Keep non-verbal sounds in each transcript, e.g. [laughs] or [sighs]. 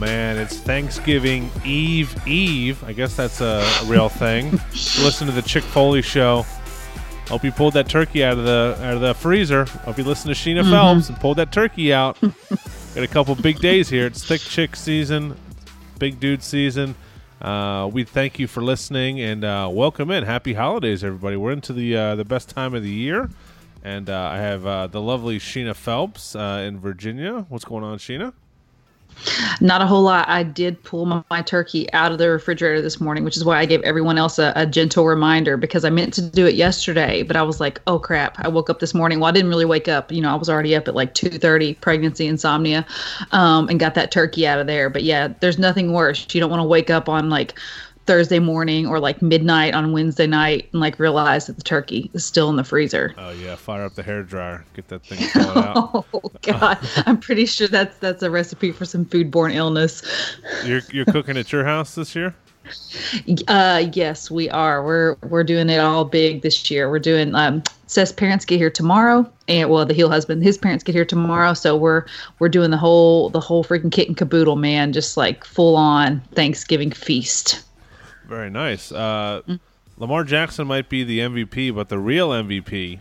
Man, it's Thanksgiving Eve Eve. I guess that's a, a real thing. [laughs] Listen to the Chick Foley show. Hope you pulled that turkey out of the out of the freezer. Hope you listened to Sheena Phelps and pulled that turkey out. [laughs] Got a couple big days here. It's thick chick season, big dude season. Uh, we thank you for listening and uh, welcome in. Happy holidays, everybody. We're into the uh, the best time of the year, and uh, I have uh, the lovely Sheena Phelps uh, in Virginia. What's going on, Sheena? Not a whole lot. I did pull my, my turkey out of the refrigerator this morning, which is why I gave everyone else a, a gentle reminder because I meant to do it yesterday, but I was like, oh crap! I woke up this morning. Well, I didn't really wake up. You know, I was already up at like two thirty, pregnancy insomnia, um, and got that turkey out of there. But yeah, there's nothing worse. You don't want to wake up on like Thursday morning or like midnight on Wednesday night and like realize that the turkey is still in the freezer. Oh yeah, fire up the hair dryer, get that thing [laughs] going out. Oh God, I'm pretty sure that's that's a recipe for some foodborne illness. You're you're cooking at your house this year? Uh, yes, we are. We're we're doing it all big this year. We're doing um, Seth's parents get here tomorrow, and well, the heel husband, his parents get here tomorrow. So we're we're doing the whole the whole freaking kit and caboodle, man. Just like full on Thanksgiving feast. Very nice. Uh, Lamar Jackson might be the MVP, but the real MVP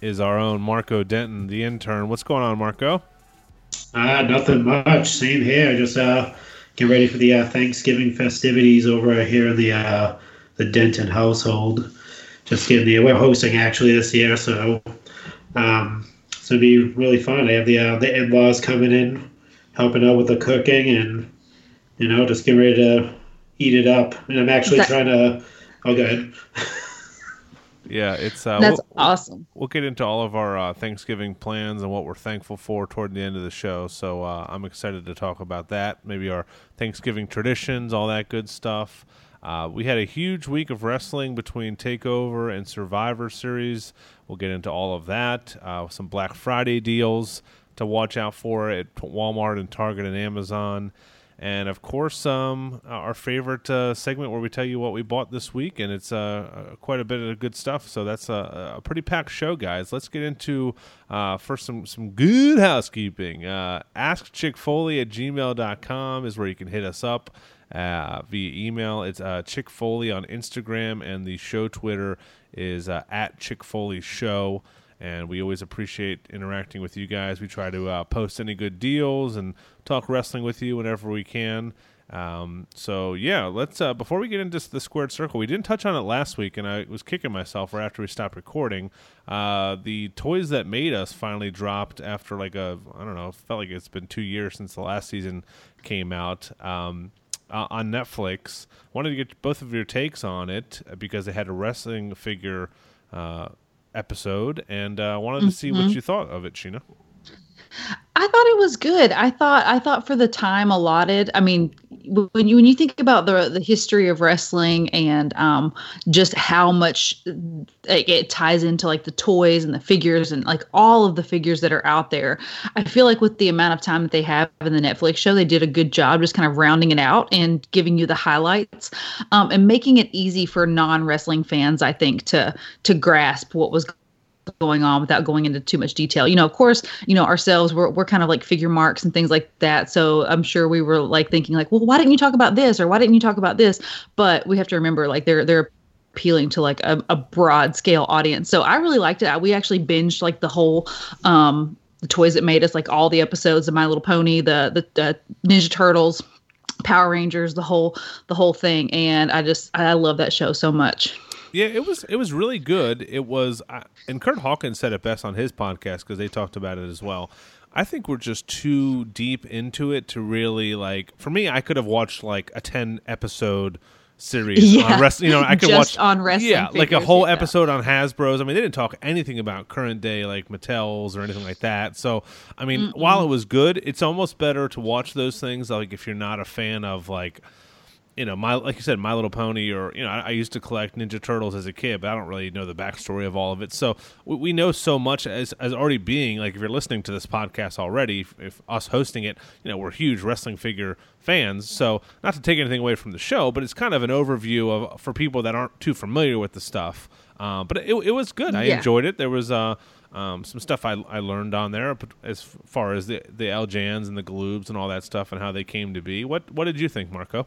is our own Marco Denton, the intern. What's going on, Marco? Uh, nothing much. Same here. Just uh, get ready for the uh, Thanksgiving festivities over here in the uh, the Denton household. Just getting the we're hosting actually this year, so um, it's gonna be really fun. I have the uh, the in laws coming in, helping out with the cooking, and you know, just getting ready to eat it up. And I'm actually That- trying to. Oh, good. [laughs] Yeah, it's uh, That's we'll, awesome. we'll get into all of our uh, Thanksgiving plans and what we're thankful for toward the end of the show. So uh, I'm excited to talk about that. Maybe our Thanksgiving traditions, all that good stuff. Uh, we had a huge week of wrestling between Takeover and Survivor Series. We'll get into all of that. Uh, some Black Friday deals to watch out for at Walmart and Target and Amazon. And of course, um, our favorite uh, segment where we tell you what we bought this week, and it's uh, uh, quite a bit of good stuff. So that's a, a pretty packed show, guys. Let's get into uh, first some, some good housekeeping. Uh, Foley at gmail.com is where you can hit us up uh, via email. It's uh, Chick Foley on Instagram, and the show Twitter is uh, at Chick Foley Show. And we always appreciate interacting with you guys. We try to uh, post any good deals and talk wrestling with you whenever we can. Um, so yeah, let's uh, before we get into the squared circle, we didn't touch on it last week, and I was kicking myself right after we stopped recording. Uh, the toys that made us finally dropped after like a I don't know, felt like it's been two years since the last season came out. Um, uh, on Netflix. Wanted to get both of your takes on it because they had a wrestling figure uh, episode, and uh, wanted to see what you thought of it, Sheena. I thought it was good. I thought I thought for the time allotted. I mean, when you when you think about the the history of wrestling and um, just how much like, it ties into like the toys and the figures and like all of the figures that are out there, I feel like with the amount of time that they have in the Netflix show, they did a good job just kind of rounding it out and giving you the highlights um, and making it easy for non wrestling fans. I think to to grasp what was going on without going into too much detail. You know, of course, you know, ourselves, we're, we're kind of like figure marks and things like that. So I'm sure we were like thinking like, well, why didn't you talk about this? Or why didn't you talk about this? But we have to remember like they're, they're appealing to like a, a broad scale audience. So I really liked it. We actually binged like the whole, um, the toys that made us like all the episodes of My Little Pony, the, the, uh, Ninja Turtles, Power Rangers, the whole, the whole thing. And I just, I love that show so much. Yeah, it was it was really good. It was, uh, and Kurt Hawkins said it best on his podcast because they talked about it as well. I think we're just too deep into it to really like. For me, I could have watched like a ten episode series Yeah, on wrestling. You know, I could just watch on wrestling Yeah, like a whole yeah. episode on Hasbro's. I mean, they didn't talk anything about current day like Mattel's or anything like that. So, I mean, while it was good, it's almost better to watch those things. Like if you're not a fan of like you know, my like you said, My Little Pony, or you know, I, I used to collect Ninja Turtles as a kid, but I don't really know the backstory of all of it. So we, we know so much as as already being like if you're listening to this podcast already, if, if us hosting it, you know, we're huge wrestling figure fans. So not to take anything away from the show, but it's kind of an overview of for people that aren't too familiar with the stuff. Uh, but it, it was good. I Yeah. enjoyed it. There was uh, Um, some stuff I, I learned on there as far as the the LJNs and the Galoobs and all that stuff and how they came to be. What what did you think, Marco?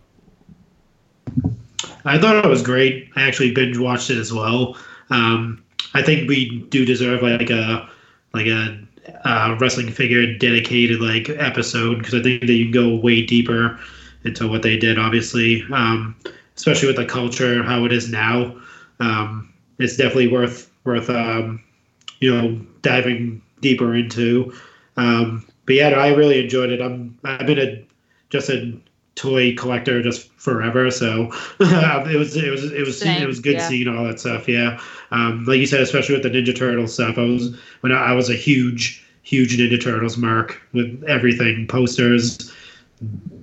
I thought it was great. I actually binge watched it as well. Um, I think we do deserve like a like a wrestling figure dedicated like episode because I think that you can go way deeper into what they did. Obviously, um, especially with the culture how it is now, um, it's definitely worth worth um, you know diving deeper into. Um, but yeah, I really enjoyed it. I'm I've been a just a toy collector just forever. So [laughs] it was it was it was Same, it was good yeah. seeing all that stuff. Yeah, um, like you said, especially with the Ninja Turtle stuff. I was when I, I was a huge huge Ninja Turtles mark with everything posters,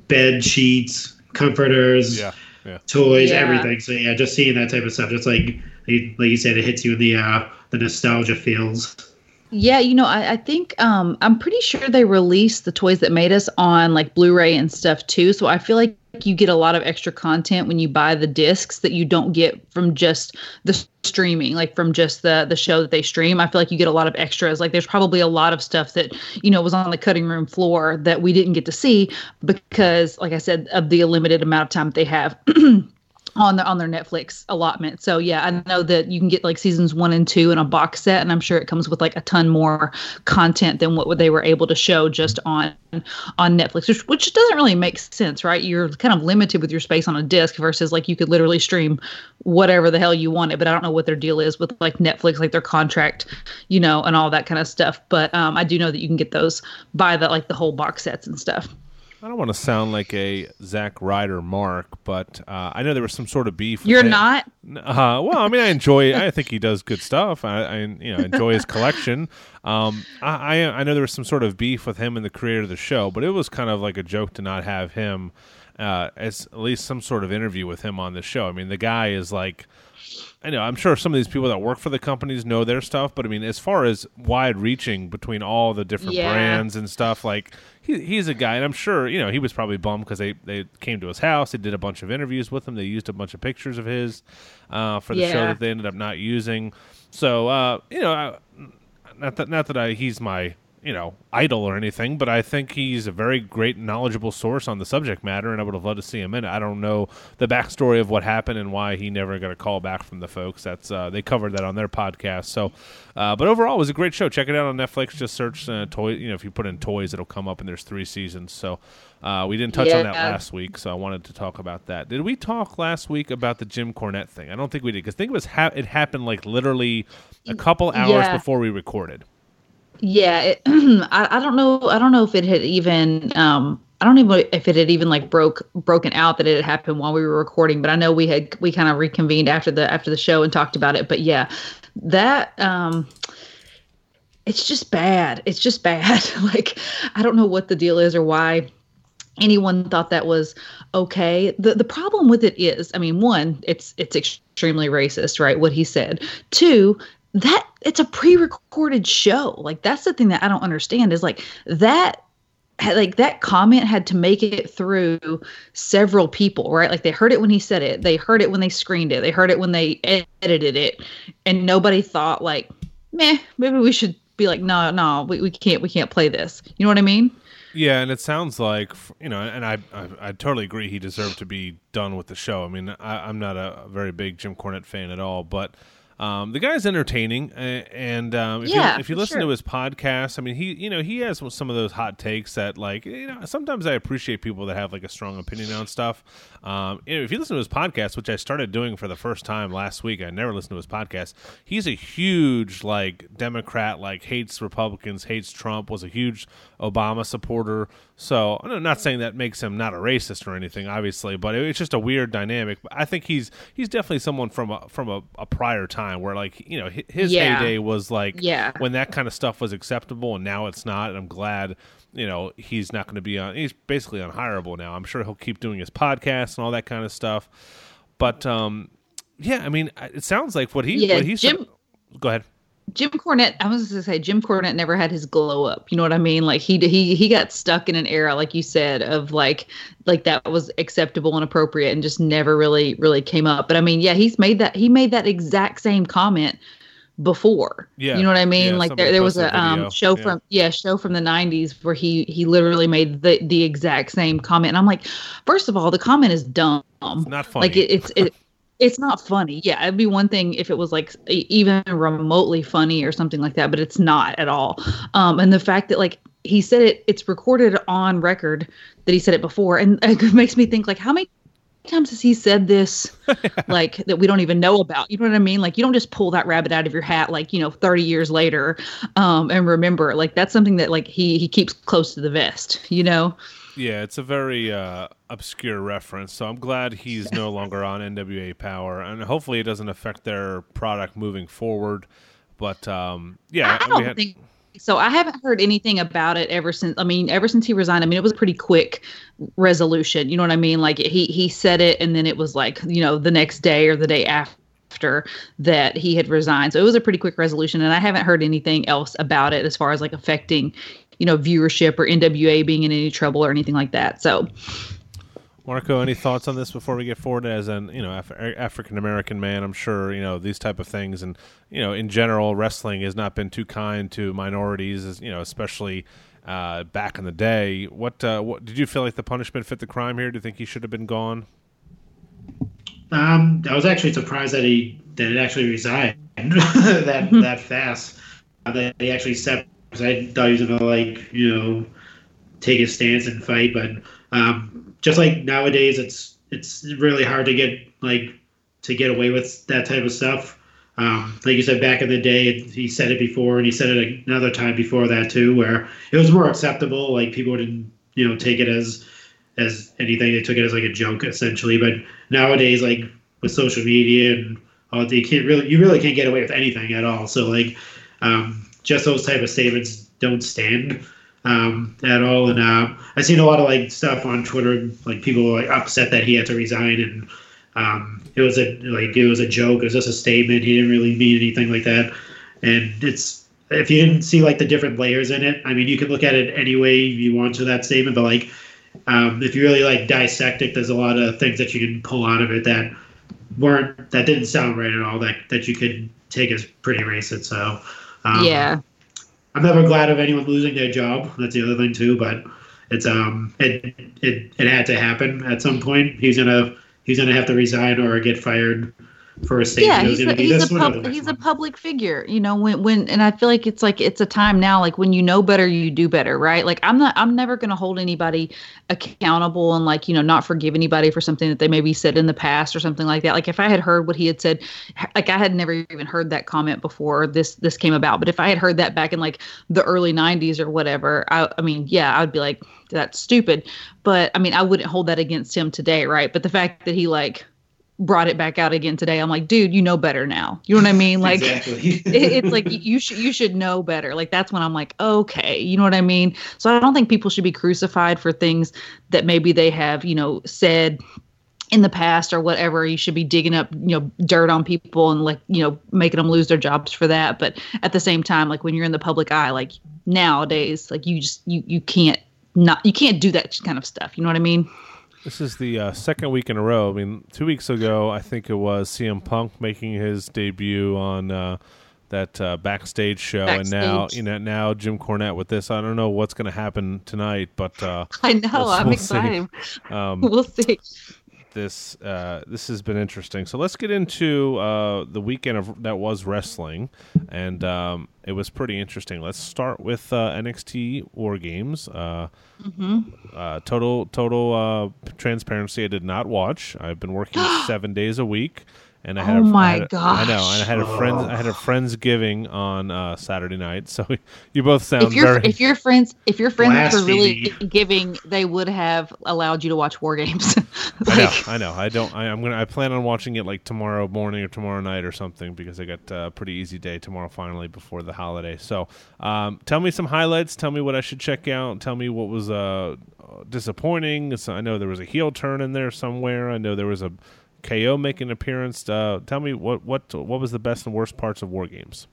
bed sheets, comforters. Yeah. Yeah. toys, yeah. everything. So yeah, just seeing that type of stuff, just like like you said, it hits you in the uh, the nostalgia feels. Yeah, you know, I, I think um, I'm pretty sure they released the toys that made us on like Blu-ray and stuff too. So I feel like you get a lot of extra content when you buy the discs that you don't get from just the streaming like from just the the show that they stream. I feel like you get a lot of extras. Like there's probably a lot of stuff that you know was on the cutting room floor that we didn't get to see because like i said of the limited amount of time they have [clears throat] on their on their Netflix allotment. So yeah, I know that you can get like seasons one and two in a box set, and I'm sure it comes with like a ton more content than what they were able to show just on on Netflix, which, which doesn't really make sense, right? You're kind of limited with your space on a disc versus like you could literally stream whatever the hell you wanted. But I don't know what their deal is with like Netflix, like their contract, you know, and all that kind of stuff. But um, I do know that you can get those by the like the whole box sets and stuff. I don't want to sound like a Zack Ryder mark, but uh, I know there was some sort of beef. You're not. Uh, well, I mean, I enjoy. I think he does good stuff. I, I you know enjoy his collection. Um, I, I know there was some sort of beef with him and the creator of the show, but it was kind of like a joke to not have him uh, as at least some sort of interview with him on the show. I mean, the guy is like I know. I'm sure some of these people that work for the companies know their stuff, but I mean, as far as wide reaching between all the different yeah. brands and stuff, like he, he's a guy, and I'm sure you know he was probably bummed because they they came to his house, they did a bunch of interviews with him, they used a bunch of pictures of his uh, for the yeah. show that they ended up not using. So uh, you know, not that not that I he's my you know idol or anything, but I think he's a very great, knowledgeable source on the subject matter, and I would have loved to see him in it. I don't know the backstory of what happened and why he never got a call back from the folks. That's uh, they covered that on their podcast. So, uh, but overall, it was a great show. Check it out on Netflix. Just search uh, toy. You know, if you put in toys, it'll come up, and there's three seasons. So. Uh, we didn't touch yeah. on that last week, so I wanted to talk about that. Did we talk last week about the Jim Cornette thing? I don't think we did because I think it was ha- it happened like literally a couple hours yeah. before we recorded yeah it, [clears throat] I, I don't know i don't know if it had even um i don't even if it had even like broke broken out that it had happened while we were recording but i know we had we kind of reconvened after the after the show and talked about it but yeah that um it's just bad it's just bad [laughs] like i don't know what the deal is or why anyone thought that was okay. The the problem with it is i mean one it's it's extremely racist right what he said. Two that it's a pre-recorded show. Like that's the thing that i don't understand is like that like that comment had to make it through several people right? Like they heard it when he said it. They heard it when they screened it. They heard it when they edited it. And nobody thought like meh maybe we should be like no no we, we can't we can't play this. You know what i mean? Yeah, and it sounds like you know, and I, I, I totally agree. He deserved to be done with the show. I mean, I, am not a very big Jim Cornette fan at all, but um, the guy's entertaining, and um, if, yeah, you, if you listen sure. to his podcast, I mean, he you know he has some of those hot takes that like you know sometimes I appreciate people that have like a strong opinion on stuff. Um, if you listen to his podcast, which I started doing for the first time last week, I never listened to his podcast. He's a huge like Democrat, like hates Republicans, hates Trump, was a huge Obama supporter. So I'm not saying that makes him not a racist or anything, obviously, but it's just a weird dynamic. I think he's he's definitely someone from a from a, a prior time where like you know his yeah. heyday was like yeah. when that kind of stuff was acceptable, and now it's not. And I'm glad you know he's not going to be on. He's basically unhireable now. I'm sure he'll keep doing his podcast and all that kind of stuff. But um, yeah, I mean, it sounds like what he yeah, what he's. Jim, go ahead. Jim Cornette, I was going to say Jim Cornette never had his glow up. You know what I mean? Like he he he got stuck in an era, like you said, of like like that was acceptable and appropriate, and just never really really came up. But I mean, yeah, he's made that he made that exact same comment before. Yeah. You know what I mean? Yeah, like there, there was a um, show Yeah. from yeah show from the 90s where he he literally made the the exact same comment. And I'm like, first of all, the comment is dumb. Not funny. Like it, it's it. It's not funny. Yeah, it'd be one thing if it was like even remotely funny or something like that, but it's not at all. Um, and the fact that like he said it, it's recorded on record that he said it before, and it [laughs] makes me think like how many times has he said this [laughs] like that we don't even know about you know what i mean like you don't just pull that rabbit out of your hat like you know 30 years later um and remember like that's something that like he he keeps close to the vest you know Yeah, it's a very uh, obscure reference, so I'm glad he's no [laughs] longer on NWA Power, and hopefully it doesn't affect their product moving forward. But um, yeah, I, don't had- think so. I haven't heard anything about it ever since. I mean, ever since he resigned. I mean, it was a pretty quick resolution. You know what I mean? Like he he said it, and then it was like you know the next day or the day after that he had resigned. So it was a pretty quick resolution, and I haven't heard anything else about it as far as like affecting you know viewership or NWA being in any trouble or anything like that. So Marco, any thoughts on this before we get forward? As an you know Af- African American man, I'm sure you know these type of things, and you know in general, wrestling has not been too kind to minorities, you know, especially uh, back in the day. What uh, what did you feel like the punishment fit the crime here? Do you think he should have been gone? Um, I was actually surprised that he that it actually resigned [laughs] that that fast. Uh, that he actually stepped. I thought he was gonna like you know take a stance and fight, but um, just like nowadays, it's it's really hard to get like to get away with that type of stuff. Um, like you said, back in the day, he said it before, and he said it another time before that too, where it was more acceptable. Like people didn't, you know, take it as as anything. They took it as like a joke essentially. But nowadays, like with social media and all, they can't really, you really can't get away with anything at all. So like, um, just those type of statements don't stand um, at all. And uh, I've seen a lot of like stuff on Twitter, like people like upset that he had to resign, and um, it was a like it was a joke. It was just a statement. He didn't really mean anything like that. And it's if you didn't see like the different layers in it, I mean, you can look at it any way you want to that statement, but like um, if you really like dissect it, there's a lot of things that you can pull out of it that weren't that didn't sound right at all. That that you could take as pretty racist. So um, yeah, I'm never glad of anyone losing their job. That's the other thing too. But it's um it it, it had to happen at some point. He's gonna he's gonna have to resign or get fired for a statement. yeah he's a, he's a pub, he's a public figure you know when when and i feel like it's like it's a time now like when you know better you do better right? Like i'm not i'm never going to hold anybody accountable and like you know not forgive anybody for something that they maybe said in the past or something like that. Like if i had heard what he had said like i had never even heard that comment before this this came about. But if i had heard that back in like the early 90s or whatever i, I mean yeah i would be like that's stupid. But i mean i wouldn't hold that against him today right? But the fact that he like brought it back out again today. I'm like, dude, you know better now. You know what I mean? [laughs] Like [laughs] it, it's like you should you should know better. Like that's when I'm like, okay, you know what I mean? So I don't think people should be crucified for things that maybe they have, you know, said in the past or whatever. You should be digging up, you know, dirt on people and like, you know, making them lose their jobs for that. But at the same time, like when you're in the public eye, like nowadays, like you just you you can't not you can't do that kind of stuff. You know what I mean? This is the uh, second week in a row. I mean, two weeks ago, I think it was CM Punk making his debut on uh, that uh, backstage show, and now you know now Jim Cornette with this. I don't know what's going to happen tonight, but uh, I know. We'll- I'm we'll excited. um, [laughs] we'll see. This uh, this has been interesting. So let's get into uh, the weekend of that was wrestling, and um, it was pretty interesting. Let's start with uh, NXT War Games. Uh, uh, total total uh, transparency. I did not watch. I've been working [gasps] seven days a week. And I had Oh a, my I had a- I know. And I had a friend. I had a friendsgiving on uh, Saturday night. [laughs] So you both sound if your very. if your friends if your friends were really giving, they would have allowed you to watch war games. [laughs] I know, I know. I don't. I, I'm gonna. I plan on watching it like tomorrow morning or tomorrow night or something because I got uh, a pretty easy day tomorrow finally before the holiday. So, um, tell me some highlights. Tell me what I should check out. Tell me what was uh, disappointing. So I know there was a heel turn in there somewhere. I know there was a KO making an appearance. Uh, tell me what what what was the best and worst parts of War Games.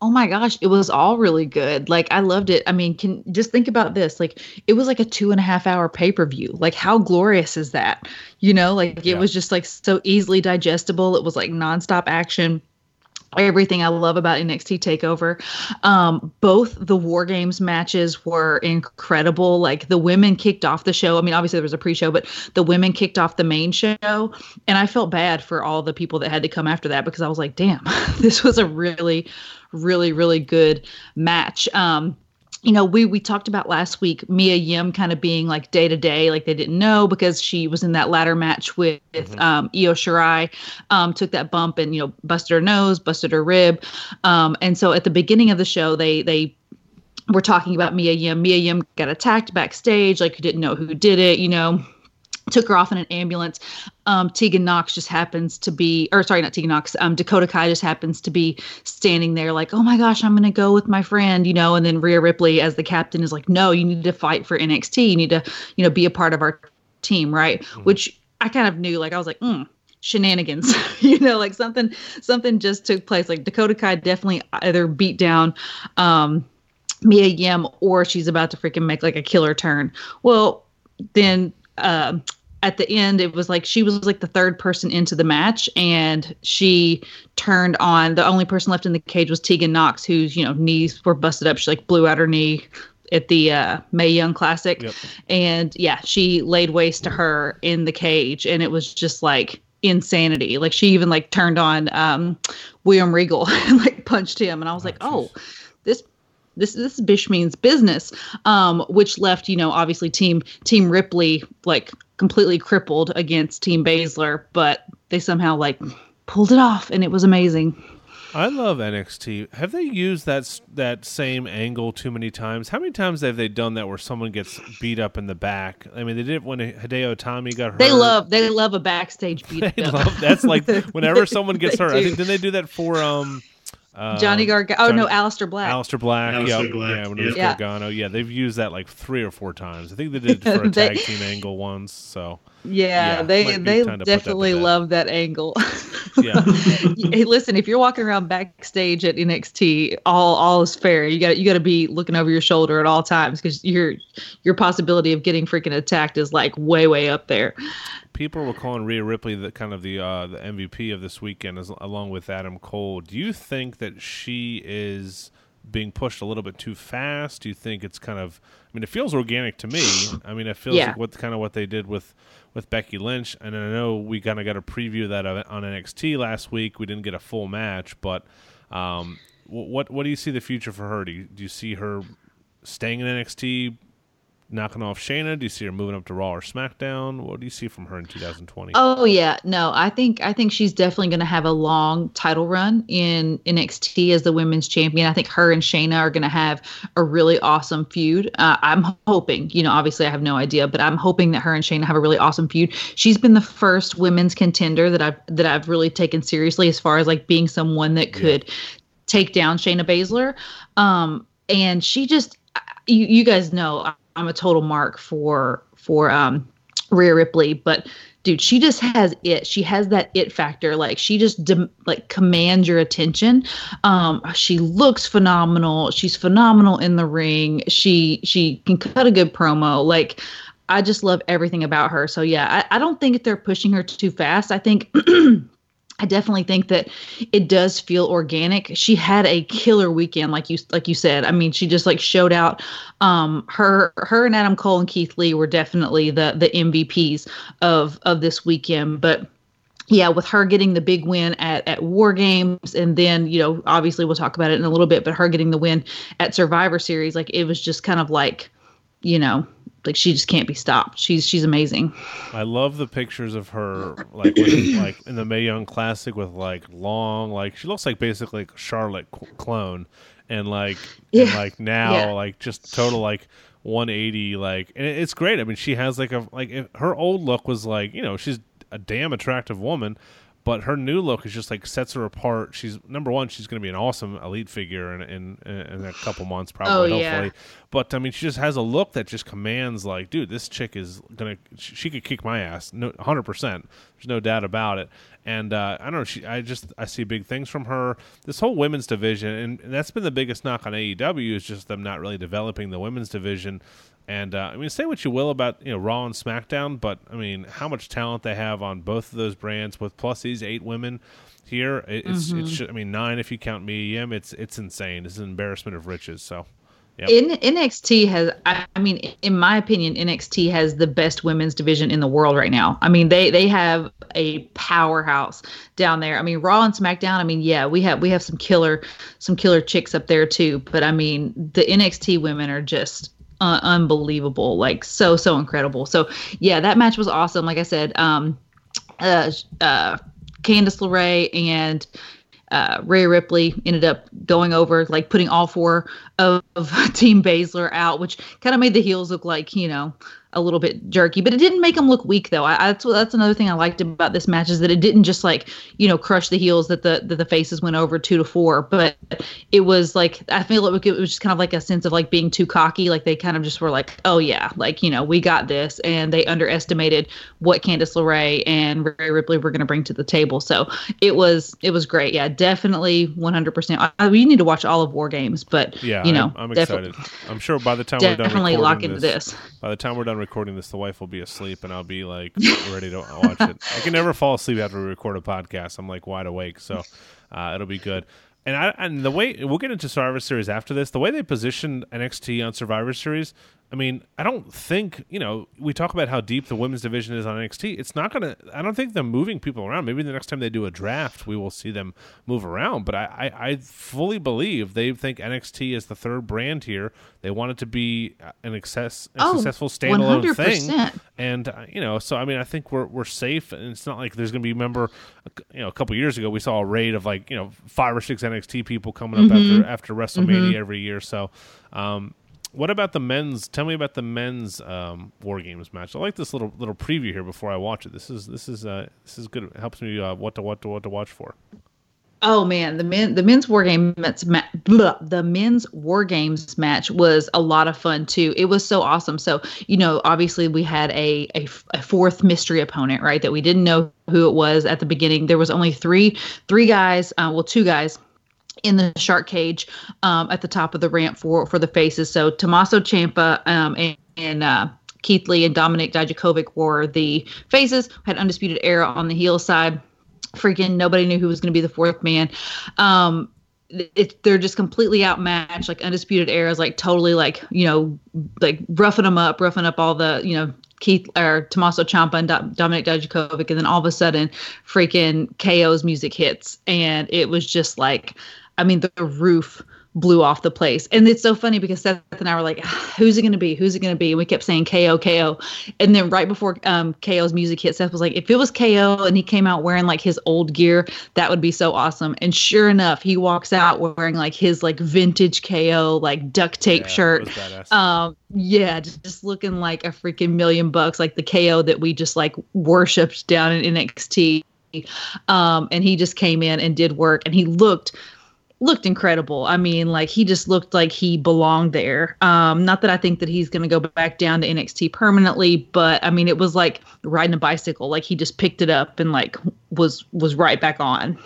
oh my gosh, it was all really good. Like I loved it. I mean, can just think about this. Like it was like a two and a half hour pay per view. Like how glorious is that? You know, like it Yeah. was just like so easily digestible. It was like nonstop action. Everything I love about NXT Takeover. Um, both the War Games matches were incredible. Like the women kicked off the show. I mean, obviously there was a pre-show, but the women kicked off the main show, and I felt bad for all the people that had to come after that because I was like, damn, [laughs] this was a really, really, really good match. Um, you know, we we talked about last week Mia Yim kind of being like day to day, like they didn't know because she was in that ladder match with mm-hmm. um, Io Shirai, um, took that bump and you know busted her nose, busted her rib, um, and so at the beginning of the show they they were talking about Mia Yim. Mia Yim got attacked backstage, like you didn't know who did it, you know took her off in an ambulance. Um, Tegan Nox just happens to be, or sorry, not Tegan Nox. Um, Dakota Kai just happens to be standing there, like, oh my gosh, I'm gonna go with my friend, you know. And then Rhea Ripley, as the captain, is like, no, you need to fight for NXT. You need to, you know, be a part of our team, right? Mm-hmm. Which I kind of knew, like, I was like, mm, shenanigans, [laughs] you know, like something, something just took place. Like Dakota Kai definitely either beat down. Um, Mia Yim, or she's about to freaking make like a killer turn. Well, then uh, at the end it was like she was like the third person into the match and she turned on the only person left in the cage was Tegan Nox whose you know knees were busted up. She like blew out her knee at the uh, Mae Young Classic. Yep. and yeah she laid waste to her in the cage and it was just like insanity. Like she even like turned on um, William Regal [laughs] and like punched him. And I was like oh this this this bish means business. Um, which left you know obviously team team ripley like completely crippled against team baszler but they somehow like pulled it off and it was amazing I love NXT. Have they used that that same angle too many times? How many times have they done that where someone gets beat up in the back? I mean, they did when Hideo Itami got hurt. They love they love a backstage beat. [laughs] they love that's like [laughs] whenever someone gets hurt. Do. I think didn't they do that for um uh, Johnny Gargano. Oh Johnny, no, Aleister Black. Aleister Black. Aleister yep. Black. Yeah, when it was yeah. Gargano. Yeah, they've used that like three or four times. I think they did it for a [laughs] they, tag team angle once. So yeah, yeah they they definitely love that angle. yeah. [laughs] hey, listen, if you're walking around backstage at NXT, all all is fair. You got you got to be looking over your shoulder at all times because your your possibility of getting freaking attacked is like way way up there people were calling Rhea Ripley the kind of the uh, the MVP of this weekend, as, along with Adam Cole. Do you think that she is being pushed a little bit too fast? Do you think it's kind of? I mean, it feels organic to me. I mean, it feels yeah. like what kind of what they did with with Becky Lynch, and I know we kind of got a preview of that on NXT last week. We didn't get a full match, but um, what what do you see the future for her? Do you, do you see her staying in NXT, knocking off Shayna? Do you see her moving up to Raw or SmackDown? What do you see from her in 2020? Oh yeah, no, I think I think she's definitely going to have a long title run in NXT as the women's champion. I think her and Shayna are going to have a really awesome feud. Uh, I'm hoping, you know, obviously I have no idea, but I'm hoping that her and Shayna have a really awesome feud. She's been the first women's contender that I've that I've really taken seriously as far as like being someone that could yeah. take down Shayna Baszler. Um, and she just you, you guys know I'm a total mark for for um Rhea Ripley, but dude, she just has it. She has that it factor. Like she just de- like commands your attention. Um, she looks phenomenal. She's phenomenal in the ring. She she can cut a good promo. Like I just love everything about her. So yeah, I, I don't think they're pushing her too fast. I think [clears throat] I definitely think that it does feel organic. She had a killer weekend, like you like you said. I mean, she just like showed out. Um, her her and Adam Cole and Keith Lee were definitely the the MVPs of of this weekend. But yeah, with her getting the big win at at War Games, and then you know, obviously we'll talk about it in a little bit. But her getting the win at Survivor Series, like it was just kind of like, you know, like she just can't be stopped. She's she's amazing. I love the pictures of her like with, like in the Mae Young Classic with like long like she looks like basically like Charlotte clone and like yeah. and like now yeah. like just total like 180 like and it's great. I mean she has like a like her old look was like, you know, she's a damn attractive woman, but her new look is just like sets her apart. She's number one. She's going to be an awesome elite figure in in, in a couple months, probably. Oh, hopefully, yeah. but I mean, she just has a look that just commands like, dude, this chick is gonna. She could kick my ass, no, hundred percent. There's no doubt about it. And uh, I don't know. She, I just I see big things from her. This whole women's division, and, and that's been the biggest knock on AEW is just them not really developing the women's division And uh, I mean, say what you will about you know Raw and SmackDown, but I mean, how much talent they have on both of those brands with plus these eight women here. It's mm-hmm. it's I mean nine if you count me. It's it's insane. It's an embarrassment of riches. So Yep. In NXT has, I mean, in my opinion, NXT has the best women's division in the world right now. I mean, they they have a powerhouse down there. I mean, Raw and SmackDown. I mean, yeah, we have we have some killer some killer chicks up there too. But I mean, the NXT women are just uh, unbelievable, like so so incredible. So yeah, that match was awesome. Like I said, um, uh, uh, Candice LeRae and uh, Rhea Ripley ended up going over, like putting all four of, of [laughs] Team Baszler out, which kind of made the heels look like, you know, a little bit jerky, but it didn't make them look weak though. I, that's that's another thing I liked about this match is that it didn't just like you know crush the heels that the that the faces went over two to four, but it was like I feel like it was just kind of like a sense of like being too cocky. Like they kind of just were like, oh yeah, like you know we got this, and they underestimated what Candice LeRae and Rhea Ripley were going to bring to the table. So it was it was great. Yeah, definitely 100. percent We need to watch all of War Games, but yeah, you know, I'm, I'm excited. I'm sure by the time we're done definitely lock into this, this. By the time we're done recording this, the wife will be asleep, and I'll be like ready to watch it. I can never fall asleep after we record a podcast. I'm like wide awake, so uh, it'll be good. And I and the way we'll get into Survivor Series after this, the way they positioned NXT on Survivor Series I mean, I don't think you know. We talk about how deep the women's division is on NXT. It's not gonna. I don't think they're moving people around. Maybe the next time they do a draft, we will see them move around. But I, I, I fully believe they think NXT is the third brand here. They want it to be an excess, a oh, successful standalone 100%. thing. And uh, you know, so I mean, I think we're we're safe. And it's not like there's gonna be. Remember, you know, a couple years ago, we saw a raid of like you know five or six NXT people coming up mm-hmm. after after WrestleMania mm-hmm. every year. So. Um, what about the men's? Tell me about the men's um, War Games match. I like this little little preview here before I watch it. This is this is uh, this is good. It helps me uh, what to what to what to watch for. Oh man, the men the men's war game ma- blah, the men's war games match was a lot of fun too. It was so awesome. So you know, obviously we had a a, a fourth mystery opponent, right? That we didn't know who it was at the beginning. There was only three three guys, uh, well two guys in the shark cage um, at the top of the ramp for for the faces. So Tommaso Ciampa um, and, and uh, Keith Lee and Dominik Dijakovic were the faces. Had undisputed era on the heel side. Freaking nobody knew who was going to be the fourth man. Um, it, they're just completely outmatched. Like undisputed era is like totally like you know like roughing them up, roughing up all the you know Keith or Tommaso Ciampa and Dominik Dijakovic, and then all of a sudden, freaking KO's music hits, and it was just like I mean, the roof blew off the place. And it's so funny because Seth and I were like, [sighs] who's it going to be? Who's it going to be? And we kept saying KO, KO. And then right before um, KO's music hit, Seth was like, if it was KO and he came out wearing like his old gear, that would be so awesome. And sure enough, he walks out wearing like his like vintage KO, like duct tape yeah, shirt. Um, yeah, just, just looking like a freaking million bucks, like the KO that we just like worshipped down in NXT. Um, and he just came in and did work and he looked looked incredible. I mean, like he just looked like he belonged there. Um, not that I think that he's going to go back down to NXT permanently, but I mean, it was like riding a bicycle. Like he just picked it up and like was was right back on.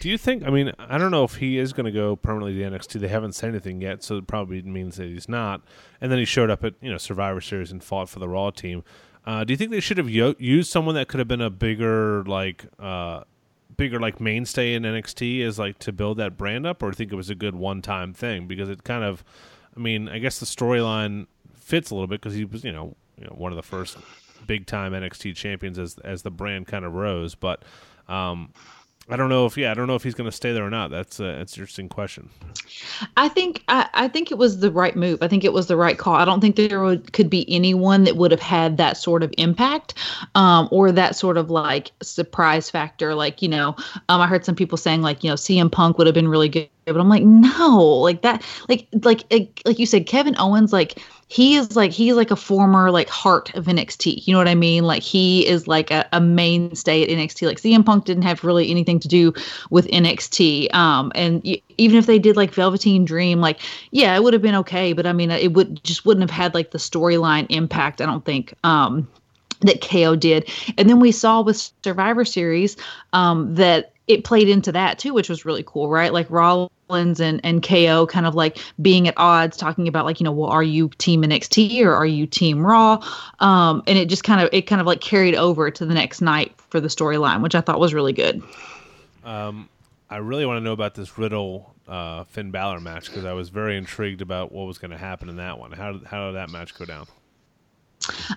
Do you think? I mean, I don't know if he is going to go permanently to NXT. They haven't said anything yet, so it probably means that he's not. And then he showed up at you know Survivor Series and fought for the Raw team. Uh, do you think they should have yo- used someone that could have been a bigger like? Uh, bigger like mainstay in NXT is like to build that brand up, or think it was a good one time thing? Because it kind of, I mean, I guess the storyline fits a little bit because he was you know you know one of the first big time NXT champions as as the brand kind of rose, but um, I don't know if yeah, I don't know if he's going to stay there or not. That's a, that's an interesting question. I think I, I think it was the right move. I think it was the right call. I don't think there would, could be anyone that would have had that sort of impact, um, or that sort of like surprise factor. Like you know, um, I heard some people saying like you know CM Punk would have been really good, but I'm like no, like that, like like like, you said, Kevin Owens like he is like he's like a former like heart of NXT. You know what I mean? Like he is like a, a mainstay at NXT. Like CM Punk didn't have really anything to do with NXT. Um, and y- even if they did like Velveteen Dream, like yeah, it would have been okay. But I mean, it would just wouldn't have had like the storyline impact. I don't think. Um, that KO did. And then we saw with Survivor Series um, that it played into that too, which was really cool, right? Like Raw Rollins and and KO kind of like being at odds, talking about like you know, well, are you Team NXT or are you Team Raw? Um, and it just kind of it kind of like carried over to the next night for the storyline, which I thought was really good. Um, I really want to know about this Riddle uh, Finn Balor match because I was very intrigued about what was going to happen in that one. How did, how did that match go down?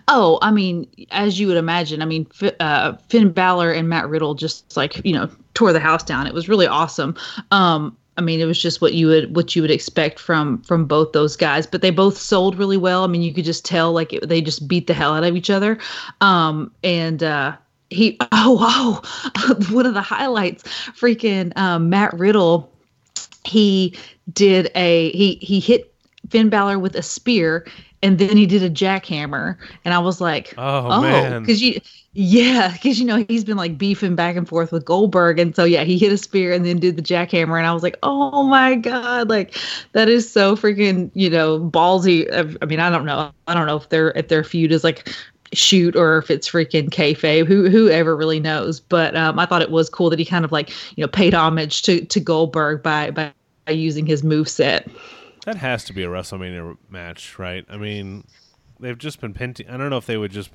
Oh, I mean, as you would imagine, I mean, uh, Finn Balor and Matt Riddle just like you know tore the house down. It was really awesome. Um, I mean, it was just what you would what you would expect from from both those guys. But they both sold really well. I mean, you could just tell like it, they just beat the hell out of each other. Um, and uh, he [laughs] oh wow, [laughs] one of the highlights, freaking um, Matt Riddle. He did a he he hit Finn Balor with a spear and then he did a jackhammer and i was like oh, oh because you yeah because you know he's been like beefing back and forth with goldberg and so yeah he hit a spear and then did the jackhammer and i was like oh my god like that is so freaking you know ballsy i mean i don't know i don't know if their if their feud is like shoot or if it's freaking kayfabe, who whoever really knows. But um, I thought it was cool that he kind of like you know paid homage to to Goldberg by by, by using his move set. That has to be a WrestleMania match, right? I mean, they've just been pinting. I don't know if they would just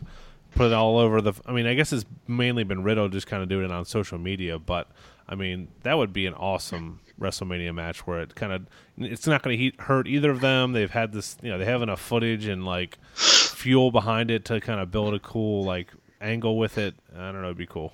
put it all over the. I mean, I guess it's mainly been Riddle just kind of doing it on social media, but I mean, that would be an awesome WrestleMania match where it kind of it's not going to hurt either of them. They've had this, you know, they have enough footage and like fuel behind it to kind of build a cool like angle with it. I don't know, it'd be cool.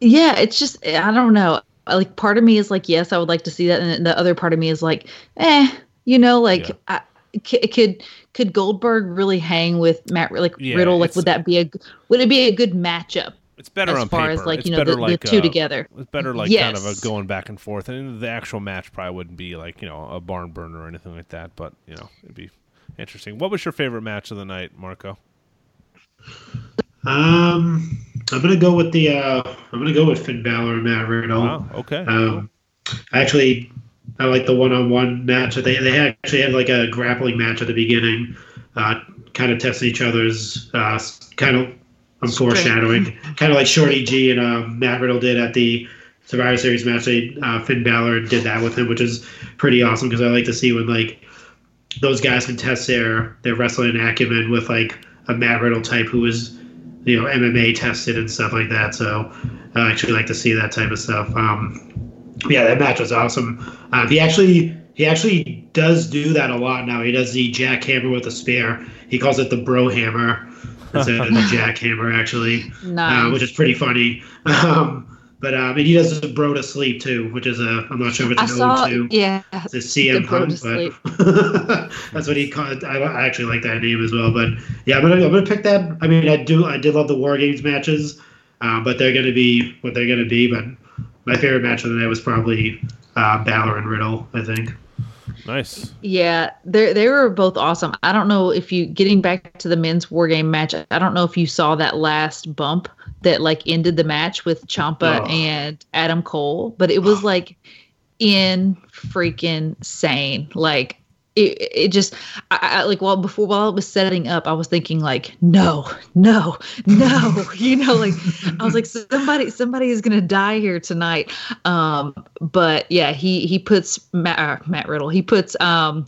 Yeah, it's just I don't know. Like part of me is like, yes, I would like to see that, and the other part of me is like, eh, you know, like yeah. I, could could Goldberg really hang with Matt like yeah, Riddle? Like, would that be a would it be a good matchup? It's better as on far paper. as like it's you know the, like, the two uh, together. It's better like yes. kind of a going back and forth, and the actual match probably wouldn't be like you know a barn burner or anything like that. But you know it'd be interesting. What was your favorite match of the night, Marco? Um, I'm gonna go with the uh, I'm gonna go with Finn Balor and Matt Riddle. Wow. Okay. Um, actually I like the one-on-one match. They they actually had like a grappling match at the beginning, uh, kind of testing each other's uh, kind of. I'm foreshadowing, kind of like Shorty G and uh, Matt Riddle did at the Survivor Series match. They uh, Finn Balor did that with him, which is pretty awesome because I like to see when like those guys can test their their wrestling acumen with like a Matt Riddle type who is you know MMA tested and stuff like that. So I actually like to see that type of stuff. Um, yeah, that match was awesome. Uh, he actually he actually does do that a lot now. He does the jackhammer with a spear. He calls it the bro hammer instead of the [laughs] jackhammer, actually, nice. uh, which is pretty funny. [laughs] Um, but um, and he does the bro to sleep too, which is a I'm not sure if it's an saw, to yeah, it's a CM Punk, but [laughs] that's what he called. I, I actually like that name as well. But yeah, I'm gonna I'm gonna pick that. I mean, I do I did love the War Games matches, uh, but they're gonna be what they're gonna be. But my favorite match of the night was probably uh, Balor and Riddle. I think. Nice. Yeah, they they were both awesome. I don't know if you getting back to the men's war game match. I don't know if you saw that last bump that like ended the match with Ciampa oh. and Adam Cole, but it was [sighs] like in freaking sane. Like it, it just I, I, like while before while it was setting up i was thinking like no no no [laughs] you know like i was like somebody somebody is gonna die here tonight. Um but yeah he he puts matt, uh, matt riddle he puts um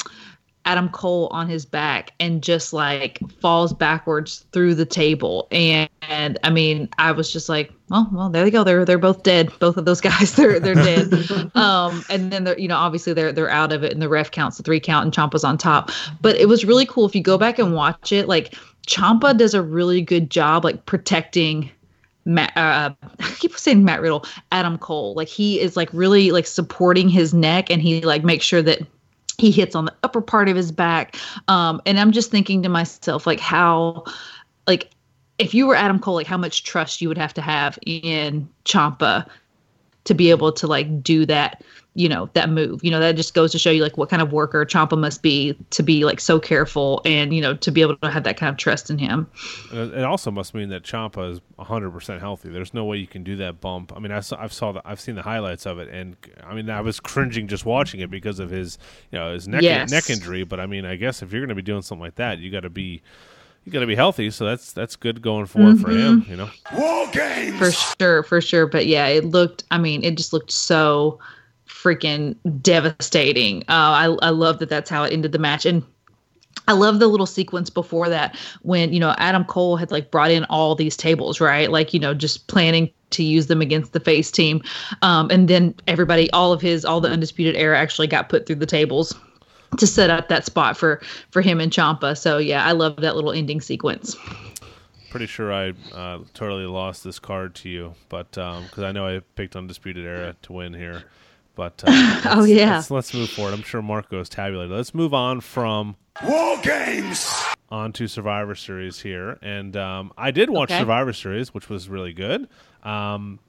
Adam Cole on his back and just like falls backwards through the table. And, and I mean, I was just like, well, well, there they go. They're they're both dead. Both of those [laughs] guys, they're they're dead. [laughs] um, and then they're you know obviously they're they're out of it, and the ref counts the three count, and Ciampa's on top. But it was really cool if you go back and watch it. Like Ciampa does a really good job like protecting Matt, uh, [laughs] I keep saying Matt Riddle, Adam Cole. Like he is like really like supporting his neck, and he like makes sure that he hits on the upper part of his back. Um, and i'm just thinking to myself like how like if you were adam cole like how much trust you would have to have in Ciampa to be able to like do that you know that move you know that just goes to show you like what kind of worker Ciampa must be to be like so careful and you know to be able to have that kind of trust in him it also must mean that Ciampa is 100% healthy there's no way you can do that bump i mean i saw i've saw the, i've seen the highlights of it and i mean i was cringing just watching it because of his you know his neck yes. neck injury but i mean i guess if you're going to be doing something like that you got to be you got to be healthy, so that's that's good going forward mm-hmm. for him. You know, war games for sure, for sure. But yeah, it looked. I mean, it just looked so freaking devastating. Uh, I I love that that's how it ended the match and. I love the little sequence before that when, you know, Adam Cole had like brought in all these tables, right? Like, you know, just planning to use them against the face team. Um, and then everybody, all of his, all the Undisputed Era actually got put through the tables to set up that spot for for him and Ciampa. So yeah, I love that little ending sequence. Pretty sure I uh, totally lost this card to you, but because um, I know I picked Undisputed Era to win here. But uh, [laughs] oh yeah, let's, let's, move forward. I'm sure Marco's tabulated. Let's move on from War Games on to Survivor Series here, and um, I did watch okay. Survivor Series, which was really good. Um,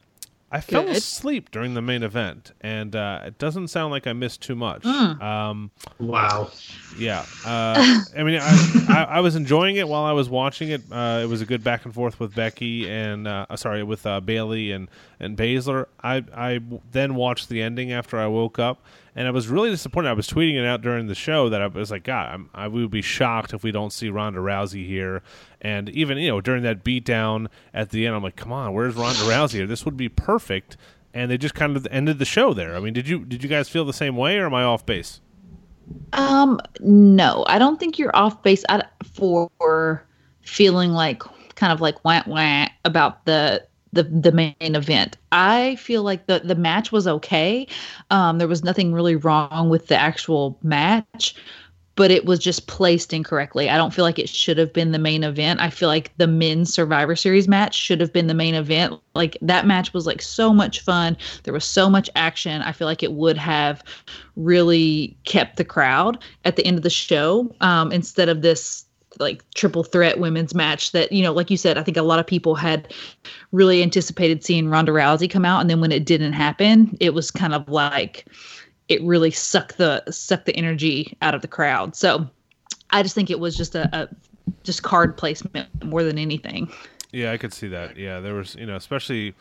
I fell Good. asleep during the main event, and uh, it doesn't sound like I missed too much. Mm. Um, wow. Yeah. Uh, [laughs] I mean, I, I, I, was enjoying it while I was watching it. Uh, it was a good back and forth with Becky and uh, sorry with uh, Bayley and and Baszler. I I then watched the ending after I woke up, and I was really disappointed. I was tweeting it out during the show that I was like, God, I'm, I would be shocked if we don't see Ronda Rousey here. And even you know during that beatdown at the end, I'm like, come on, where's Ronda Rousey here? This would be perfect. And they just kind of ended the show there. I mean, did you did you guys feel the same way, or am I off base? Um, no, I don't think you're off base for feeling like kind of like wah wah about the the the main event. I feel like the the match was okay. Um, there was nothing really wrong with the actual match, but it was just placed incorrectly. I don't feel like it should have been the main event. I feel like the men's Survivor Series match should have been the main event. Like that match was like so much fun. There was so much action. I feel like it would have really kept the crowd at the end of the show um, instead of this like triple threat women's match that you know like you said i think a lot of people had really anticipated seeing ronda rousey come out and then when it didn't happen it was kind of like it really sucked the sucked the energy out of the crowd. So i just think it was just a, a just card placement more than anything. Yeah i could see that. Yeah there was you know especially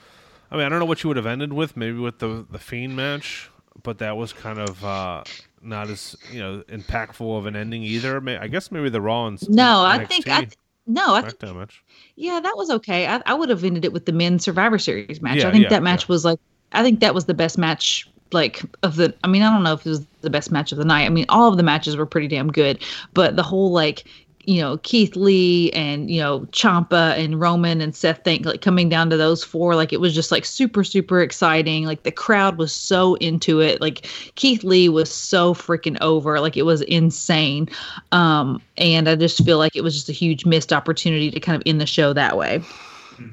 i mean i don't know what you would have ended with maybe with the the fiend match but that was kind of uh not as you know impactful of an ending either. I guess maybe the Raw and no, I think I th- no, I think, that much. Yeah, that was okay. I, I would have ended it with the men's Survivor Series match. Yeah, I think yeah, that match yeah. was like I think that was the best match like of the I mean I don't know if it was the best match of the night. I mean all of the matches were pretty damn good, but the whole like you know Keith Lee and you know Ciampa and Roman and Seth Think like coming down to those four like it was just like super super exciting like the crowd was so into it like Keith Lee was so freaking over like it was insane um and I just feel like it was just a huge missed opportunity to kind of end the show that way.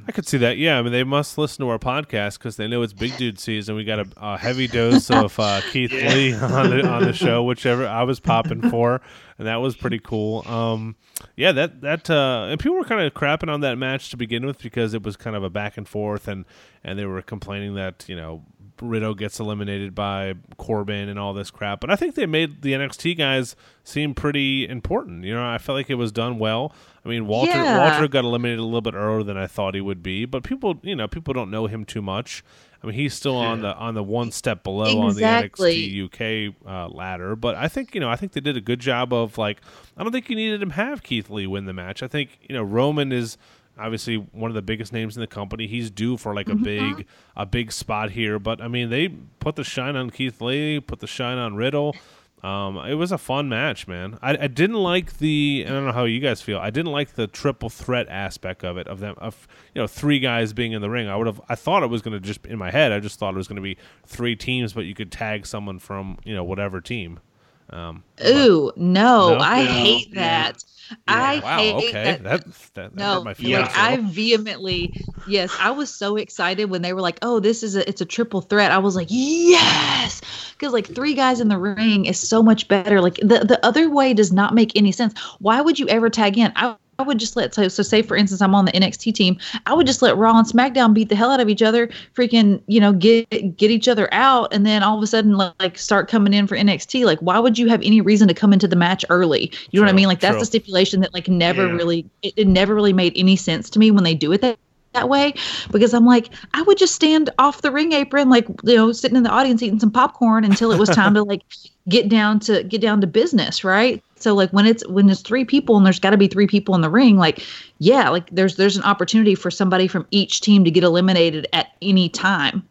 I could see that. Yeah, I mean, they must listen to our podcast because they know it's Big Dude season. We got a, a heavy dose of uh, Keith yeah. Lee on the on the show, whichever I was popping for, [laughs] and that was pretty cool. Um, yeah, that that uh, and people were kind of crapping on that match to begin with because it was kind of a back and forth, and and they were complaining that you know Riddle gets eliminated by Corbin and all this crap. But I think they made the NXT guys seem pretty important. You know, I felt like it was done well. I mean, Walter yeah. Walter got eliminated a little bit earlier than I thought he would be, but people, you know, people don't know him too much. I mean, he's still on the on the one step below exactly. on the NXT UK uh, ladder, but I think you know I think they did a good job of like I don't think you needed him have Keith Lee win the match. I think you know Roman is obviously one of the biggest names in the company. He's due for like a mm-hmm. big a big spot here, but I mean they put the shine on Keith Lee, put the shine on Riddle. Um, it was a fun match, man. I, I didn't like the. I don't know how you guys feel. I didn't like the triple threat aspect of it. Of them, of you know, three guys being in the ring. I would have. I thought it was going to just in my head. I just thought it was going to be three teams, but you could tag someone from you know whatever team. Um, Ooh, no, no, I no, hate that. Yeah. I wow, hate okay. that. that, that no, like I vehemently, yes, I was so excited when they were like, "Oh, this is a, it's a triple threat." I was like, "Yes," because like three guys in the ring is so much better. Like the the other way does not make any sense. Why would you ever tag in? I I would just let so, so say for instance I'm on the NXT team, I would just let Raw and SmackDown beat the hell out of each other, freaking you know get get each other out, and then all of a sudden like start coming in for NXT. Like why would you have any reason to come into the match early? You know true, what I mean? Like that's true. the stipulation that like never yeah. really it, it never really made any sense to me when they do it that that way because I'm like, I would just stand off the ring apron, like, you know, sitting in the audience eating some popcorn until it was time to [laughs] like get down to get down to business, right? So like when it's when there's three people and there's got to be three people in the ring, like yeah, like there's there's an opportunity for somebody from each team to get eliminated at any time.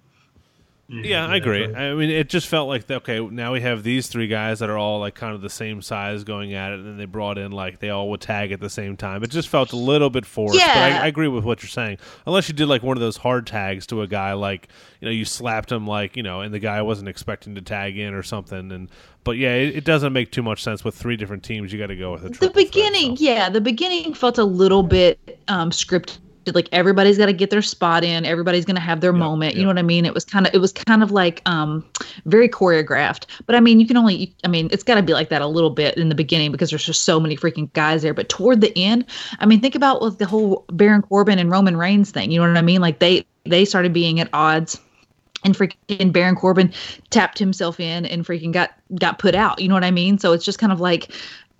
Yeah, I agree. I mean, it just felt like okay, now we have these three guys that are all like kind of the same size going at it, and then they brought in like they all would tag at the same time. It just felt a little bit forced. Yeah. But I, I agree with what you're saying. Unless you did like one of those hard tags to a guy, like you know, you slapped him like you know, and the guy wasn't expecting to tag in or something. And but yeah, it, it doesn't make too much sense with three different teams. You got to go with a the triple threat, beginning so. yeah the beginning felt a little bit um scripted like everybody's got to get their spot in everybody's going to have their moment you know what i mean it was kind of it was kind of like um very choreographed but i mean you can only i mean it's got to be like that a little bit in the beginning because there's just so many freaking guys there but toward the end i mean think about with the whole baron corbin and roman reigns thing you know what i mean like they they started being at odds and freaking Baron Corbin tapped himself in and freaking got got put out. You know what I mean? So it's just kind of like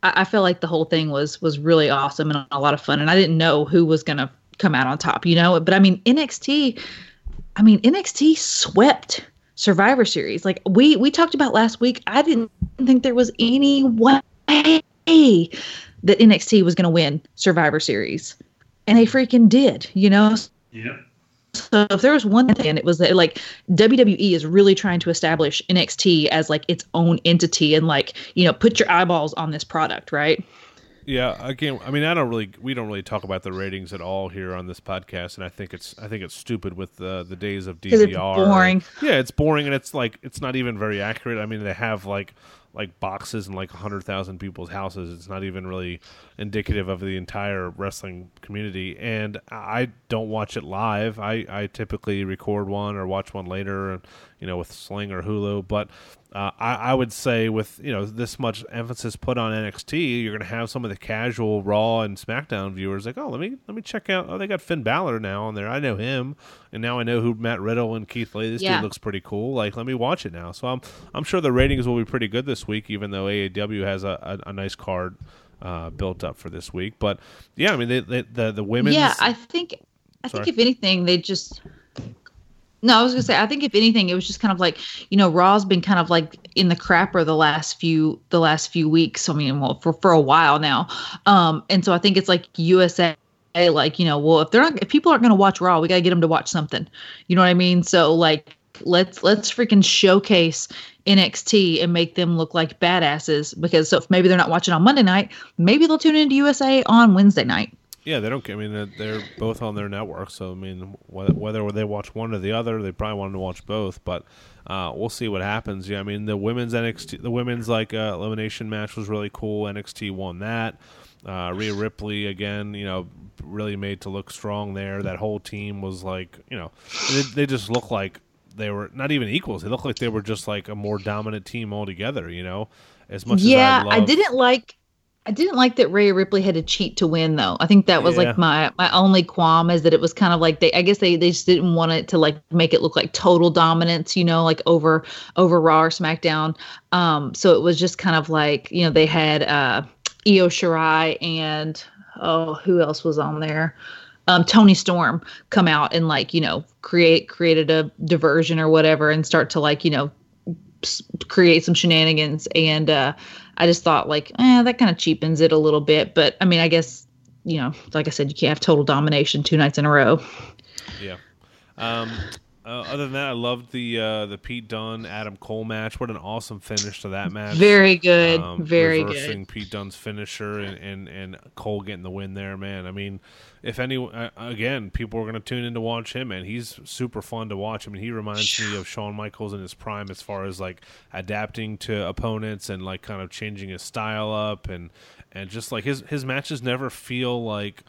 I, I feel like the whole thing was was really awesome and a lot of fun. And I didn't know who was gonna come out on top, you know. But I mean NXT, I mean NXT swept Survivor Series. Like we we talked about last week. I didn't think there was any way that NXT was gonna win Survivor Series, and they freaking did. You know, Yeah. so if there was one thing, it was that like WWE is really trying to establish NXT as like its own entity and like you know put your eyeballs on this product, right? Yeah, again, I mean, I don't really, we don't really talk about the ratings at all here on this podcast, and I think it's, I think it's stupid with the the days of 'Cause it's DVR. boring. Yeah, it's boring, and it's like, it's not even very accurate. I mean, they have like, like boxes in like hundred thousand people's houses. It's not even really indicative of the entire wrestling community, and I don't watch it live. I, I typically record one or watch one later, you know, with Sling or Hulu, but. Uh, I, I would say with you know this much emphasis put on NXT, you're going to have some of the casual Raw and SmackDown viewers like, oh, let me let me check out. Oh, they got Finn Balor now on there. I know him, and now I know who Matt Riddle and Keith Lee. This Yeah. dude looks pretty cool. Like, let me watch it now. So I'm I'm sure the ratings will be pretty good this week, even though AEW has a, a, a nice card uh, built up for this week. But yeah, I mean they, they, the the women's Yeah, I think I Sorry. think if anything, they just no, I was gonna say I think if anything, it was just kind of like you know Raw's been kind of like in the crapper the last few the last few weeks. I mean, well for for a while now, um, and so I think it's like USA. Like you know, well, if they're not, if people aren't going to watch Raw, we got to get them to watch something. You know what I mean? So like, let's let's freaking showcase NXT and make them look like badasses. Because so if maybe they're not watching on Monday night, maybe they'll tune into USA on Wednesday night. Yeah, they don't. I mean, they're, both on their network, so I mean, whether they watch one or the other, they probably want to watch both. But uh, we'll see what happens. Yeah, I mean, the women's NXT, the women's like uh, elimination match was really cool. NXT won that. Uh, Rhea Ripley again, you know, really made to look strong there. That whole team was like, you know, they, they just look like they were not even equals. They looked like they were just like a more dominant team altogether. You know, as much yeah, as I, I, love, didn't like. I didn't like that Rhea Ripley had to cheat to win, though. I think that was Yeah. like my my only qualm is that it was kind of like they. I guess they they just didn't want it to like make it look like total dominance, you know, like over over Raw or SmackDown. Um, so it was just kind of like you know they had uh Io Shirai and oh who else was on there? Um, Toni Storm come out and like you know create created a diversion or whatever and start to like you know create some shenanigans and uh i just thought like eh, that kind of cheapens it a little bit but i mean i guess you know like i said you can't have total domination two nights in a row Yeah. Um, uh, other than that, I loved the uh, the Pete Dunne Adam Cole match. What an awesome finish to that match. very good Um, very reversing good Pete Dunne's finisher and, and, and Cole getting the win there, man. I mean, if any, uh, again, people are going to tune in to watch him, and he's super fun to watch. I mean, he reminds me of Shawn Michaels in his prime as far as like adapting to opponents and like kind of changing his style up and and just like his his matches never feel like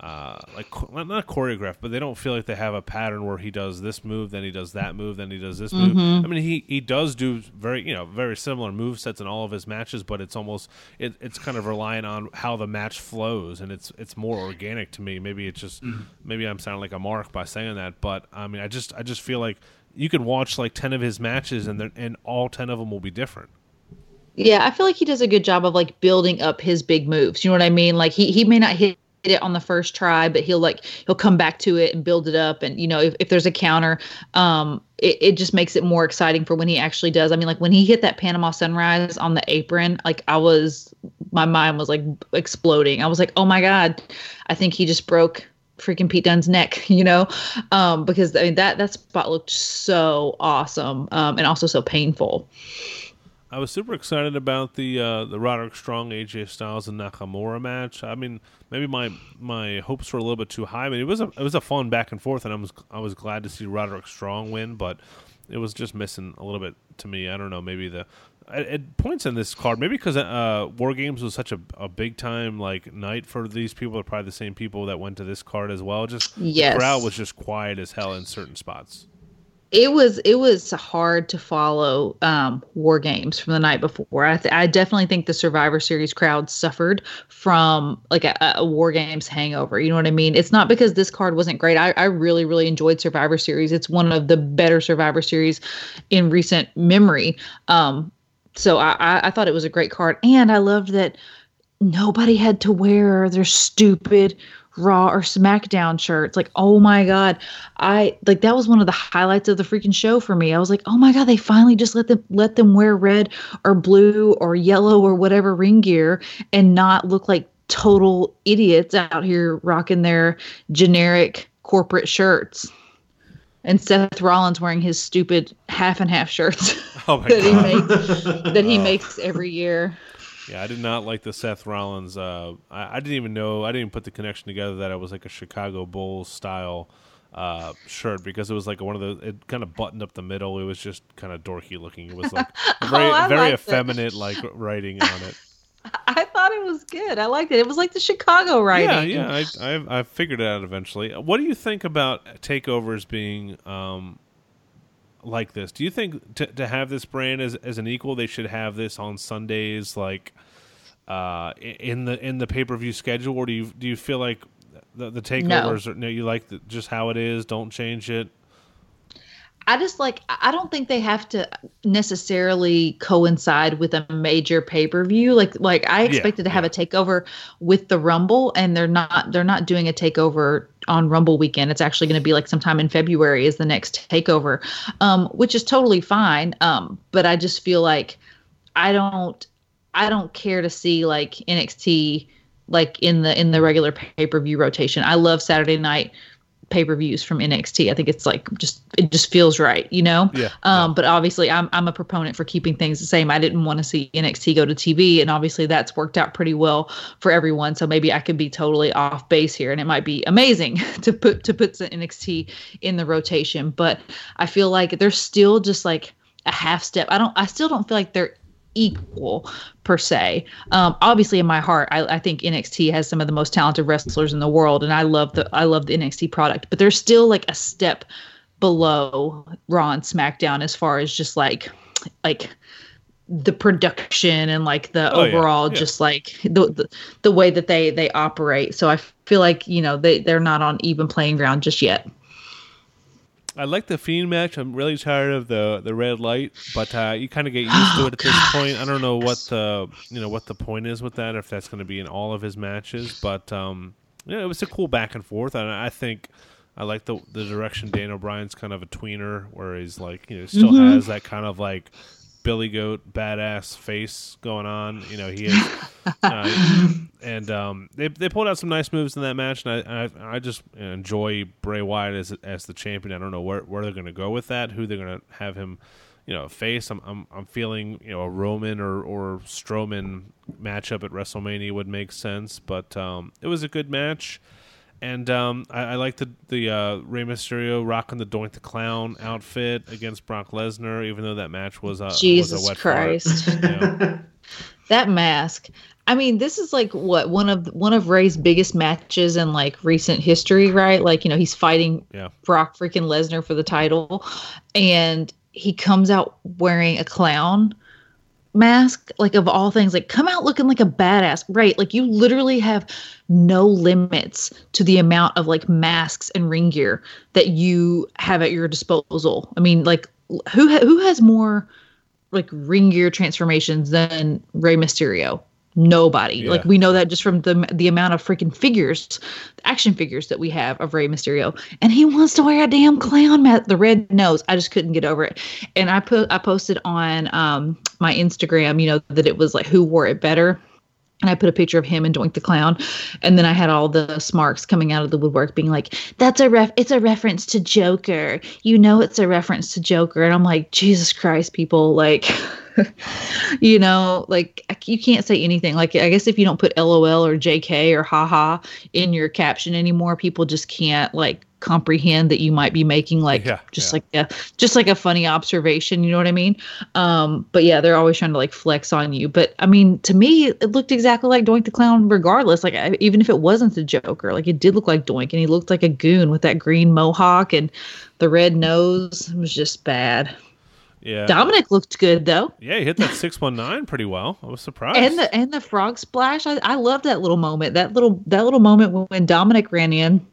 uh, like not choreographed, but they don't feel like they have a pattern where he does this move, then he does that move, then he does this move. I mean, he, he does do very you know very similar move sets in all of his matches, but it's almost it, it's kind of relying on how the match flows, and it's it's more organic to me. Maybe it's just maybe I'm sounding like a mark by saying that, but I mean, I just I just feel like you could watch like ten of his matches, and they're- and all ten of them will be different. yeah i feel like he does a good job of like building up his big moves you know what i mean like he he may not hit it on the first try but he'll like he'll come back to it and build it up. And you know if, if there's a counter um it, it just makes it more exciting for when he actually does. I mean like when he hit that panama sunrise on the apron like i was my mind was like exploding. I was like oh my god i think he just broke freaking Pete Dunne's neck, [laughs] you know, um, because I mean that that spot looked so awesome um, and also so painful. I was super excited about the uh, the Roderick Strong, AJ Styles, and Nakamura match. I mean, maybe my my hopes were a little bit too high. I mean, it was a it was a fun back and forth, and I was I was glad to see Roderick Strong win, but it was just missing a little bit to me. I don't know, maybe the at, points in this card, maybe because uh, War Games was such a, a big time like night for these people, are probably the same people that went to this card as well. Just yes. the crowd was just quiet as hell in certain spots. It was it was hard to follow um, War Games from the night before. I, th- I definitely think the Survivor Series crowd suffered from like a, a, War Games hangover. You know what I mean? It's not because this card wasn't great. I, I really really enjoyed Survivor Series. It's one of the better Survivor Series in recent memory. Um, so I, I thought it was a great card, and I loved that nobody had to wear their stupid Raw or SmackDown shirts. Like, oh my god, I like that was one of the highlights of the freaking show for me. I was like, oh my god, they finally just let them let them wear red or blue or yellow or whatever ring gear and not look like total idiots out here rocking their generic corporate shirts and Seth Rollins wearing his stupid half and half shirts oh [laughs] that God. he makes that he [laughs] oh. makes every year. Yeah, I did not like the Seth Rollins. Uh, I, I, didn't even know. I didn't even put the connection together that it was like a Chicago Bulls style uh, shirt because it was like one of the. It kind of buttoned up the middle. It was just kind of dorky looking. It was like very [laughs] oh, very effeminate like writing on it. [laughs] I thought it was good. I liked it. It was like the Chicago writing. Yeah, yeah. I, I, I figured it out eventually. What do you think about takeovers being um, like this? Do you think to to have this brand as as an equal, they should have this on Sundays, like uh, in the in the pay per view schedule, or do you do you feel like the, the takeovers no. are no, you like the, just how it is? Don't change it. I just like I don't think they have to necessarily coincide with a major pay-per-view. Like like I expected yeah, to have yeah. a takeover with the Rumble and they're not they're not doing a takeover on Rumble weekend. It's actually going to be like sometime in February is the next takeover. Um which is totally fine. Um but I just feel like I don't I don't care to see like NXT like in the in the regular pay-per-view rotation. I love Saturday night pay per views from NXT. I think it's like just it just feels right, you know. Yeah. Um, yeah. but obviously, I'm I'm a proponent for keeping things the same. I didn't want to see NXT go to TV, and obviously that's worked out pretty well for everyone. So maybe I could be totally off base here, and it might be amazing [laughs] to put to put the NXT in the rotation. But I feel like there's still just like a half step. I don't. I still don't feel like they're equal per se. Um, obviously, in my heart, I, I, think NXT has some of the most talented wrestlers in the world, and I love the I love the NXT product. But there's still like a step below Raw and SmackDown as far as just like like the production and like the oh, overall yeah. Yeah. just like the, the the way that they they operate. So I feel like you know they they're not on even playing ground just yet. I like the Fiend match. I'm really tired of the the red light, but uh, you kind of get used to it at this point. I don't know what the you know what the point is with that, if that's going to be in all of his matches. But um, yeah, it was a cool back and forth, and I think I like the the direction Daniel Bryan's kind of a tweener, where he's like you know still mm-hmm. has that kind of like Billy Goat badass face going on. You know, he is, uh, [laughs] and um, they they pulled out some nice moves in that match, and I I, I just enjoy Bray Wyatt as as the champion. I don't know where where they're going to go with that, who they're going to have him, you know, face. I'm I'm I'm feeling you know a Roman or or Strowman matchup at WrestleMania would make sense, but um, it was a good match. And um, I, I like the the uh, Rey Mysterio rocking the Doink the Clown outfit against Brock Lesnar, even though that match was a Jesus was a wet Christ. Fart, you know? that mask. I mean, this is like what one of one of Rey's biggest matches in like recent history, right? Like you know he's fighting yeah. Brock freaking Lesnar for the title, and he comes out wearing a clown mask like of all things like come out looking like a badass right? Like you literally have no limits to the amount of like masks and ring gear that you have at your disposal. I mean like who ha- who has more like ring gear transformations than Rey Mysterio nobody. Yeah. Like we know that just from the the amount of freaking figures, action figures that we have of Rey Mysterio, and he wants to wear a damn clown mask, the red nose. I just couldn't get over it. And I put I posted on um my Instagram, you know, that it was like who wore it better. And I put a picture of him and Doink the Clown, and then I had all the smarks coming out of the woodwork being like, "That's a ref. It's a reference to Joker. You know, it's a reference to Joker." And I'm like, Jesus Christ, people! Like, [laughs] you know, like you can't say anything. Like, I guess if you don't put LOL or JK or haha in your caption anymore, people just can't like comprehend that you might be making like Yeah, just yeah. like a just like a funny observation you know what i mean? Um but yeah they're always trying to like flex on you. But i mean to me it looked exactly like doink the clown regardless. Like I, even if it wasn't the joker like it did look like doink and he looked like a goon with that green mohawk and the red nose. It was just bad. Yeah. dominic looked good though. Yeah, he hit that 619 pretty well. I was surprised. and the and the frog splash. I i loved that little moment. That little that little moment when, when dominic ran in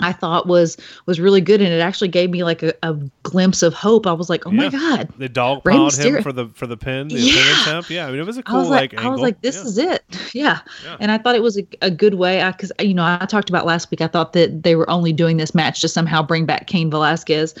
I thought was was really good, and it actually gave me like a, a glimpse of hope. I was like, "Oh my god!" they dog Rey him for the for the pin, the Yeah. pin attempt. Yeah, I mean it was a [laughs] I cool was like, like I was like, this Yeah. is it. [laughs] Yeah. Yeah. And I thought it was a, a good way because, you know, I talked about last week. I thought that they were only doing this match to somehow bring back Cain Velasquez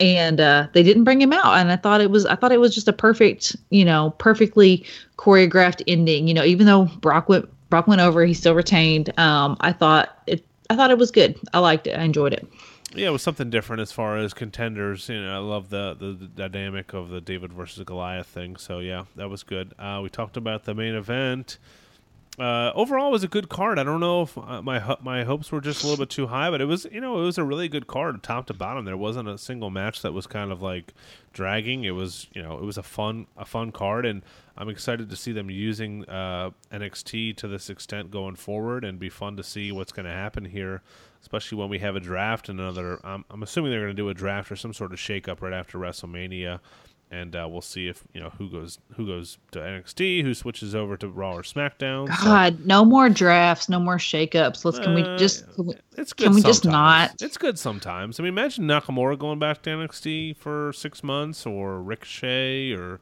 and uh, they didn't bring him out. And I thought it was, I thought it was just a perfect, you know, perfectly choreographed ending, you know, even though Brock went, Brock went over, he still retained. Um, I thought it, I thought it was good. I liked it. I enjoyed it. Yeah, it was something different as far as contenders. You know, I love the, the, the dynamic of the David versus Goliath thing. So yeah, that was good. Uh, we talked about the main event. Uh, overall, was a good card. I don't know if uh, my my hopes were just a little bit too high, but it was you know it was a really good card, top to bottom. There wasn't a single match that was kind of like dragging. It was you know it was a fun a fun card, and I'm excited to see them using uh, NXT to this extent going forward, and be fun to see what's going to happen here, especially when we have a draft and another. I'm I'm assuming they're going to do a draft or some sort of shakeup right after WrestleMania and uh, we'll see if you know who goes who goes to NXT, who switches over to Raw or SmackDown. So, God, no more drafts, no more shakeups. Let's, can we uh, just, can we, it's good. can we just not? It's good sometimes. I mean, imagine Nakamura going back to NXT for six months, or Ricochet, or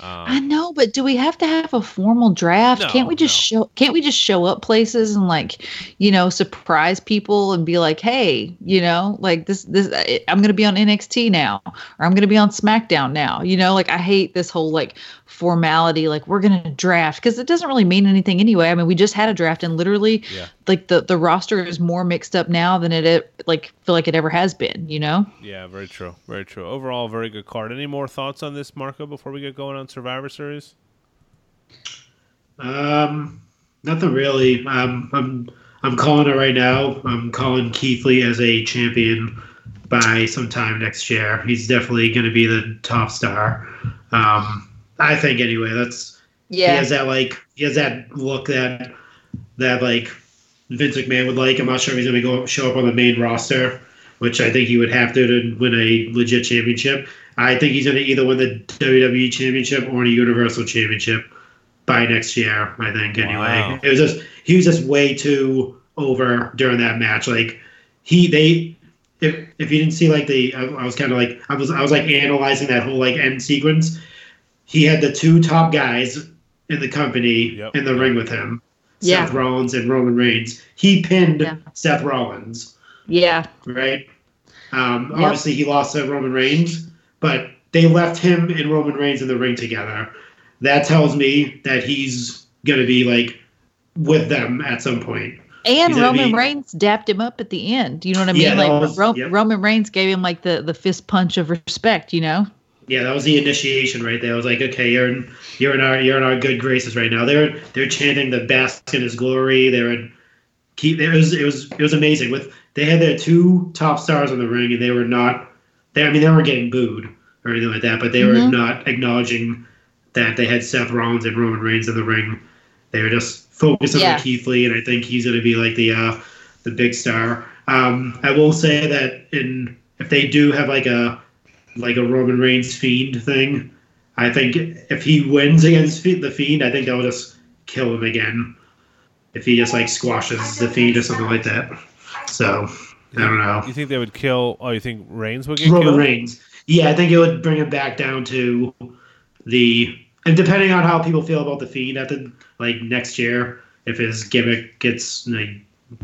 I um, know, but do we have to have a formal draft? No, can't we just show can't we just show up places and like, you know, surprise people and be like, "Hey, you know, like this this I'm going to be on NXT now or I'm going to be on SmackDown now." You know, like I hate this whole like formality like we're going to draft because it doesn't really mean anything anyway. I mean, we just had a draft and literally Yeah. like the the roster is more mixed up now than it, it like feel like it ever has been, you know? yeah, very true, very true. Overall, very good card. Any more thoughts on this, Marco, before we get going on Survivor Series? Um, nothing really. Um, I'm I'm calling it right now. I'm calling Keith Lee as a champion by sometime next year. He's definitely going to be the top star. Um, I think anyway. That's yeah. he has that like he has that look that that like Vince McMahon would like. I'm not sure if he's going to go show up on the main roster, which I think he would have to to win a legit championship. I think he's going to either win the WWE championship or the Universal championship by next year. I think anyway. Wow. It was just he was just way too over during that match. Like he they. If, if you didn't see like the I, I was kind of like I was I was like analyzing that whole like end sequence he had the two top guys in the company Yep. in the ring with him, Yeah. Seth Rollins and Roman Reigns. He pinned Yeah. Seth Rollins, Yeah. right? Um, Yep. Obviously, he lost to Roman Reigns, but they left him and Roman Reigns in the ring together. That tells me that he's gonna be like with them at some point. And Roman be- Reigns dapped him up at the end. You know what I mean? Yeah, like was- Ro- yep. Roman Reigns gave him like the the fist punch of respect. You know? Yeah, that was the initiation right there. I was like, okay, you're in, you're in our you're in our good graces right now. They're they're chanting the bask in his glory. They're in keep. It was it was it was amazing. With they had their two top stars in the ring, and they were not. They I mean they weren't getting booed or anything like that, but they were Mhm. not acknowledging that they had Seth Rollins and Roman Reigns in the ring. They were just focusing Yeah. on Keith Lee, and I think he's going to be like the uh, the big star. Um, I will say that in if they do have like a like a Roman Reigns Fiend thing. I think if he wins against the Fiend, I think that will just kill him again. If he just like squashes the Fiend or something like that. So I don't know. You think they would kill? Oh, you think Reigns would get Roman killed? Reigns. Yeah, I think it would bring him back down to the and depending on how people feel about the Fiend at the like next year, if his gimmick gets like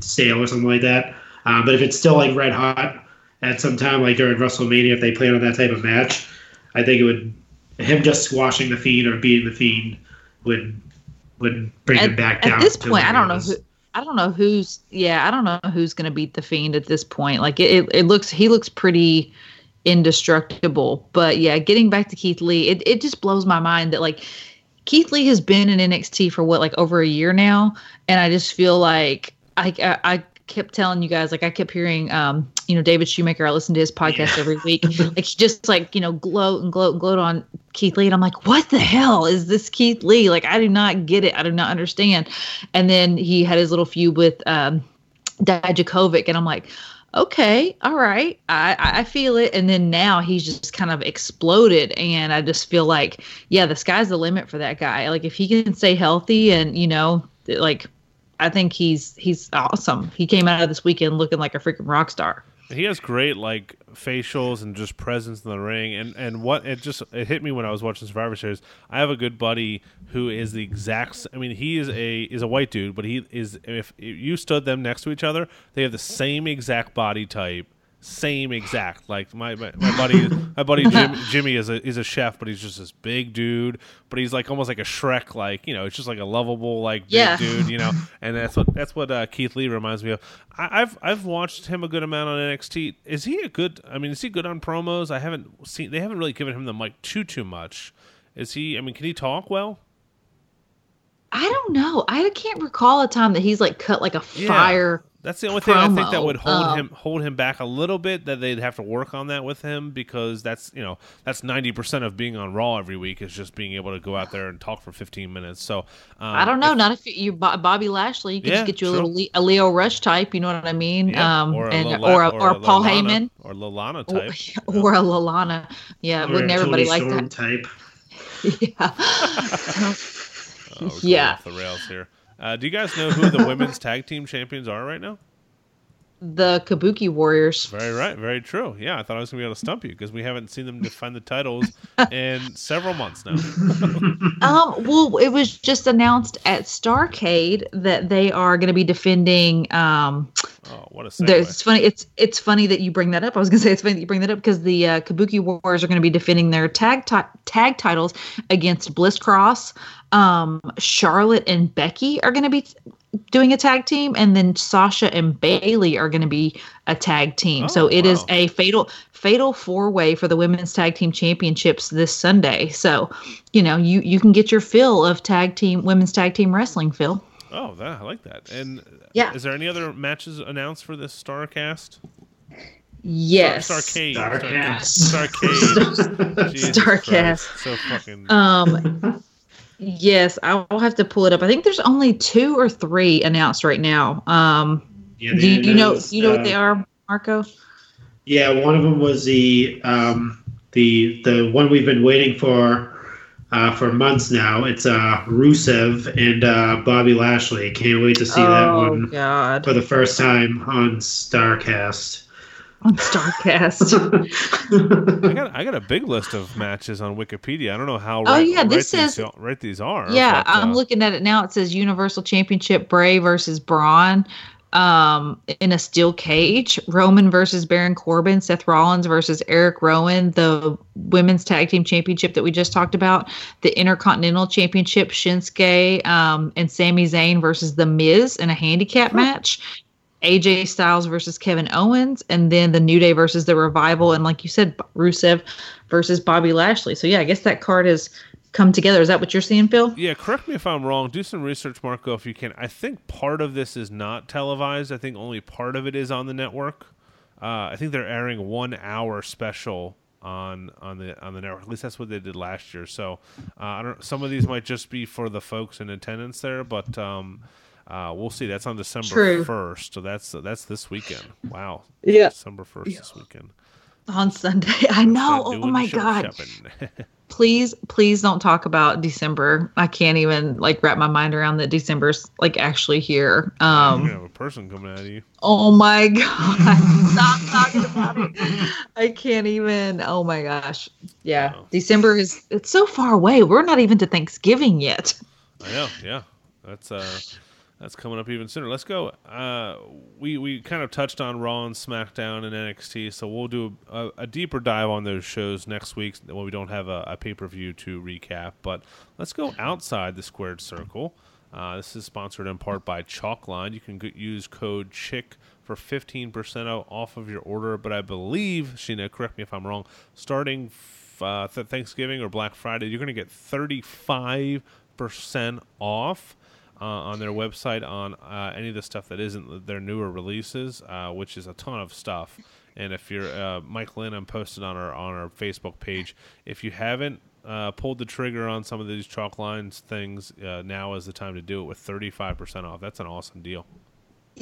stale or something like that. Um, but if it's still like red hot at some time, like during WrestleMania, if they plan on that type of match, I think it would him just squashing the Fiend or beating the Fiend would would bring at, him back down. At this point, I don't know who. I don't know who's. Yeah, I don't know who's going to beat the fiend at this point. Like it, it, it looks. He looks pretty indestructible. But yeah, getting back to Keith Lee, it it just blows my mind that like Keith Lee has been in NXT for what like over a year now, and I just feel like I I, I kept telling you guys like I kept hearing um you know David Shoemaker I listen to his podcast Yeah. every week. [laughs] Like he just like you know gloat and gloat and gloat on Keith Lee. And I'm like what the hell is this Keith Lee? Like I do not get it. I do not understand. And then he had his little feud with um Dijakovic. And I'm like okay all right. I I feel it. And then now he's just kind of exploded. And I just feel like yeah the sky's the limit for that guy. Like if he can stay healthy and you know like I think he's he's awesome. He came out of this weekend looking like a freaking rock star. He has great like facials and just presence in the ring, and and what it just it hit me when I was watching Survivor Series. I have a good buddy who is the exact. I mean, he is a is a white dude, but he is if you stood them next to each other, they have the same exact body type, same exact. Like my my, my buddy my buddy Jim, [laughs] Jimmy is a is a chef, but he's just this big dude, but he's like almost like a Shrek, like you know, it's just like a lovable like big Yeah. dude, you know, [laughs] and that's what that's what uh, Keith Lee reminds me of. I, I've I've watched him a good amount on NXT. Is he a good? I mean, is he good on promos? I haven't seen. They haven't really given him the mic too too much. Is he? I mean, can he talk well? I don't know. I can't recall a time that he's like cut like a Yeah. fire. That's the only thing I think that would hold um, him hold him back a little bit. That they'd have to work on that with him because that's you know that's ninety percent of being on Raw every week is just being able to go out there and talk for fifteen minutes. So um, I don't know. Not if you Bobby Lashley, you could Yeah, just get you a true. little Le- a Lio Rush type. You know what I mean? yeah, um, or a and Lala- or a, or, a Paul Lalana- Heyman or Lalana or, type. [laughs] or a Lalana. Yeah, Or wouldn't a everybody Tony like that? type. [laughs] yeah. Oh, [laughs] Yeah. off the rails here. Uh, do you guys know who the women's [laughs] tag team champions are right now? The Kabuki Warriors. Very right, very true. Yeah, I thought I was gonna be able to stump you because we haven't seen them defend the titles [laughs] in several months now. [laughs] Um, well, it was just announced at Starcade that they are going to be defending. Um, Oh, what a segue! it's funny. It's it's funny that you bring that up. I was going [laughs] to say it's funny that you bring that up because the uh, Kabuki Warriors are going to be defending their tag ti- tag titles against Bliss Cross. Um, Charlotte and Becky are going to be t- doing a tag team, and then Sasha and Bayley are going to be a tag team. so Oh, it is wow. a fatal fatal four way for the women's tag team championships this Sunday. So, you know, you you can get your fill of tag team women's tag team wrestling, Phil. Oh, that I like that. And Yeah. is there any other matches announced for this Starcast? Yes. Starcade. Starcast. Starcade. [laughs] Jesus Starcast. Christ. So fucking. Um, [laughs] yes, I will have to pull it up. I think there's only two or three announced right now. Um, Yeah, do you, you know you know what uh, they are, Marco? Yeah, one of them was the um, the the one we've been waiting for uh, for months now. It's uh, Rusev and uh, Bobby Lashley. Can't wait to see that one God, for the first time on Starcast. On Starcast. [laughs] I got I got a big list of matches on Wikipedia. I don't know how. Oh, right, yeah, this right says- these, right these are. yeah, but, I'm uh, looking at it now. It says Universal Championship Bray versus Braun. Um, in a steel cage, Roman versus Baron Corbin, Seth Rollins versus Eric Rowan, the women's tag team championship that we just talked about, the Intercontinental Championship, Shinsuke um, and Sami Zayn versus The Miz in a handicap match. AJ Styles versus Kevin Owens, and then the New Day versus the Revival, and like you said, Rusev versus Bobby Lashley. So yeah, I guess that card has come together. Is that what you're seeing, Phil? Yeah, correct me if I'm wrong. Do some research, Marco, if you can. I think part of this is not televised. I think only part of it is on the network. Uh, I think they're airing one hour special on on the on the network. At least that's what they did last year. So uh, I don't. Some of these might just be for the folks in attendance there, but um, uh, we'll see. That's on December first. So that's that's this weekend. Wow. Yeah. December first this weekend. On Sunday. [laughs] I know. Oh my god. [laughs] Please, please don't talk about December. I can't even like wrap my mind around that December's like actually here. You're Um gonna have a person coming at you. oh my [laughs] god. Stop talking about it. I can't even. Oh my gosh. Yeah. Wow. December is it's so far away. We're not even to Thanksgiving yet. I know, yeah. That's uh That's coming up even sooner. Let's go. Uh, we we kind of touched on Raw and SmackDown and NXT, so we'll do a, a deeper dive on those shows next week when we don't have a, a pay per view to recap. But let's go outside the squared circle. Uh, this is sponsored in part by Chalkline. You can use code CHICK for 15% off of your order. But I believe, Sheena, correct me if I'm wrong, starting f- uh, th- Thanksgiving or Black Friday, you're going to get 35% off uh, on their website on uh, any of the stuff that isn't their newer releases, uh, which is a ton of stuff. And if you're uh, Mike Lynn, posted on our on our Facebook page. If you haven't uh, pulled the trigger on some of these chalk lines things, uh, now is the time to do it with 35% off. That's an awesome deal.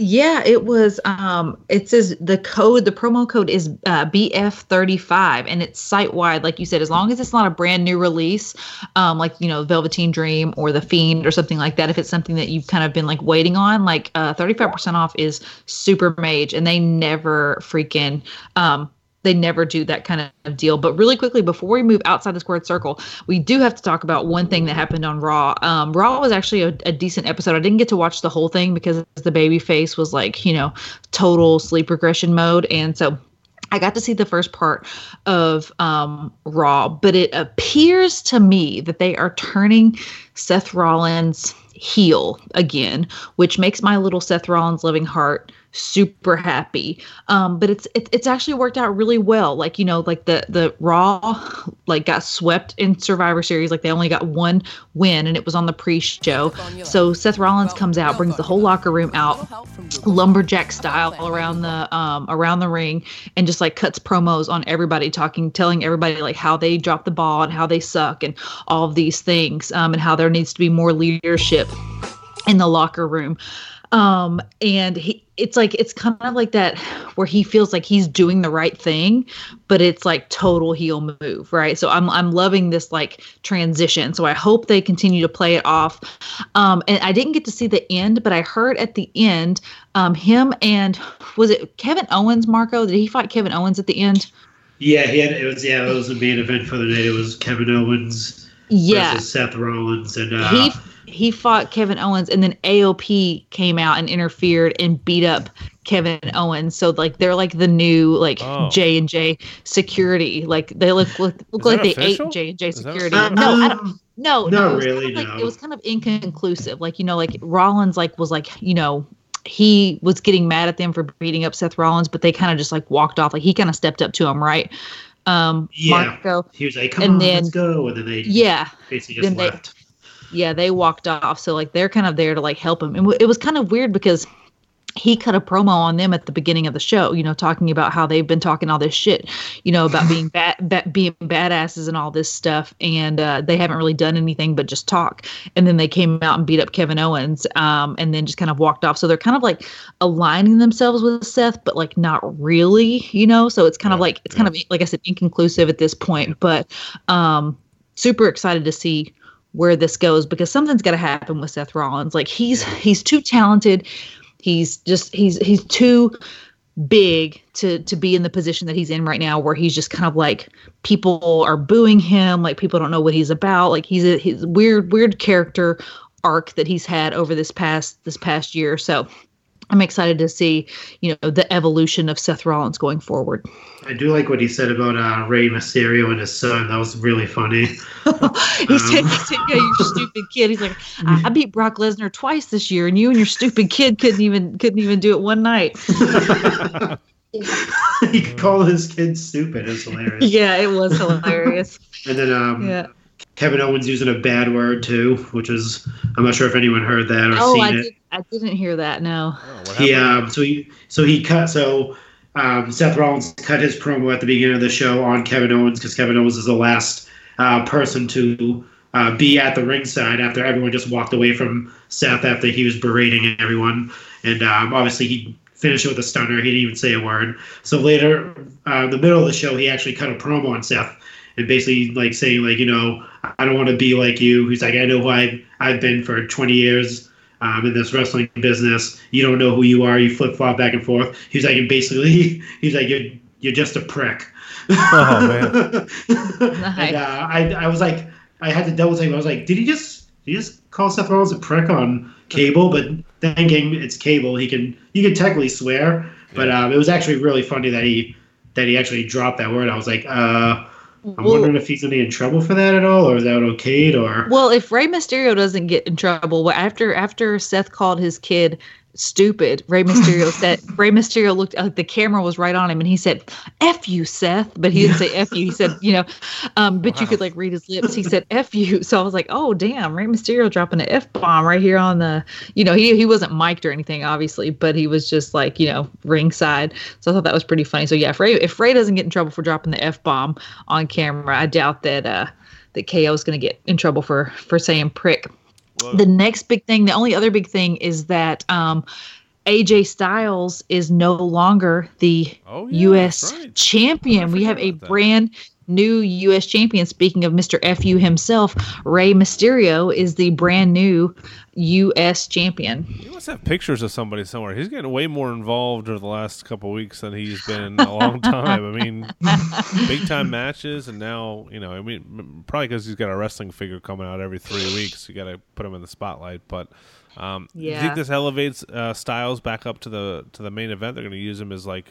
Yeah, it was. Um, it says the code, the promo code is uh, BF35, and it's site wide. Like you said, as long as it's not a brand new release, um, like you know Velveteen Dream or The Fiend or something like that. If it's something that you've kind of been like waiting on, like uh, 35% off is super mage, and they never freaking um, they never do that kind of deal. But really quickly, before we move outside the squared circle, we do have to talk about one thing that happened on Raw. Um, Raw was actually a, a, decent episode. I didn't get to watch the whole thing because the baby face was like, you know, total sleep regression mode. And so I got to see the first part of um, Raw, but it appears to me that they are turning Seth Rollins heel again, which makes my little Seth Rollins loving heart super happy. Um, but it's it, it's actually worked out really well. Like you know, like the the Raw like got swept in Survivor Series. Like they only got one win, and it was on the pre-show. So Seth Rollins comes out, brings the whole locker room out, lumberjack style around the um around the ring, and just like cuts promos on everybody, talking, telling everybody like how they dropped the ball and how they suck and all of these things, um, and how there needs to be more leadership in the locker room um and he it's like it's kind of like that where he feels like he's doing the right thing but it's like total heel move right? So i'm i'm loving this like transition. So i hope they continue to play it off. Um and i didn't get to see the end but i heard at the end um him and was it kevin owens marco? Did he fight kevin owens at the end? Yeah he had it was yeah it was the main event for the night. It was kevin owens yeah. Versus seth rollins and uh he he fought Kevin Owens, and then AOP came out and interfered and beat up Kevin Owens. So like they're like the new like Oh. J and J security. Like they look look, look like that they official? ate J and J Is that security. official? No, I don't. Um, No, no, it was really, Kind of like, no. It was kind of inconclusive. Like you know, like Rollins like was like you know he was getting mad at them for beating up Seth Rollins, but they kind of just like walked off. Like he kind of stepped up to him, right? Um, Yeah. Marco. he was like come And on then- let's go and then they Yeah, basically just then they- left yeah, they walked off. So like they're kind of there to like help him. And w- it was kind of weird because he cut a promo on them at the beginning of the show, you know, talking about how they've been talking all this shit, you know, about being [laughs] bad, ba- being badasses and all this stuff, and uh, they haven't really done anything but just talk. And then they came out and beat up Kevin Owens, um, and then just kind of walked off. So they're kind of like aligning themselves with Seth, but like not really, you know. So it's kind of like it's kind of like I said, inconclusive at this point, but um, super excited to see where this goes because something's got to happen with Seth Rollins. Like he's he's too talented. He's just he's he's too big to to be in the position that he's in right now where he's just kind of like people are booing him like people don't know what he's about like he's a he's a weird weird character arc that he's had over this past this past year so i'm excited to see you know the evolution of seth rollins going forward i do like what he said about uh rey mysterio and his son that was really funny he said, he said, "Yeah, you stupid kid." He's like, I, "I beat Brock Lesnar twice this year, and you and your stupid kid couldn't even couldn't even do it one night." [laughs] he called his kid stupid it's hilarious [laughs] yeah, it was hilarious. and then um Yeah. Kevin Owens using a bad word too, which is I'm not sure if anyone heard that or Oh, seen I it. did, I didn't hear that. No. Oh, what He happened? um, so he so he cut so um, Seth Rollins cut his promo at the beginning of the show on Kevin Owens because Kevin Owens is the last uh, person to uh, be at the ringside after everyone just walked away from Seth after he was berating everyone, and um, obviously he finished it with a stunner. He didn't even say a word. So later, uh, in the middle of the show, he actually cut a promo on Seth and basically like saying like you know I don't want to be like you. He's like I know who I I've been for 20 years um, in this wrestling business. You don't know who you are. You flip flop back and forth. He's like, and basically, [laughs] he's like, you're you're just a prick. Oh, man. [laughs] and uh, I I was like, I had to double take. I was like, did he just did he just call Seth Rollins a prick on cable, but thinking it's cable, he can you can technically swear. But um, it was actually really funny that he that he actually dropped that word. I was like, uh, I'm Well- wondering if he's gonna be in trouble for that at all, or is that okayed, or Well, if Rey Mysterio doesn't get in trouble, after after Seth called his kid stupid, Rey Mysterio [laughs] said Rey Mysterio looked like the camera was right on him, and he said "f you, Seth," but he didn't say "f you." He said, you know, um, but you could like read his lips. He said "f you," so I was like, oh damn, Rey Mysterio dropping an f bomb right here on the, you know, he he wasn't mic'd or anything, obviously, but he was just like you know ringside. So I thought that was pretty funny. So yeah, if Rey if Rey doesn't get in trouble for dropping the f bomb on camera, I doubt that. uh that KO is going to get in trouble for for saying prick. Well- the next big thing, the only other big thing is that um, AJ Styles is no longer the Oh, yeah, U.S. right. champion. We have a that. brand new U.S. champion. Speaking of Mr. FU himself, Rey Mysterio is the brand new U.S. champion. He must have pictures of somebody somewhere. He's getting way more involved over the last couple of weeks than he's been in a long [laughs] time. I mean, big time matches, and now you know. I mean, probably because he's got a wrestling figure coming out every three weeks. You got to put him in the spotlight. But um, do you Yeah. think this elevates uh, Styles back up to the to the main event? They're going to use him as like.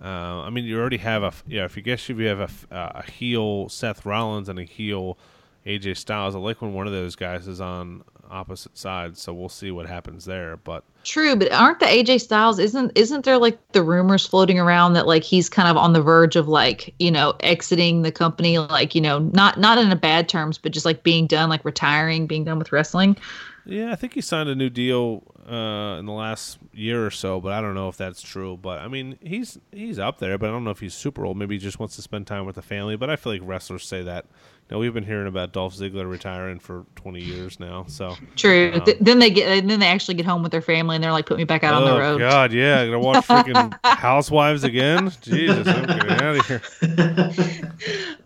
Uh, I mean, you already have a yeah. If you guess if you have a, uh, a heel Seth Rollins and a heel AJ Styles, I like when one of those guys is on opposite sides. So we'll see what happens there. But True, but aren't the AJ Styles isn't isn't there like the rumors floating around that like he's kind of on the verge of like, you know, exiting the company like, you know, not not in a bad terms, but just like being done like retiring, being done with wrestling. Yeah, I think he signed a new deal uh, in the last year or so, but I don't know if that's true. But I mean, he's he's up there, but I don't know if he's super old. Maybe he just wants to spend time with the family. But I feel like wrestlers say that. You know, we've been hearing about Dolph Ziggler retiring for 20 years now. So True. Um, Th- then they get and then they actually get home with their family and they're like put me back out on the road. oh road. God, yeah, gonna watch [laughs] freaking Housewives again. Jesus, I'm getting out of here.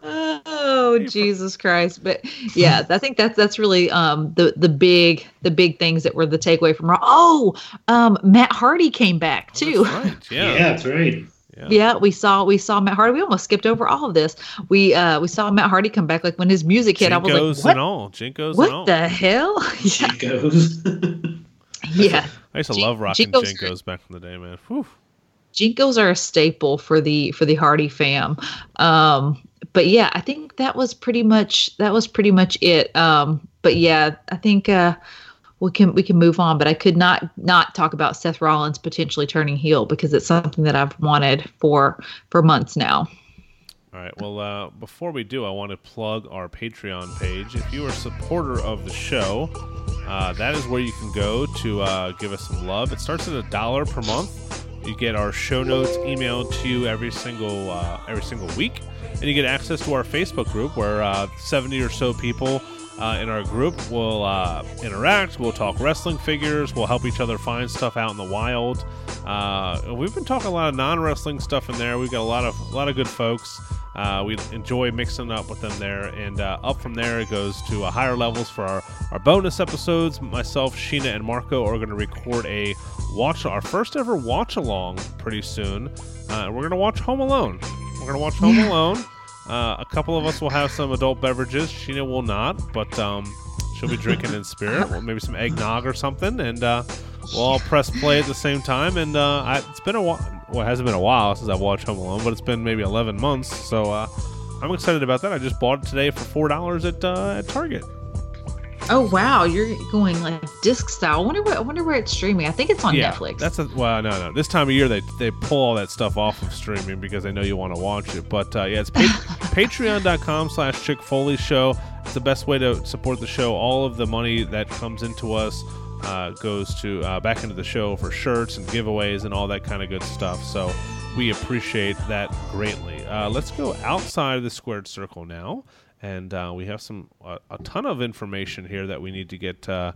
Oh Jesus Christ! But yeah, I think that's that's really um the the big the big things that were the takeaway from Raw. Oh, um, Matt Hardy came back too. That's right. yeah. Yeah. that's right. Yeah. Yeah, we saw we saw Matt Hardy. We almost skipped over all of this. We uh we saw Matt Hardy come back like when his music hit. I was like, what? and all. JNCOs and all. What the hell? [laughs] yeah, She [laughs] yeah. I used to Jin- love rocking JNCOs- JNCOs back in the day, man. Whew. JNCOs are a staple for the for the Hardy fam. Um, but yeah, I think that was pretty much that was pretty much it. Um, but yeah, I think uh, we can we can move on. But I could not not talk about Seth Rollins potentially turning heel because it's something that I've wanted for for months now. All right. Well, uh, before we do, I want to plug our Patreon page. If you are a supporter of the show, uh, that is where you can go to uh, give us some love. It starts at a dollar per month. You get our show notes emailed to you every single uh, every single week, and you get access to our Facebook group where uh, 70 or so people uh, in our group We'll uh, interact. We'll talk wrestling figures. We'll help each other find stuff out in the wild. Uh, we've been talking a lot of non-wrestling stuff in there. We've got a lot of a lot of good folks. Uh, we enjoy mixing up with them there, and uh, up from there it goes to uh, higher levels for our, our bonus episodes. Myself, Sheena, and Marco are going to record a watch our first ever watch along pretty soon. Uh, we're going to watch Home Alone. We're going to watch Home Alone. Uh, a couple of us will have some adult beverages. Sheena will not, but um, she'll be drinking in spirit. Well, maybe some eggnog or something, and uh, we'll all press play at the same time. And uh, I, it's been a while. Well, it hasn't been a while since I've watched Home Alone, but it's been maybe 11 months. So uh, I'm excited about that. I just bought it today for four dollars at uh, at Target. Oh wow, you're going like disc style. I wonder where I wonder where it's streaming. I think it's on yeah, Netflix. That's a well, no, no. This time of year, they they pull all that stuff off of streaming because they know you want to watch it. But uh, yeah, it's pa- [laughs] Patreon.com/slash Chick Foley Show. It's the best way to support the show. All of the money that comes into us uh, goes to uh, back into the show for shirts and giveaways and all that kind of good stuff. So we appreciate that greatly. Uh, let's go outside of the squared circle now, and uh, we have some uh, a ton of information here that we need to get. Uh,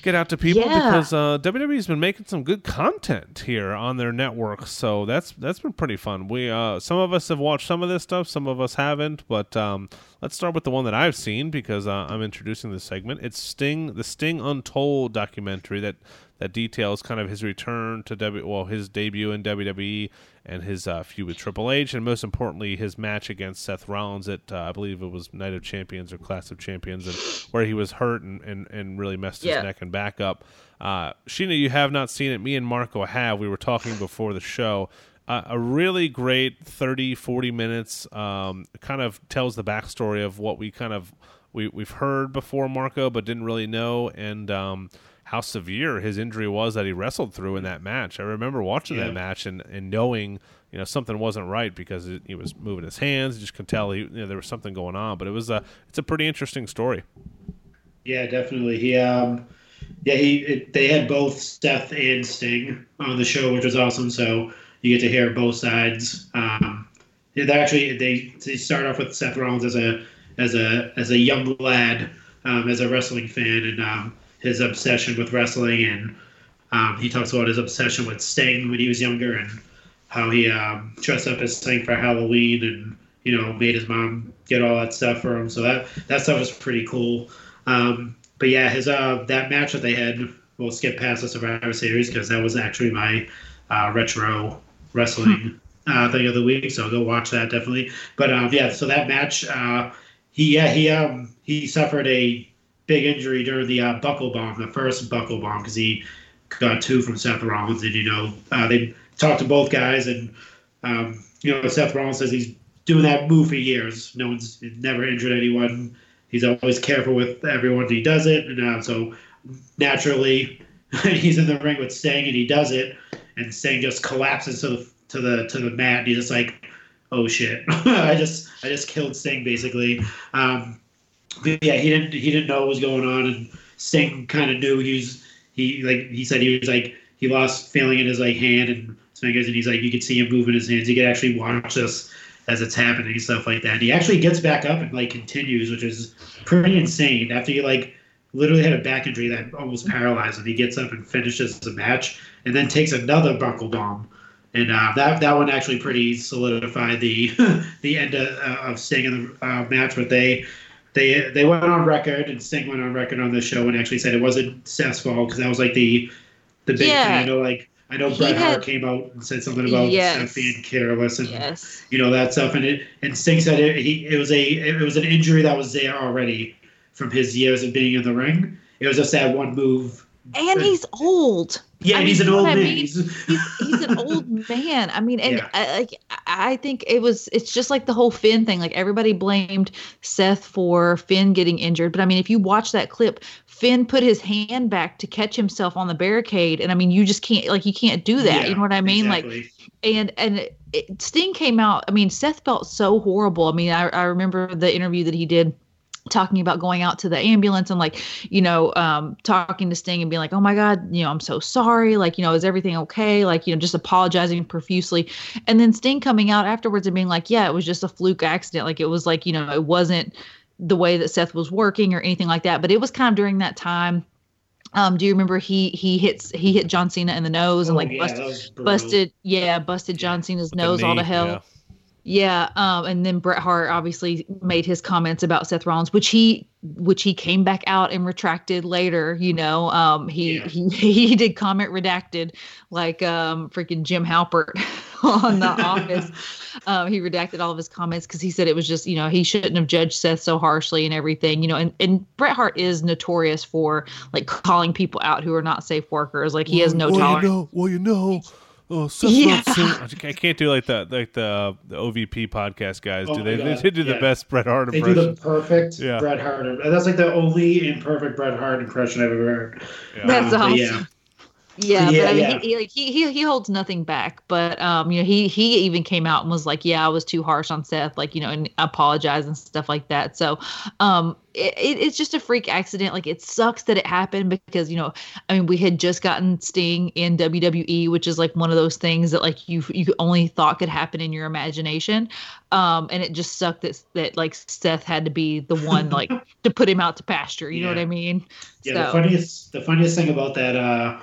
get out to people Yeah. because uh, WWE's been making some good content here on their network. So that's that's been pretty fun. We uh, some of us have watched some of this stuff, some of us haven't. But um, let's start with the one that I've seen because uh, I'm introducing this segment. It's Sting, the Sting Untold documentary that that details kind of his return to W, well, his debut in WWE and his uh, feud with Triple H, and most importantly, his match against Seth Rollins at uh, I believe it was Night of Champions or Class of Champions, and where he was hurt and, and, and really messed his Yeah. neck and back up. Uh, Sheena, you have not seen it. Me and Marco have. We were talking before the show. Uh, a really great 30, 40 minutes. Um, kind of tells the backstory of what we kind of we we've heard before Marco, but didn't really know, and um, how severe his injury was that he wrestled through in that match. I remember watching Yeah. that match and, and knowing you know something wasn't right because it, he was moving his hands. You just could tell he, you know, there was something going on. But it was a it's a pretty interesting story. Yeah, definitely. He, um, yeah, he. It, they had both Seth and Sting on the show, which was awesome. So you get to hear both sides. Um, they actually they they start off with Seth Rollins as a as a as a young lad, um, as a wrestling fan, and um, his obsession with wrestling, and um, he talks about his obsession with Sting when he was younger, and how he um, dressed up as Sting for Halloween, and you know made his mom get all that stuff for him. So that that stuff was pretty cool. Um, but yeah, his uh, that match that they had. We'll skip past the Survivor Series because that was actually my uh, retro wrestling uh, thing of the week. So go watch that definitely. But um, yeah, so that match, uh, he yeah he um he suffered a big injury during the uh, buckle bomb, the first buckle bomb, because he got two from Seth Rollins, and you know uh, they talked to both guys, and um, you know Seth Rollins says he's doing that move for years. No one's never injured anyone. He's always careful with everyone he does it, and uh, so naturally [laughs] he's in the ring with Sting and he does it, and Sting just collapses to the to the to the mat. And he's just like, "Oh shit! [laughs] I just I just killed Sting basically." Um, yeah, he didn't he didn't know what was going on, and Sting kind of knew he was he like he said he was like he lost feeling in his like hand and fingers, and he's like you could see him moving his hands. You could actually watch this as it's happening and stuff like that. And he actually gets back up and like continues, which is pretty insane. After he like literally had a back injury that almost paralyzed him, he gets up and finishes the match, and then takes another buckle bomb. And uh, that that one actually pretty solidified the [laughs] the end of, uh, of Sting in the uh, match. But they they they went on record, and Sting went on record on the show and actually said it wasn't Seth's fault because that was like the the big Yeah. thing. I know like I know He Bret Hart came out and said something about Yes. Seth being careless and Yes. you know that stuff. And it and Sting said it, he it was a it was an injury that was there already from his years of being in the ring. It was just that one move. And he's old. Yeah, I and he's an old I man. mean? He's- he's, an old [laughs] man. I mean, and Yeah. I, like I think it was it's just like the whole Finn thing. Like everybody blamed Seth for Finn getting injured, but I mean, if you watch that clip, Finn put his hand back to catch himself on the barricade, and I mean, you just can't like you can't do that. Yeah, you know what I mean? Like and and it, Sting came out. I mean, Seth felt so horrible. I mean, I, I remember the interview that he did talking about going out to the ambulance and like you know um talking to Sting and being like oh my god you know I'm so sorry. Like you know is everything okay? Like you know just apologizing profusely. And then Sting coming out afterwards and being like yeah it was just a fluke accident. Like it was like you know it wasn't the way that Seth was working or anything like that. But it was kind of during that time. Um do you remember he he hits he hit John Cena in the nose and Oh, like yeah, busted that was brutal. busted yeah busted John Cena's With nose all knee, to hell. yeah. Yeah, um, and then Bret Hart obviously made his comments about Seth Rollins, which he which he came back out and retracted later. You know, um, he Yeah. he [laughs] he did comment redacted like um, freaking Jim Halpert [laughs] on The Office. [laughs] Um, he redacted all of his comments because he said it was just you know he shouldn't have judged Seth so harshly and everything. You know, and and Bret Hart is notorious for like calling people out who are not safe workers. Like he has no well, tolerance. You know, well, you know, uh, Seth Yeah. Rollins- [laughs] I can't do like the like the the OVP podcast guys Oh do. my They, God, they do the yeah. best Bret Hart impression. They do impression. the perfect Yeah. Bret Hart. and That's like the only imperfect Bret Hart impression I've ever heard. Yeah. That's Um, awesome. Yeah, Yeah, Yeah, but I mean, yeah. He, he like he, he he holds nothing back. But um, you know, he he even came out and was like, "Yeah, I was too harsh on Seth," like you know, and apologize and stuff like that. So, um, it, it, it's just a freak accident. Like it sucks that it happened because you know, I mean, we had just gotten Sting in WWE, which is like one of those things that like you you only thought could happen in your imagination. Um, and it just sucked that that like Seth had to be the one like [laughs] to put him out to pasture. You know what I mean? yeah. The So- funniest, the funniest thing about that uh,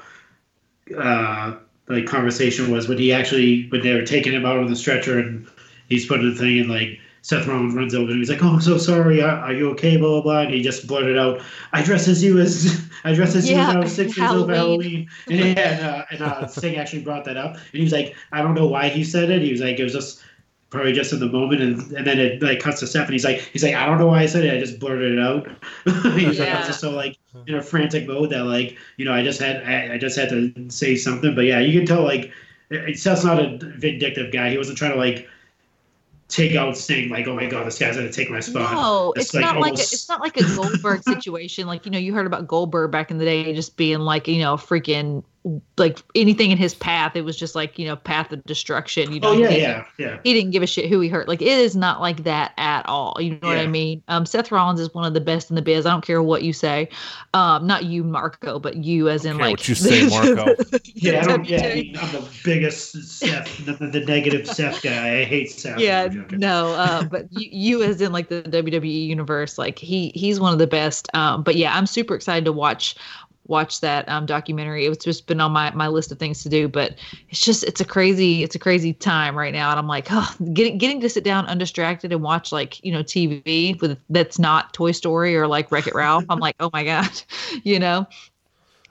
uh, like conversation was when he actually when they were taking him out on the stretcher and he's putting the thing and like Seth Rollins runs over and he's like, "Oh, I'm so sorry. Are, are you okay?" Blah blah blah. And he just blurted out, "I dress as you as [laughs] I dress as you Yeah, when I was six years old for Halloween. Halloween." And, and, uh, and uh, Sting actually brought that up, and he was like, "I don't know why he said it." He was like, "It was just." Probably just in the moment, and, and then it like cuts to Seth, and he's like, he's like, I don't know why I said it, I just blurted it out. [laughs] he's like, Yeah. was just so like in a frantic mode that like, you know, I just had, I, I just had to say something. But yeah, you can tell like, it- Seth's not a vindictive guy. He wasn't trying to like take out Sting like, oh my god, this guy's gonna take my spot. No, It's it's, like not like a, almost- it's not like a Goldberg situation. Like you know, you heard about Goldberg back in the day, just being like you know, freaking like anything in his path. It was just like you know, path of destruction. You know, Oh yeah, he, yeah, yeah. he didn't give a shit who he hurt. Like it is not like that at all. You know what I mean? Um, Seth Rollins is one of the best in the biz. I don't care what you say. Um, not you, Marco, but you as in like what you say, [laughs] Marco. Yeah, I don't, yeah, I WWE. mean, I'm the biggest Seth, the, the negative Seth guy. I hate Seth. yeah no uh but you, you as in like the wwe universe like he he's one of the best um but yeah i'm super excited to watch watch that um documentary it's just been on my my list of things to do but it's just it's a crazy it's a crazy time right now and i'm like oh getting getting to sit down undistracted and watch like you know tv with that's not toy story or like wreck it ralph i'm like oh my god [laughs] you know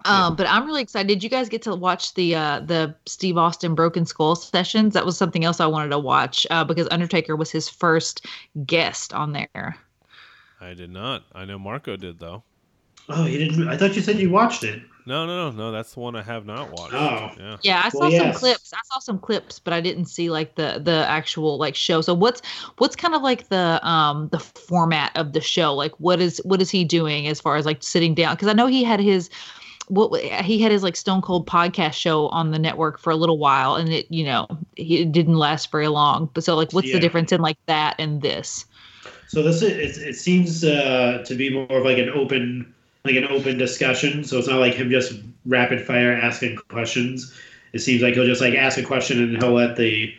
um, but I'm really excited. Did you guys get to watch the uh, the Steve Austin Broken Skull sessions? That was something else I wanted to watch uh, because Undertaker was his first guest on there. I did not. I know Marco did though. Oh, you didn't? I thought you said you watched it. No, no, no, no. That's the one I have not watched. Oh. Yeah. Yeah, I saw Well, some yes. clips. I saw some clips, but I didn't see like the the actual like show. So what's what's kind of like the um the format of the show? Like what is what is he doing as far as like sitting down? Because I know he had his what he had his like Stone Cold podcast show on the network for a little while, and it you know he, it didn't last very long. But so like, what's Yeah. the difference in like that and this? So this is it, it seems uh, to be more of like an open like an open discussion. So it's not like him just rapid fire asking questions. It seems like he'll just like ask a question and he'll let the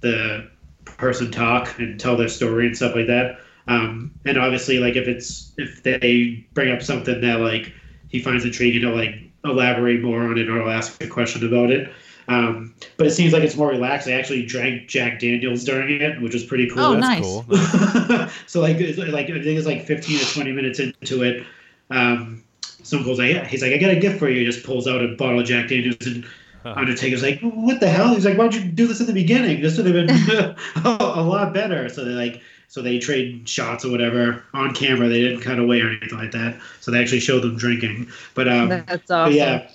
the person talk and tell their story and stuff like that. Um, and obviously, like if it's if they bring up something that like he finds intriguing, he'll like elaborate more on it or ask a question about it. Um, but it seems like it's more relaxed. I actually drank Jack Daniels during it, which was pretty cool. Oh, That's nice. cool. [laughs] so like it's like I think it's like fifteen to twenty minutes into it. Um, Stone Cold's like, yeah. he's like, I got a gift for you. He just pulls out a bottle of Jack Daniels, and Undertaker's like, what the hell? He's like, why'd you do this in the beginning? This would have been [laughs] [laughs] a, a lot better. So they like, so they trade shots or whatever on camera. They didn't cut away or anything like that. So they actually showed them drinking. But um, That's but yeah,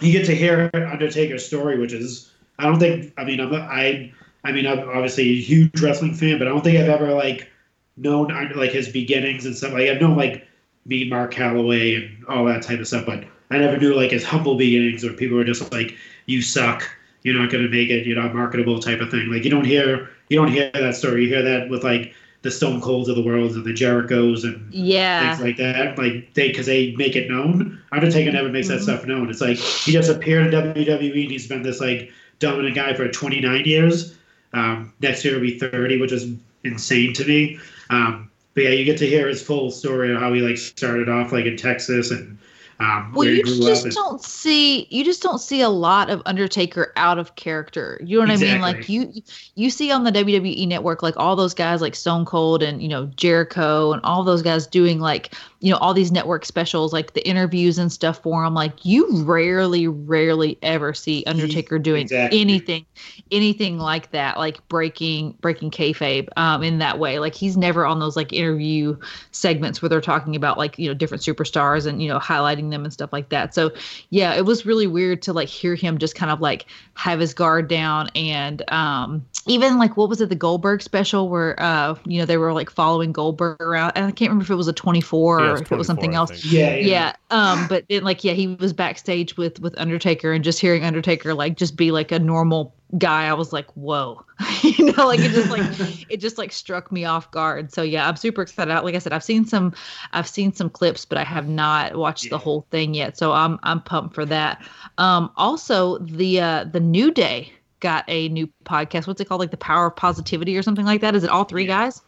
you get to hear Undertaker's story, which is I don't think I mean I'm not, I I mean I'm obviously a huge wrestling fan, but I don't think I've ever like known like his beginnings and stuff. Like I've known like meet Mark Calaway and all that type of stuff, but I never knew like his humble beginnings where people were just like, "You suck, you're not gonna make it, you're not marketable" type of thing. Like you don't hear you don't hear that story. You hear that with like the Stone Colds of the world and the Jerichos and Yeah. things like that. Like they, because they make it known. Undertaker never makes that Mhm. stuff known. It's like he just appeared in WWE. and He's been this like dominant guy for 29 years. Um, next year will be 30, which is insane to me. Um, but yeah, you get to hear his full story of how he like started off like in Texas and um, Well, where he you just. And, don't see you just don't see a lot of Undertaker out of character. You know what I mean? Like you you see on the WWE network like all those guys like Stone Cold and you know Jericho and all those guys doing like you know all these network specials like the interviews and stuff for him. Like you rarely rarely ever see Undertaker doing Exactly. anything anything like that like breaking breaking kayfabe um in that way. Like he's never on those like interview segments where they're talking about like you know different superstars and you know highlighting them and stuff like that so yeah it was really weird to like hear him just kind of like have his guard down and um even like what was it the goldberg special where uh you know they were like following goldberg around? And i can't remember if it was a 24 Yeah, or if it was something else. yeah, yeah, yeah um but then like yeah he was backstage with with undertaker and just hearing undertaker like just be like a normal guy i was like whoa. [laughs] You know like it just like [laughs] it just like struck me off guard. So yeah i'm super excited. Like i said i've seen some i've seen some clips but i have not watched the whole thing yet. So i'm i'm pumped for that. Um also the uh the new day got a new podcast what's it called like the power of positivity or something like that is it all three Yeah. guys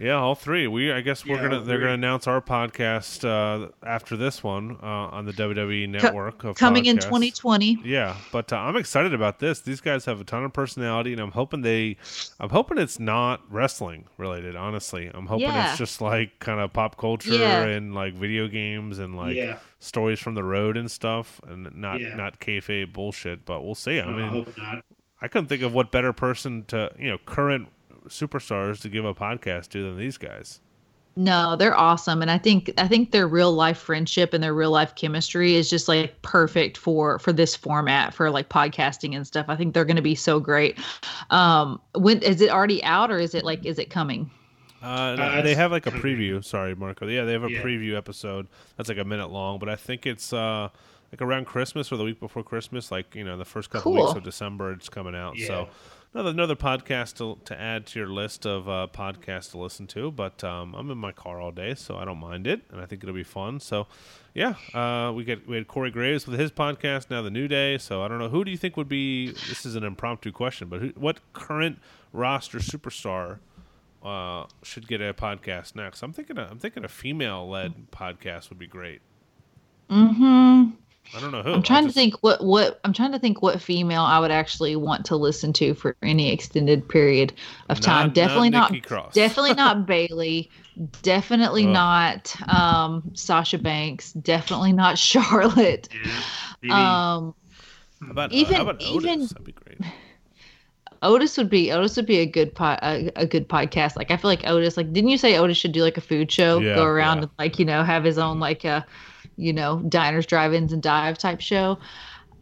Yeah, all three. We I guess we're Yeah, gonna they're three. gonna announce our podcast uh, after this one uh, on the WWE network of Coming in 2020. Yeah, but uh, I'm excited about this. These guys have a ton of personality, and I'm hoping they, I'm hoping it's not wrestling related. Honestly, I'm hoping Yeah. it's just like kind of pop culture Yeah. and like video games and like yeah. stories from the road and stuff, and not Yeah. not kayfabe bullshit. But we'll see. I I mean, hope not. I couldn't think of what better person to you know current superstars to give a podcast to than these guys. No, they're awesome, and I think I think their real life friendship and their real life chemistry is just like perfect for for this format for like podcasting and stuff. I think they're going to be so great. Um, when is it already out or is it like is it coming? Uh, no, Uh, they have like a preview. Sorry, Marco. Yeah, they have a Yeah. preview episode that's like a minute long, but I think it's uh like around Christmas or the week before Christmas, like you know the first couple Cool. weeks of December, it's coming out. So another another podcast to, to add to your list of uh, podcasts to listen to. But um, I'm in my car all day, so I don't mind it, and I think it'll be fun. So yeah, uh, we get we had Corey Graves with his podcast now, the New Day. So I don't know who do you think would be. This is an impromptu question, but who, what current roster superstar? uh, should get a podcast next. I'm thinking a, I'm thinking a female led podcast would be great. Mm-hmm. I don't know who. I'm trying I'll to think what what I'm trying to think what female I would actually want to listen to for any extended period of Not- time. not definitely not, Cross. definitely not [laughs] Bayley. Definitely Ugh. not um, Sasha Banks. Definitely not [laughs] Charlotte. Yeah. Um, How about, even- how about Otis? even- That'd be great. Otis would be Otis would be a good po- a, a good podcast. Like I feel like Otis. Like didn't you say Otis should do like a food show? Yeah, go around yeah. and like you know have his own like uh you know diners, drive-ins, and dive type show.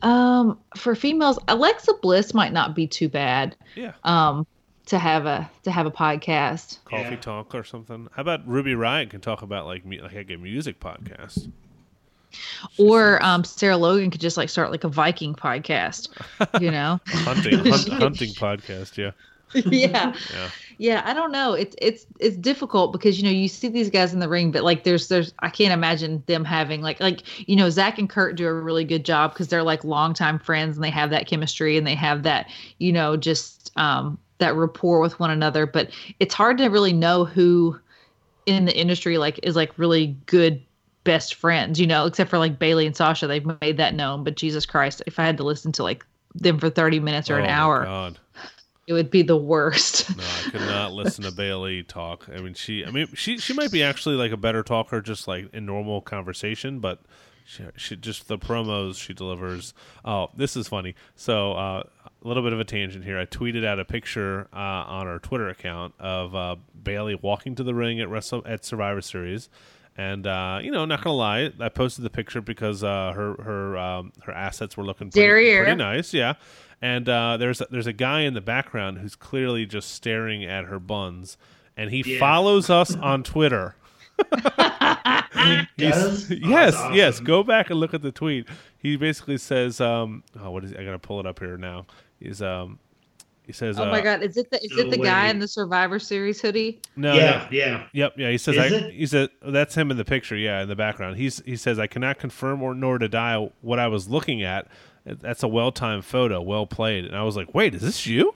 Um, for females, Alexa Bliss might not be too bad. Yeah, Um, to have a to have a podcast. coffee Yeah. talk or something. How about Ruby Riott can talk about like mu- like a music podcast? Or um, Sarah Logan could just like start like a Viking podcast, you know? [laughs] Hunting hunt, [laughs] hunting podcast. Yeah, [laughs] yeah. yeah. Yeah, I don't know. It's it's it's difficult because you know you see these guys in the ring, but like there's there's I can't imagine them having like like you know Zach and Kurt do a really good job because they're like longtime friends and they have that chemistry and they have that you know just um that rapport with one another. But it's hard to really know who in the industry like is like really good best friends, you know, except for like Bayley and Sasha. They've made that known. But Jesus Christ, if I had to listen to like them for 30 minutes or Oh an hour, God. It would be the worst. [laughs] No, I could not listen to Bayley talk. I mean, she. I mean, she. She might be actually like a better talker, just like in normal conversation. But she, she just the promos she delivers. Oh, this is funny. So uh, a little bit of a tangent here. I tweeted out a picture uh, on our Twitter account of uh, Bayley walking to the ring at Wrestle at Survivor Series. And uh, you know, not gonna lie, I posted the picture because uh, her her um, her assets were looking pretty, pretty nice, yeah. And uh, there's a, there's a guy in the background who's clearly just staring at her buns, and he Yeah. follows us on Twitter. [laughs] He's- Does? Oh, yes, that's yes. Go back and look at the tweet. He basically says, um, "Oh, what is? I gotta pull it up here now." He's um, he says, Oh uh, my god, is it the is no it the guy in the Survivor Series hoodie? No, yeah, no. yeah. Yep, yeah. He says, Is I, it? he said that's him in the picture. Yeah, in the background. He's he says, I cannot confirm or nor deny what I was looking at. That's a well timed photo, well played. And I was like, wait, is this you?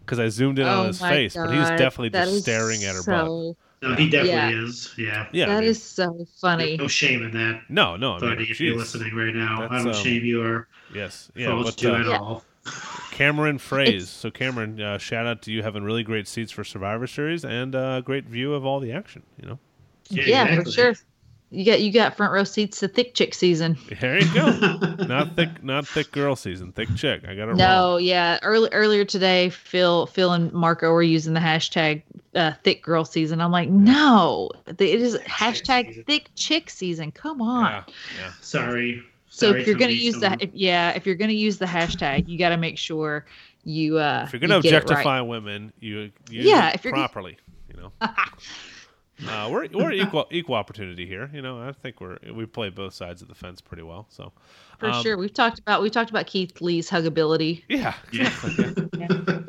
Because I zoomed in on his Oh my face, but he was definitely that just is staring at her butt. so, No, he definitely Yeah. is. Yeah. Yeah, That I is so funny. No shame in that, no, no. I mean, buddy. If you're listening right now, I don't um, shame you or yes, yeah. But you uh, at Yeah. all. [laughs] Cameron Phrase. So Cameron, uh, shout out to you having really great seats for Survivor Series and uh, great view of all the action. You know, Yeah, for exactly. sure. You got you got front row seats to thick chick season. there you go. [laughs] not thick, not thick girl season. Thick chick. I got it wrong. No, yeah. Early, earlier today, Phil Phil and Marco were using the hashtag uh, thick girl season. I'm like, no, it is chick hashtag season. thick chick season. Come on. Yeah, yeah. Sorry. So Sorry, if you're gonna use someone- that, if, yeah, if you're gonna use the hashtag, you got to make sure you uh, If you're gonna you get it right. objectify women, you use Yeah, it if you're gonna- properly. You know, [laughs] uh, we're we're [laughs] equal equal opportunity here. You know, I think we're we play both sides of the fence pretty well. So for um, sure. We've talked about we've talked about Keith Lee's huggability. Yeah, Yeah.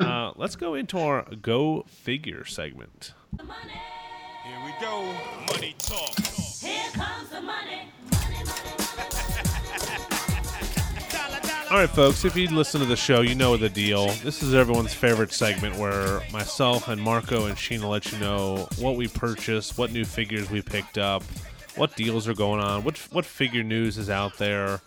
[laughs] uh, let's go into our go figure segment. Here we go. Money talk. Here comes the money. All right, folks, if you listen to the show, you know the deal. This is everyone's favorite segment where myself and Marco and Sheena let you know what we purchased, what new figures we picked up, what deals are going on, what, what figure news is out there.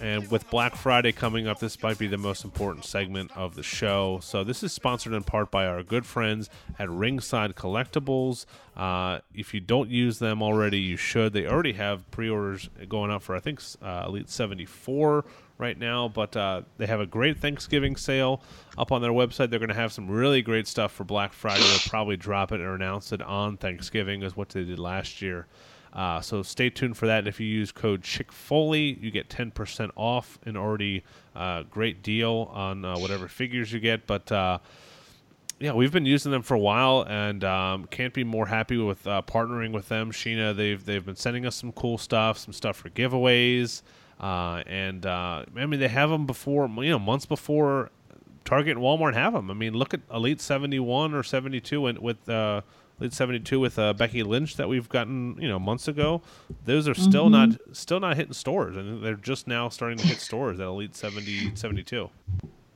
And with Black Friday coming up, this might be the most important segment of the show. So, this is sponsored in part by our good friends at Ringside Collectibles. Uh, if you don't use them already, you should. They already have pre orders going up for, I think, uh, Elite 74 right now, but uh, they have a great Thanksgiving sale up on their website. They're going to have some really great stuff for Black Friday. They'll probably drop it or announce it on Thanksgiving, is what they did last year. Uh, so stay tuned for that. And if you use code Chick Foley, you get 10% off an already uh, great deal on uh, whatever figures you get. But uh, yeah, we've been using them for a while, and um, can't be more happy with uh, partnering with them. Sheena, they've they've been sending us some cool stuff, some stuff for giveaways, uh, and I mean they have them before, you know, months before Target and Walmart have them. I mean, look at Elite 71 or 72 and with uh, Elite 72 with uh, Becky Lynch that we've gotten, you know, months ago. Those are still Mm-hmm. not still not hitting stores and they're just now starting to hit stores at Elite 70 72.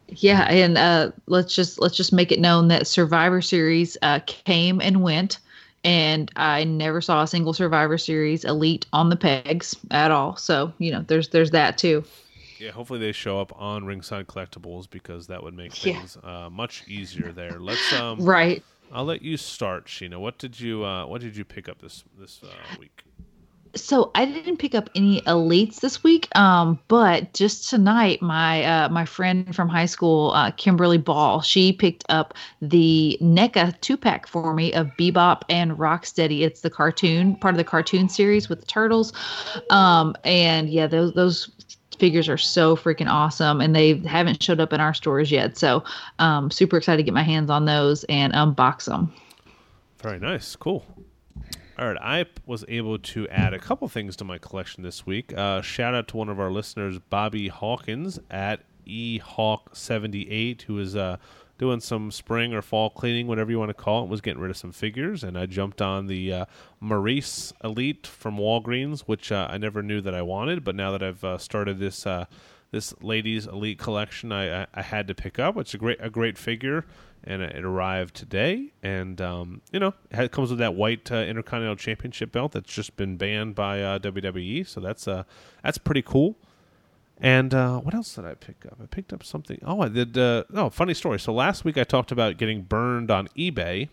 Yeah, and uh, let's just let's just make it known that Survivor Series uh, came and went, and I never saw a single Survivor Series elite on the pegs at all. So you know, there's there's that too. Yeah, hopefully they show up on Ringside Collectibles because that would make Yeah. things uh, much easier there. Let's um Right. I'll let you start, Sheena. What did you uh, what did you pick up this this uh, week? So I didn't pick up any elites this week, um, but just tonight, my uh, my friend from high school, uh, Kimberly Ball, she picked up the NECA two pack for me of Bebop and Rocksteady. It's the cartoon part of the cartoon series with the turtles, um, and yeah, those those figures are so freaking awesome, and they haven't showed up in our stores yet. So, um, super excited to get my hands on those and unbox them. Very nice, cool. All right, I was able to add a couple things to my collection this week. Uh, shout out to one of our listeners, Bobby Hawkins at eHawk78, who is uh, doing some spring or fall cleaning, whatever you want to call it, was getting rid of some figures, and I jumped on the uh, Maryse Elite from Walgreens, which uh, I never knew that I wanted, but now that I've uh, started this uh, this ladies elite collection, I, I, I had to pick up. It's a great a great figure, and it arrived today. And um, you know, it comes with that white uh, Intercontinental Championship belt that's just been banned by uh, WWE. So that's uh that's pretty cool. And uh, what else did I pick up? I picked up something. Oh, I did. Uh, oh, funny story. So last week I talked about getting burned on eBay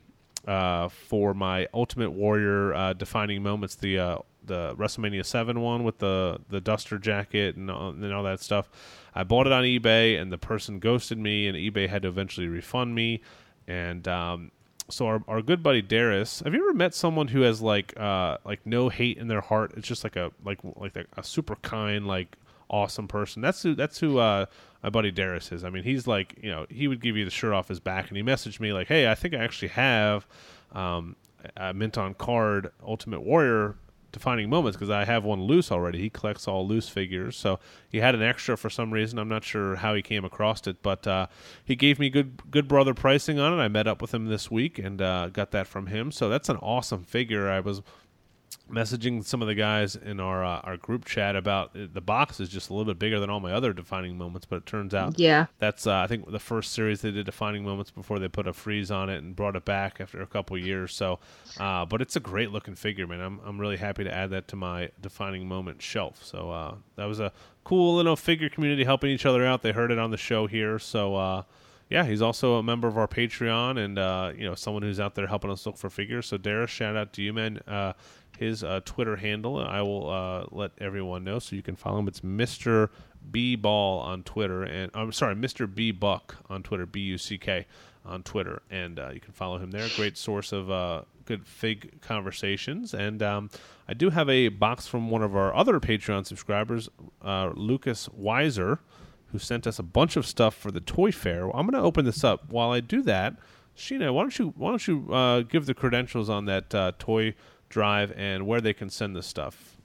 uh, for my Ultimate Warrior uh, defining moments. The uh, the WrestleMania Seven one with the the duster jacket and all, and all that stuff. I bought it on eBay, and the person ghosted me, and eBay had to eventually refund me. And um, so our, our good buddy Darius, have you ever met someone who has like uh like no hate in their heart? It's just like a like like a, a super kind like awesome person. That's who that's who uh my buddy Darius is. I mean, he's like, you know, he would give you the shirt off his back and he messaged me like, "Hey, I think I actually have um a mint on card Ultimate Warrior defining moments because I have one loose already. He collects all loose figures, so he had an extra for some reason. I'm not sure how he came across it, but uh, he gave me good good brother pricing on it. I met up with him this week and uh, got that from him. So that's an awesome figure. I was messaging some of the guys in our uh, our group chat about uh, the box is just a little bit bigger than all my other defining moments, but it turns out Yeah. that's uh, I think the first series they did defining moments before they put a freeze on it and brought it back after a couple years. So, uh, but it's a great looking figure, man. I'm I'm really happy to add that to my defining moment shelf. So uh, that was a cool little figure community helping each other out. They heard it on the show here, so. Yeah, he's also a member of our Patreon and uh, you know someone who's out there helping us look for figures. So Darius, shout out to you, man. Uh, his uh, Twitter handle, I will uh, let everyone know so you can follow him. It's Mister B Ball on Twitter, and I'm sorry, Mister B Buck on Twitter, B U C K on Twitter, and uh, you can follow him there. Great source of uh, good fig conversations, and um, I do have a box from one of our other Patreon subscribers, Lucas Weiser who sent us a bunch of stuff for the toy fair. I'm going to open this up. While I do that, Sheena, why don't you why don't you uh, give the credentials on that uh, toy drive and where they can send this stuff?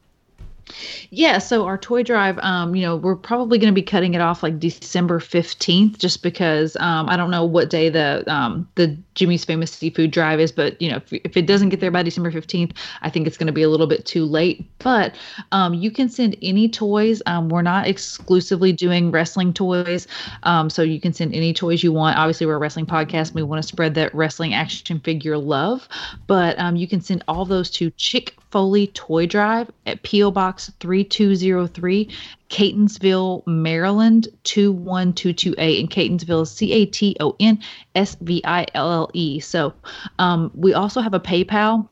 Yeah, so our toy drive, um, you know, we're probably going to be cutting it off like December fifteenth, just because um, I don't know what day the um, the Jimmy's Famous Seafood Drive is, but you know, if, if it doesn't get there by December fifteenth, I think it's going to be a little bit too late. But um, you can send any toys. Um, we're not exclusively doing wrestling toys, um, so you can send any toys you want. Obviously, we're a wrestling podcast. And we want to spread that wrestling action figure love, but you can send all those to Chick Foley Toy Drive at P.O. Box 3203, Catonsville, Maryland 21228. And Catonsville is C A T O N S V I L L E. So um, we also have a PayPal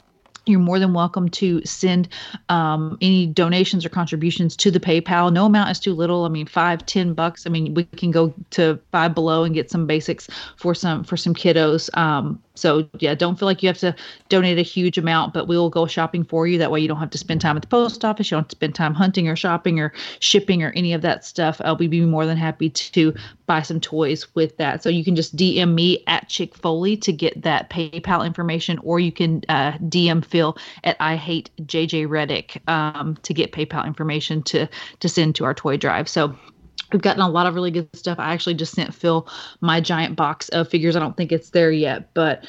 you're more than welcome to send um, any donations or contributions to the PayPal. No amount is too little. I mean, five, ten bucks. I mean, we can go to five below and get some basics for some for some kiddos. Um, so yeah, don't feel like you have to donate a huge amount, but we will go shopping for you. That way, you don't have to spend time at the post office. You don't spend time hunting or shopping or shipping or any of that stuff. Uh, we'd be more than happy to buy some toys with that. So you can just DM me at Chick Foley to get that PayPal information, or you can uh, DM Phil at I Hate JJ Reddick um, to get PayPal information to to send to our toy drive. So We've gotten a lot of really good stuff. I actually just sent Phil my giant box of figures. I don't think it's there yet, but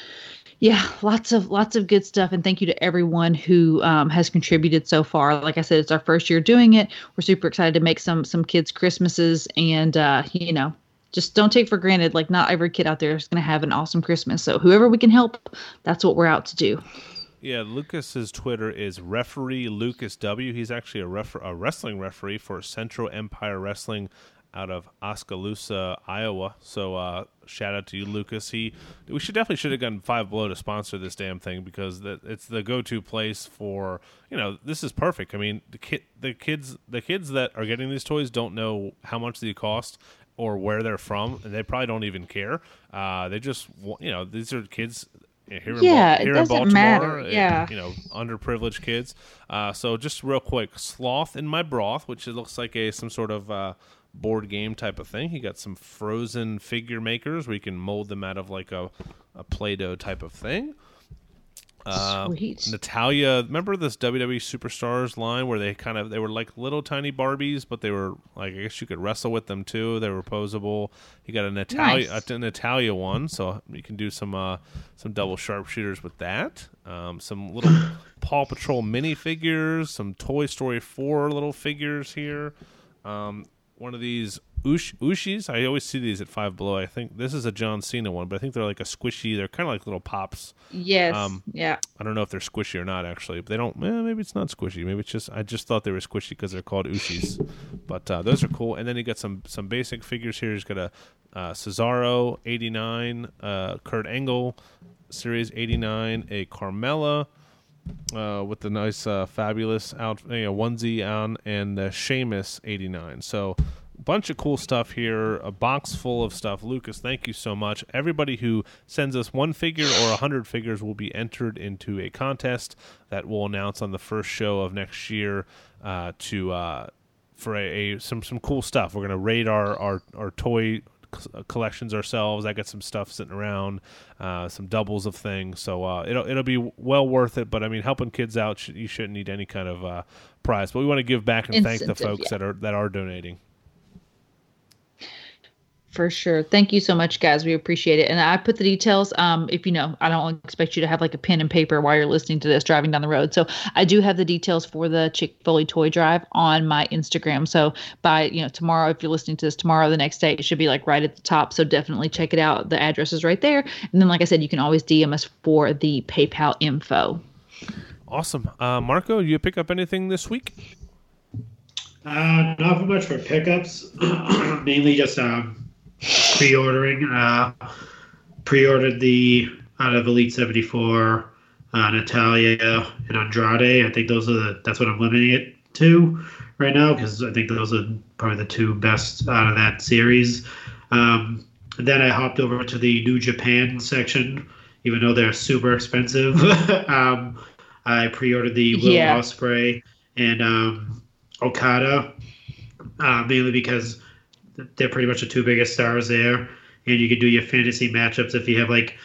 yeah, lots of lots of good stuff. And thank you to everyone who um, has contributed so far. Like I said, it's our first year doing it. We're super excited to make some some kids Christmases, and uh, you know, just don't take for granted. Like not every kid out there is going to have an awesome Christmas. So whoever we can help, that's what we're out to do. Yeah, Lucas's Twitter is referee Lucas W. He's actually a, ref- a wrestling referee for Central Empire Wrestling out of Oskaloosa, Iowa. So uh, shout out to you, Lucas. He we should definitely should have gotten Five Below to sponsor this damn thing because the, it's the go-to place for you know this is perfect. I mean the kid the kids the kids that are getting these toys don't know how much they cost or where they're from, and they probably don't even care. Uh, they just you know these are kids here in, Yeah, Bal- it here in doesn't Baltimore, matter. Yeah. you know, underprivileged kids. Uh, so just real quick, sloth in my broth, which it looks like a some sort of uh, board game type of thing. He got some frozen figure makers where you can mold them out of like a a Play-Doh type of thing. Uh, Sweet. Natalya, remember this WWE Superstars line where they kind of they were like little tiny Barbies, but they were like I guess you could wrestle with them too. They were posable. You got a Natalya Nice. a, Natalya one, so you can do some uh, some double sharpshooters with that. Um, some little [laughs] Paw Patrol minifigures, some Toy Story four little figures here. Um, one of these Ush, Ooshies. I always see these at Five Below. I think this is a John Cena one, but I think they're like a squishy. They're kind of like little pops. Yes. Um, yeah. I don't know if they're squishy or not actually. But they don't. Eh, maybe it's not squishy. Maybe it's just I just thought they were squishy because they're called Ooshies. but uh, those are cool. And then you got some some basic figures here. He's got a uh, Cesaro eighty nine, uh, Kurt Angle series eighty nine, a Carmella. Uh, with the nice, uh, fabulous out, you know, onesie on, and the Sheamus '89. So, bunch of cool stuff here. A box full of stuff. Lucas, thank you so much. Everybody who sends us one figure or a hundred figures will be entered into a contest that we'll announce on the first show of next year. Uh, to uh, for a, a some some cool stuff. We're gonna raid our our our toy collections ourselves. I got some stuff sitting around, uh, some doubles of things. So uh, it'll it'll be well worth it. But I mean, helping kids out, sh- you shouldn't need any kind of uh, prize. But we want to give back and thank the folks yeah. that are that are donating. For sure. Thank you so much, guys. We appreciate it. And I put the details. Um, if you know, I don't expect you to have like a pen and paper while you're listening to this driving down the road. So I do have the details for the Chick Foley toy drive on my Instagram. So by you know tomorrow, if you're listening to this tomorrow, the next day, it should be like right at the top. So definitely check it out. The address is right there. And then, like I said, you can always DM us for the PayPal info. Awesome, uh, Marco. You pick up anything this week? Uh, not much for pickups. [clears throat] Mainly just um, pre-ordering. Uh, pre-ordered the out of Elite 74, uh, Natalya and Andrade. I think those are the. That's what I'm limiting it to right now because I think those are probably the two best out of that series. Um, then I hopped over to the New Japan section, even though they're super expensive. [laughs] um, I pre-ordered the Will Yeah. Ospreay and um, Okada, uh, mainly because they're pretty much the two biggest stars there, and you can do your fantasy matchups if you have like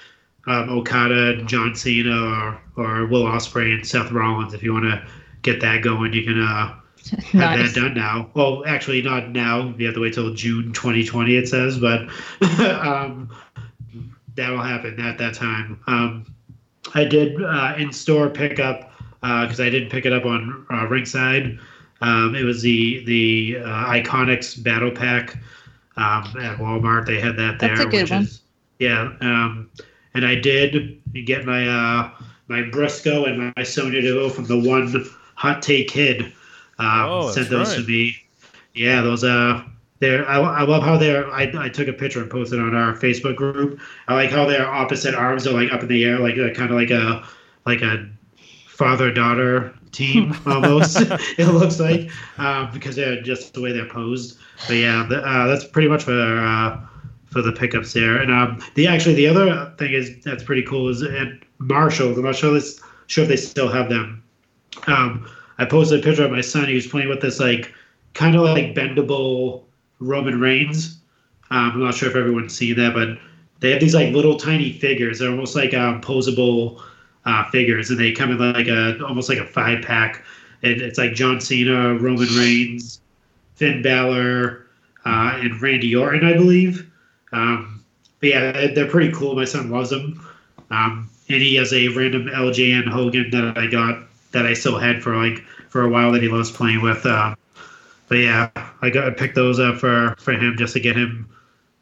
um, Okada and John Cena or or Will Ospreay and Seth Rollins. If you want to get that going, you can uh, [laughs] have Nice. that done now. Well, actually, not now. You have to wait till June 2020, it says, but [laughs] um, that'll happen at that time. Um, I did uh, in store pickup because I didn't pick it up on uh, Ringside. Um, it was the the uh, IIconics Battle Pack um, at Walmart. They had that there. That's a good which one. Is, yeah, um, and I did get my uh, my Briscoe and my Sonya Deville from the one Hot Take Kid. Um, Oh, sent those right. to me. Yeah, those uh, they're I, I love how they're. I, I took a picture and posted on our Facebook group. I like how their opposite arms are like up in the air, like kind of like a like a father daughter team [laughs] almost. it looks like um, because they're just the way they're posed. But yeah, the, uh, that's pretty much for uh, for the pickups there. And um, the actually the other thing is that's pretty cool is at Marshalls. I'm not sure this sure if they still have them. Um, I posted a picture of my son. He was playing with this like kind of like bendable Roman Reigns. Um, I'm not sure if everyone's seen that, but they have these like little tiny figures. They're almost like um, posable uh, figures, and they come in like a almost like a five pack. And it's like John Cena, Roman Reigns, Finn Balor, uh, and Randy Orton, I believe. Um, but yeah, they're- pretty cool. My son loves them. Um, and he has a random LJN Hogan that I got that I still had for like for a while that he loves playing with. Um, but yeah, I got picked those up for for him just to get him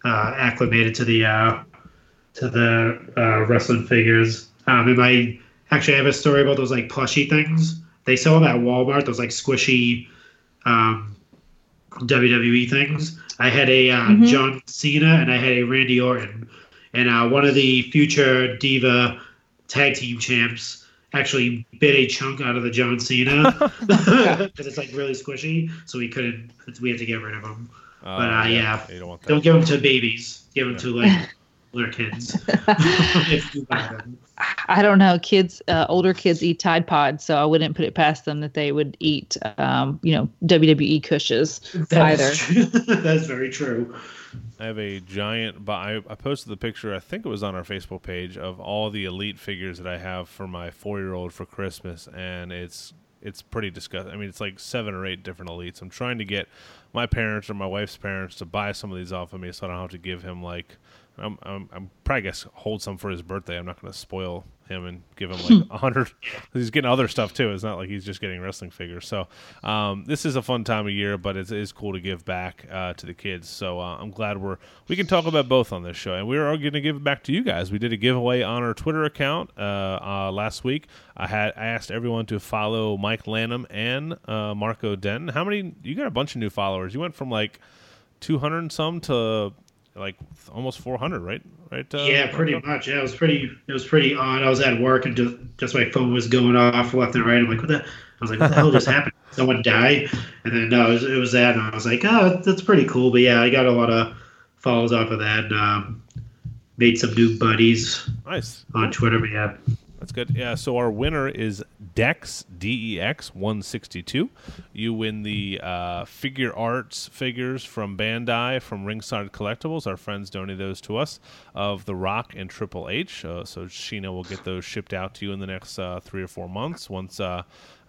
uh, acclimated to the uh, to the uh, wrestling figures. Um, and I actually have a story about those like plushy things. They sell them at Walmart. Those like squishy um, WWE things. I had a uh, Mhm. John Cena and I had a Randy Orton, and uh, one of the future Diva tag team champs actually bit a chunk out of the John Cena [laughs] [laughs] because it's like really squishy, so we couldn't. We had to get rid of them. Uh, But, uh, yeah. you don't. Don't give them to babies. Give them to like [laughs] little kids. if you buy them. I don't know. Kids, uh, older kids eat Tide Pods, so I wouldn't put it past them that they would eat, um, you know, WWE cushions That either. [laughs] That's very true. I have a giant. But I, I posted the picture. I think it was on our Facebook page of all the elite figures that I have for my four-year-old for Christmas, and it's it's pretty disgusting. I mean, it's like seven or eight different elites. I'm trying to get my parents or my wife's parents to buy some of these off of me, so I don't have to give him like. I'm, I'm, I'm probably guess hold some for his birthday. I'm not going to spoil him and give him [laughs] like a hundred. he's getting other stuff too. It's not like he's just getting wrestling figures. So um, this is a fun time of year, but it is cool to give back uh, to the kids. So uh, I'm glad we're we can talk about both on this show, and we are going to give it back to you guys. We did a giveaway on our Twitter account uh, uh, last week. I had I asked everyone to follow Mike Lanham and uh, Marco Denton. How many? You got a bunch of new followers. You went from like 200 and some to like almost 400, right? Right? Uh, yeah, pretty Marco? much. Yeah, it was pretty. It was pretty odd. I was at work and just, just my phone was going off left and right. I'm like, what the? I was like, what the hell just [laughs] happened? Someone die? And then no, it was, it was that, and I was like, oh, that's pretty cool. But yeah, I got a lot of follows off of that. And, um, made some new buddies Nice. on Twitter. But yeah, That's good. Yeah. So our winner is Dex D E X one sixty two. You win the uh, figure arts figures from Bandai from Ringside Collectibles. Our friends donated those to us of The Rock and Triple H. Uh, so Sheena will get those shipped out to you in the next uh, three or four months. Once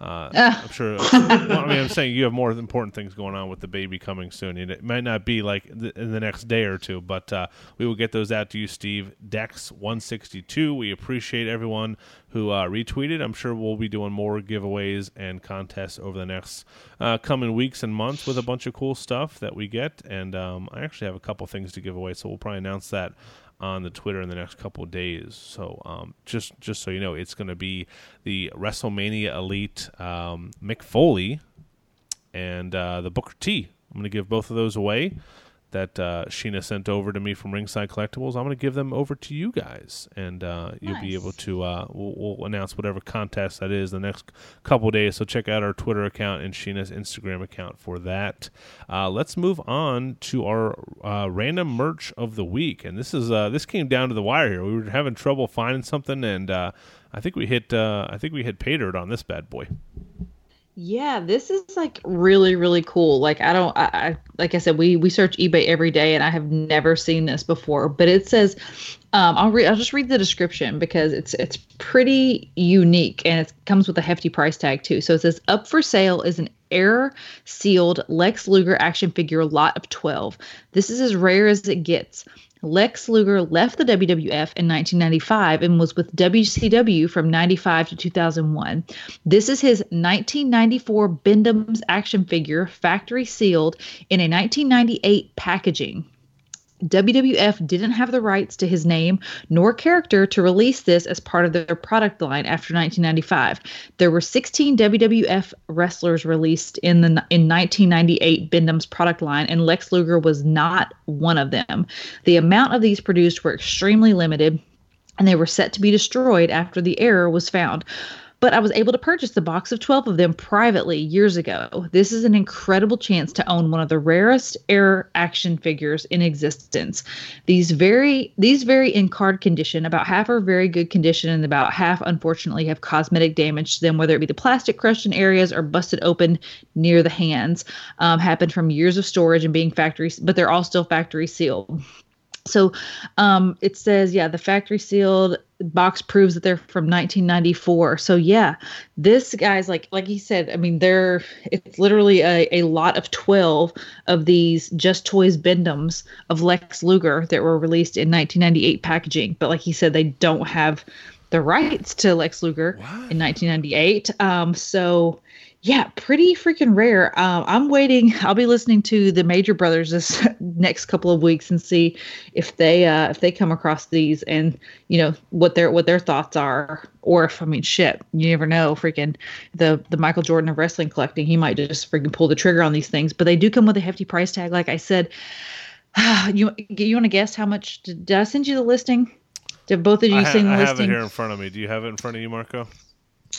uh, uh, Ah. I'm sure. well, I mean, I'm saying you have more important things going on with the baby coming soon. And it might not be like th- in the next day or two, but uh, we will get those out to you, Steve. Dex 162. We appreciate everyone who uh, retweeted. I'm sure we'll be doing more giveaways and contests over the next uh, coming weeks and months with a bunch of cool stuff that we get. And um, I actually have a couple things to give away, so we'll probably announce that on the Twitter in the next couple days. So um, just just so you know, it's going to be the WrestleMania Elite um, Mick Foley and uh, the Booker T. I'm going to give both of those away that uh, Sheena sent over to me from Ringside Collectibles. I'm going to give them over to you guys, and uh, you'll be able to. Uh, we'll, we'll announce whatever contest that is the next couple days. So check out our Twitter account and Sheena's Instagram account for that. Uh, let's move on to our uh, random merch of the week, and this is uh, this came down to the wire here. We were having trouble finding something, and uh, I think we hit uh, I think we hit pay dirt on this bad boy. Yeah, this is like really, really cool. Like I don't, I, I like I said, we we search eBay every day, and I have never seen this before. But it says, um, I'll read, I'll just read the description because it's it's pretty unique, and it comes with a hefty price tag too. So it says, up for sale is an air sealed Lex Luger action figure lot of 12. This is as rare as it gets. Lex Luger left the WWF in 1995 and was with WCW from 95 to 2001. This is his 1994 Bend-Ems action figure, factory sealed in a 1998 packaging. WWF didn't have the rights to his name nor character to release this as part of their product line after 1995. There were 16 WWF wrestlers released in the in 1998 Bend-Ems product line, and Lex Luger was not one of them. The amount of these produced were extremely limited, and they were set to be destroyed after the error was found but I was able to purchase the box of 12 of them privately years ago. This is an incredible chance to own one of the rarest air action figures in existence. These very these vary in card condition. About half are very good condition and about half unfortunately have cosmetic damage to them, whether it be the plastic crushed in areas or busted open near the hands. Um, happened from years of storage and being factory, but they're all still factory sealed. So um, it says, yeah, the factory sealed box proves that they're from 1994. So yeah, this guy's like, like he said, I mean, they're it's literally a, a lot of 12 of these Just Toys Bend-Ems of Lex Luger that were released in 1998 packaging. But like he said, they don't have the rights to Lex Luger in 1998. Um, so yeah, pretty freaking rare. Um, I'm waiting. [laughs] I'll be listening to the Major Brothers this [laughs] next couple of weeks and see if they uh, if they come across these and you know what their what their thoughts are, or if I mean shit, you never know. Freaking the the Michael Jordan of wrestling collecting, he might just freaking pull the trigger on these things. But they do come with a hefty price tag, like I said. [sighs] you you want to guess how much? Did, did I send you the listing? Did both of you I, ha- send the listing? I have it here in front of me. Do you have it in front of you, Marco?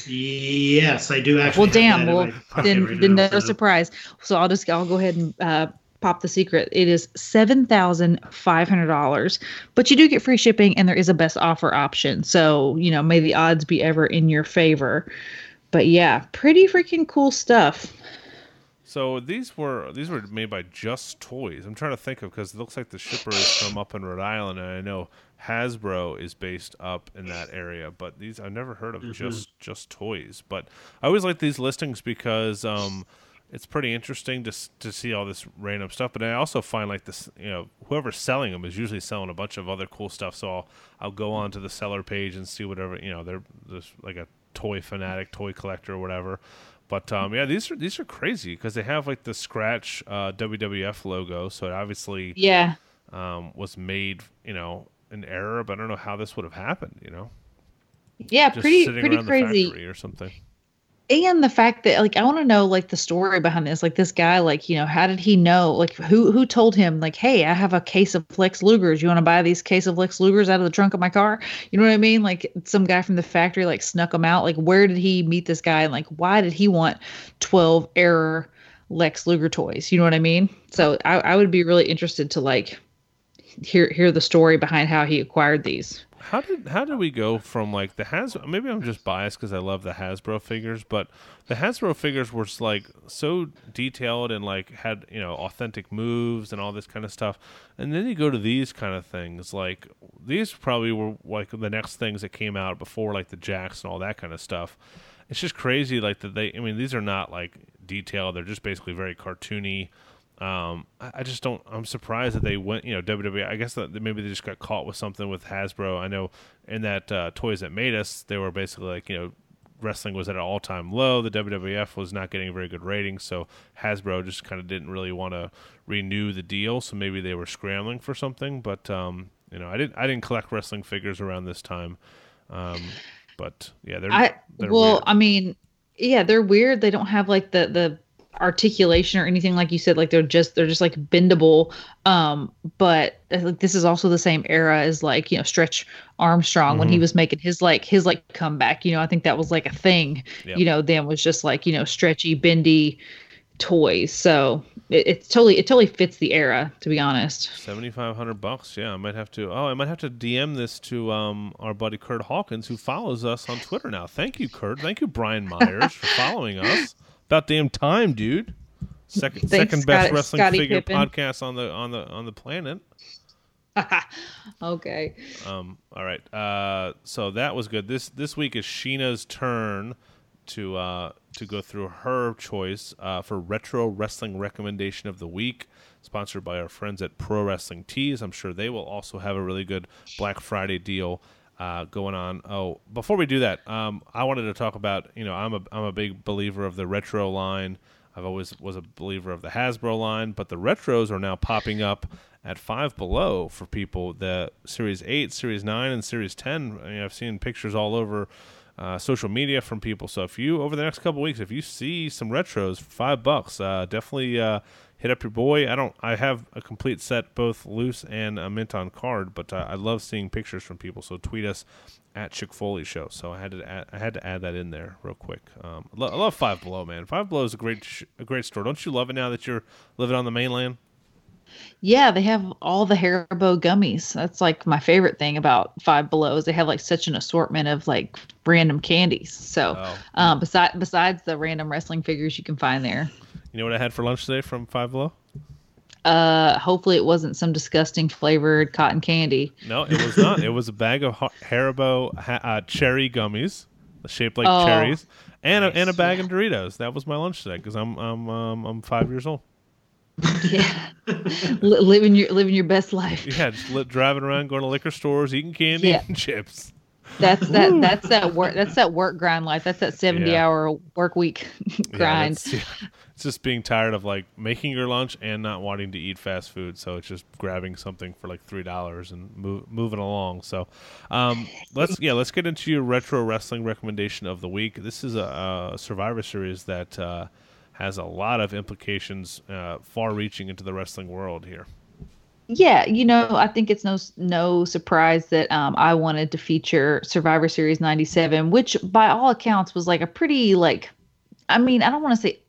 Yes, I do actually. Well, damn. that Well, then, right then now, no so- surprise. So I'll just I'll go ahead and uh, pop the secret. It is seven thousand five hundred dollars, but you do get free shipping, and there is a best offer option. So you know, may the odds be ever in your favor. But yeah, pretty freaking cool stuff. So these were these were made by Just Toys. I'm trying to think of because it looks like the shipper is from up in Rhode Island, and I know Hasbro is based up in that area. But these I've never heard of Just Just Toys. But I always like these listings because um, it's pretty interesting to to see all this random stuff. But I also find like this, you know, whoever's selling them is usually selling a bunch of other cool stuff. So I'll I'll go on to the seller page and see whatever you know. They're there's like a toy fanatic, toy collector, or whatever. But um, yeah, these are these are crazy because they have like the scratch uh, WWF logo, so it obviously Yeah, um, was made, you know, an error. But I don't know how this would have happened, you know, yeah, just pretty pretty crazy. or something. and the fact that like i want to know like the story behind this like this guy like you know how did he know like who who told him like hey i have a case of lex lugers. You want to buy these case of lex lugers out of the trunk of my car? You know what i mean? Like some guy from the factory like snuck them out. Like where did he meet this guy? And like why did he want 12 error lex luger toys? You know what i mean? So i, I would be really interested to like hear hear the story behind how he acquired these How did how did we go from like the Has? Maybe I'm just biased because I love the Hasbro figures, but the Hasbro figures were like so detailed and like had you know authentic moves and all this kind of stuff. And then you go to these kind of things, like these probably were like the next things that came out before like the Jakks and all that kind of stuff. It's just crazy, like that they. I mean, these are not like detailed; they're just basically very cartoony. Um, I, I just don't. I'm surprised that they went. You know, WWE. I guess that maybe they just got caught with something with Hasbro. I know in that uh, Toys That Made Us, they were basically like you know, wrestling was at an all time low. The WWF was not getting a very good ratings, so Hasbro just kind of didn't really want to renew the deal. So maybe they were scrambling for something. But um, you know, I didn't. I didn't collect wrestling figures around this time. Um, but yeah, they're. I they're well, weird. I mean, yeah, they're weird. They don't have like the the articulation or anything like you said. Like they're just they're just like bendable. Um, but uh, like this is also the same era as like you know Stretch Armstrong when he Mm-hmm. was making his like his like comeback. You know, I think that was like a thing. Yep. You know, then was just like you know stretchy, bendy toys. So it, it's totally it totally fits the era. To be honest. Seventy five hundred bucks. Yeah, I might have to. Oh, I might have to DM this to um our buddy Kurt Hawkins, who follows us on Twitter now. Thank you, Kurt. Thank you, Brian Myers, for following us. About damn time, dude. Second Thanks, second best wrestling figure Pippen. podcast on the on the on the planet. [laughs] okay. Um. All right. Uh. So that was good. This this week is Sheena's turn to uh to go through her choice uh, for retro wrestling recommendation of the week, sponsored by our friends at Pro Wrestling Tees. I'm sure they will also have a really good Black Friday deal uh, going on. Oh, before we do that, um, I wanted to talk about you know I'm a I'm a big believer of the retro line. I've always was a believer of the Hasbro line, but the retros are now popping up at Five Below for people. The Series Eight, Series Nine, and Series Ten. I mean, I've seen pictures all over uh, social media from people. So if you over the next couple weeks, if you see some retros five bucks, uh, definitely uh, hit up your boy. I don't. I have a complete set, both loose and a mint on card, but uh, I love seeing pictures from people. So tweet us at Chick Foley Show. So I had to add, I had to add that in there real quick. Um, lo- I love Five Below, man. Five Below is a great sh- a great store. Don't you love it now that you're living on the mainland? Yeah, they have all the Haribo gummies. That's like my favorite thing about Five Below is they have like such an assortment of like random candies. So, Oh. um, besides besides the random wrestling figures you can find there, You know what I had for lunch today from Five Below? uh, hopefully it wasn't some disgusting flavored cotton candy. No, it was not. it was a bag of Haribo ha- uh, cherry gummies, shaped like Oh. cherries, and a, and a bag of Doritos. That was my lunch today because I'm I'm um, I'm five years old. [laughs] Yeah, Li- living your living your best life. Yeah, just li- driving around, going to liquor stores, eating candy Yeah. and chips. That's that. That's that work. That's that work grind life. That's that seventy Yeah. hour work week [laughs] Yeah, grind. It's just being tired of like making your lunch and not wanting to eat fast food, so it's just grabbing something for like three dollars and move, moving along. So, um, let's yeah, let's get into your retro wrestling recommendation of the week. This is a, a Survivor Series that uh, has a lot of implications, uh, far-reaching into the wrestling world here. Yeah, you know, I think it's no no surprise that um, I wanted to feature Survivor Series '97, which by all accounts was like a pretty like, I mean, I don't want to say.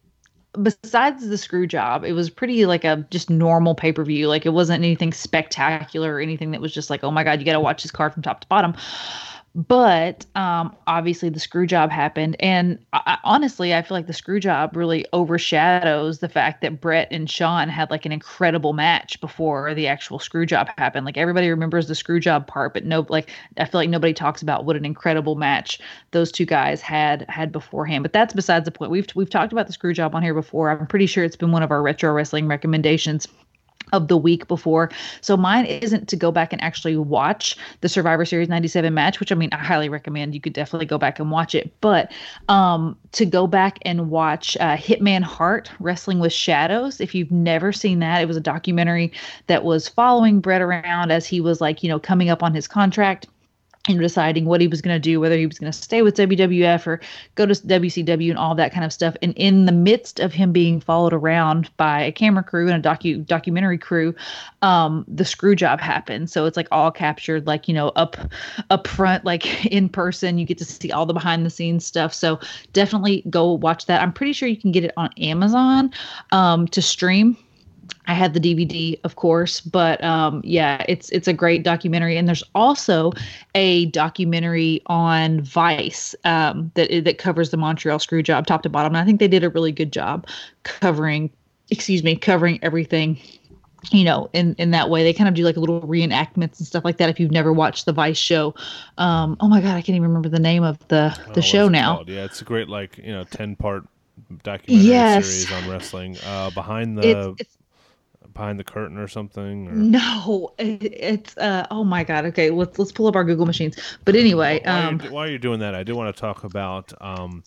Besides the screw job, it was pretty like a just normal pay per view. Like it wasn't anything spectacular or anything that was just like, oh my god, you got to watch this card from top to bottom. But um, obviously, the screw job happened, and I, honestly, I feel like the screw job really overshadows the fact that Bret and Shawn had like an incredible match before the actual screw job happened. Like everybody remembers the screw job part, but no, like I feel like nobody talks about what an incredible match those two guys had had beforehand. But that's besides the point. We've we've talked about the screw job on here before. I'm pretty sure it's been one of our retro wrestling recommendations of the week before. So mine isn't to go back and actually watch the Survivor Series 97 match, which I mean I highly recommend. You could definitely go back and watch it. But um to go back and watch uh, Hitman Hart Wrestling with Shadows. If you've never seen that, it was a documentary that was following Bret around as he was like, you know, coming up on his contract and deciding what he was going to do, whether he was going to stay with WWF or go to WCW and all that kind of stuff. And in the midst of him being followed around by a camera crew and a docu documentary crew, um, the screw job happened. So it's like all captured, like you know, up up front, like [laughs] in person. You get to see all the behind the scenes stuff. So definitely go watch that. I'm pretty sure you can get it on Amazon um, to stream. I had the DVD, of course, but um, yeah, it's it's a great documentary, and there's also a documentary on Vice um, that that covers the Montreal screw job top to bottom. And I think they did a really good job covering, excuse me, covering everything. You know, in in that way, they kind of do like little reenactments and stuff like that. If you've never watched the Vice show, um, oh my god, I can't even remember the name of the the show now. called? Yeah, it's a great like you know ten part documentary Yes. series on wrestling. Uh, behind the It's, it's behind the curtain or something. Or, no, it, it's uh oh my god. Okay, let's let's pull up our Google machines. But anyway, while, um, you're, while you're doing that, I do want to talk about. Um,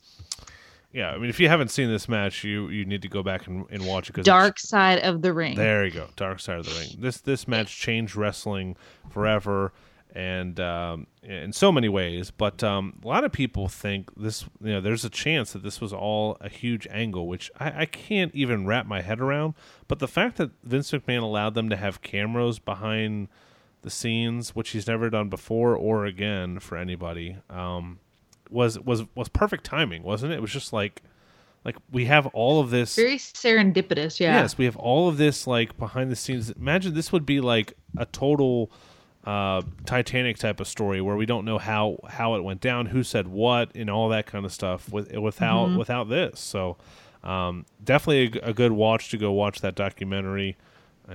yeah, I mean, if you haven't seen this match, you you need to go back and, and watch it Dark Side of the Ring. There you go, Dark Side of the Ring. This this match changed wrestling forever, and um, in so many ways. But um, a lot of people think this. You know, there's a chance that this was all a huge angle, which I, I can't even wrap my head around. But the fact that Vince McMahon allowed them to have cameras behind the scenes, which he's never done before or again for anybody, um, was was was perfect timing, wasn't it? It was just like. Like we have all of this Very serendipitous, yeah. Yes, we have all of this like behind the scenes. Imagine this would be like a total uh, Titanic type of story where we don't know how how it went down, who said what, and all that kind of stuff. With without Mm-hmm. without this, so um, definitely a, a good watch to go watch that documentary.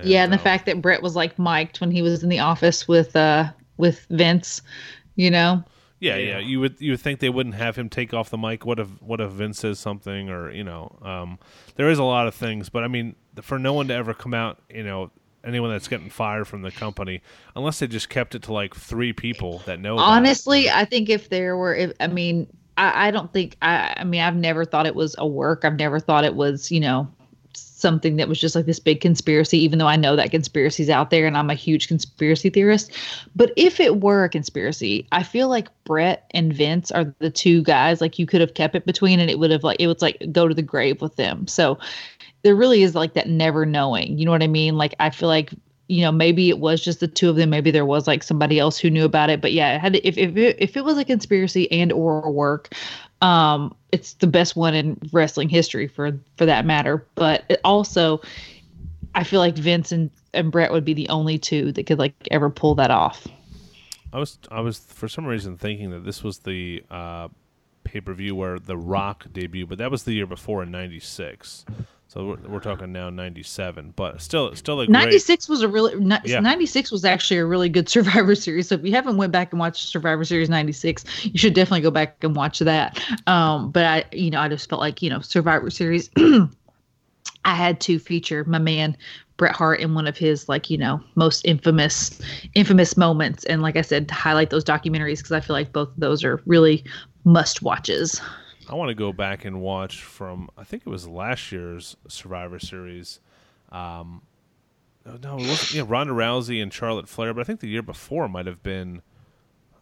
yeah, and the uh, fact that Bret was like mic'd when he was in the office with uh with Vince, you know. Yeah, yeah. You would you would think they wouldn't have him take off the mic. What if what if Vince says something or you know, um, there is a lot of things. But I mean, for no one to ever come out, you know, anyone that's getting fired from the company, unless they just kept it to like three people that know. Honestly, I think if there were, if, I mean, I, I don't think, I, I mean, I've never thought it was a work. I've never thought it was, you know, something that was just like this big conspiracy, even though I know that conspiracy's out there and I'm a huge conspiracy theorist. But if it were a conspiracy, I feel like Bret and Vince are the two guys like you could have kept it between and it would have like, it was like go to the grave with them. So there really is like that never knowing. You know what I mean? Like, I feel like you know maybe it was just the two of them maybe there was like somebody else who knew about it but yeah it had if if it, if it was a conspiracy and or work um it's the best one in wrestling history for for that matter but it also i feel like vince and and bret would be the only two that could like ever pull that off I was I was for some reason thinking that this was the uh, pay per view where The Rock debuted, but that was the year before in '96. So we're, we're talking now '97, but still still a great. 96 was a really ni- Yeah. 96 was actually a really good [laughs] survivor series so if you haven't went back and watched survivor series 96 you should definitely go back and watch that um but i you know i just felt like you know survivor series [clears throat] i had to feature my man bret hart in one of his like you know most infamous infamous moments and like i said highlight those documentaries because i feel like both of those are really must watches I want to go back and watch from I think it was last year's Survivor Series. Um, no, no, it wasn't. Yeah, Ronda Rousey and Charlotte Flair, but I think the year before might have been.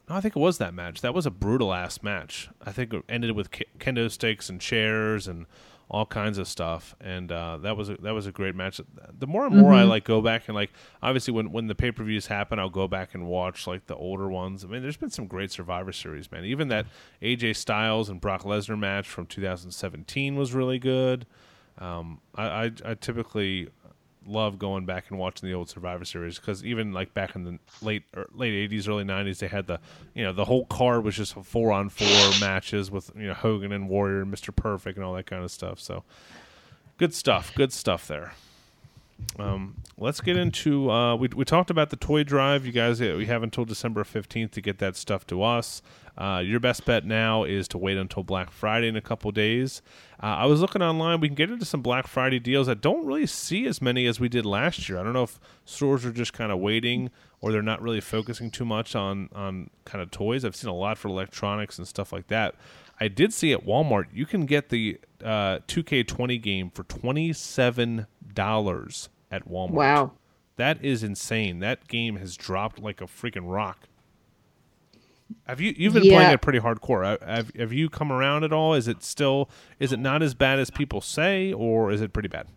No, I think it was that match. That was a brutal ass match. I think it ended with ke- kendo sticks and chairs and all kinds of stuff, and uh, that was a, that was a great match. The more and more I like go back and like, obviously when when the pay per views happen, I'll go back and watch like the older ones. I mean, there's been some great Survivor Series, man. Even that AJ Styles and Brock Lesnar match from 2017 was really good. Um, I, I I typically love going back and watching the old Survivor Series because even like back in the late er, late eighties, early nineties, they had the you know the whole card was just four on four matches with you know Hogan and Warrior and Mister Perfect and all that kind of stuff. So good stuff, good stuff there. Um, let's get into. Uh, we we talked about the toy drive. You guys, uh, we have until December fifteenth to get that stuff to us. Uh, your best bet now is to wait until Black Friday in a couple days. Uh, I was looking online. We can get into some Black Friday deals. I don't really see as many as we did last year. I don't know if stores are just kind of waiting or they're not really focusing too much on on kind of toys. I've seen a lot for electronics and stuff like that. I did see at Walmart you can get the uh, 2K20 game for twenty seven dollars at Walmart. Wow. that is insane. That game has dropped like a freaking rock. Have you you've been playing it pretty hardcore? Have have you come around at all? Is it still is it not as bad as people say, or is it pretty bad?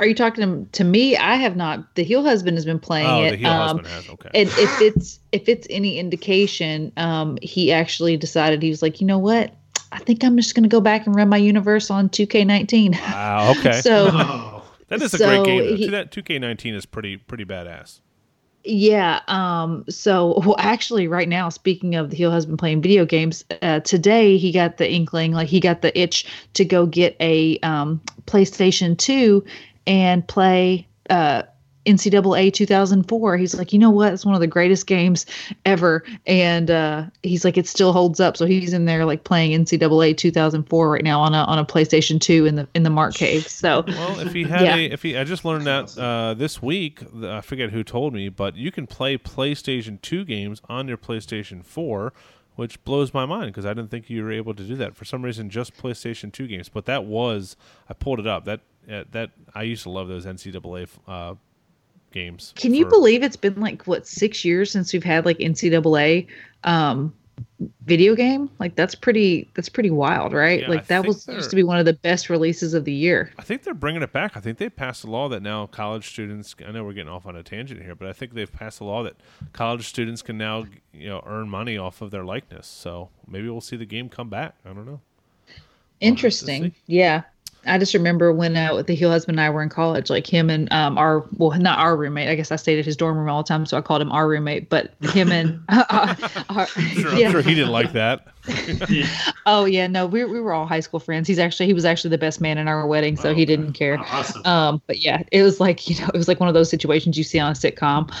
Are you talking to, to me? I have not. The heel husband has been playing Oh, it. the heel um, husband has okay. and if it's if it's any indication, um, he actually decided he was like, you know what? I think I'm just going to go back and run my universe on 2K19. Wow, okay, [laughs] so Oh, that is a great game. though. he- That 2K19 is pretty pretty badass. Yeah, um, so well, actually, right now, speaking of the heel husband playing video games, uh, today he got the inkling, like he got the itch to go get a um, PlayStation 2 and play uh, NCAA 2004. He's like, you know what? It's one of the greatest games ever, and uh, he's like, it still holds up. So he's in there like playing NCAA 2004 right now on a on a PlayStation 2 in the in the Mark Cave. So Well, if he had Yeah. a, if he, I just learned that uh, this week. I forget who told me, but you can play PlayStation Two games on your PlayStation Four, which blows my mind because I didn't think you were able to do that. For some reason, just PlayStation Two games. But that was I pulled it up. That uh, that I used to love those NCAA uh, games. Can you believe it's been like what six years since we've had like NCAA um, video game? Like that's pretty that's pretty wild, right? Yeah, I like that was they're- used to be one of the best releases of the year. I think they're bringing it back. I think they passed a law that now college students. I know we're getting off on a tangent here, but I think they've passed a law that college students can now, you know, earn money off of their likeness. So maybe we'll see the game come back. I don't know. Interesting. Yeah. I just remember when uh, the heel husband and I were in college, like him and um, our well, not our roommate. I guess I stayed at his dorm room all the time, so I called him our roommate. But him and [laughs] [laughs] our, Sure, I'm yeah. sure he didn't like that. [laughs] oh yeah, no, we we were all high school friends. He's actually he was actually the best man in our wedding, so Oh, he okay. didn't care. awesome. Um, but yeah, it was like you know, it was like one of those situations you see on a sitcom.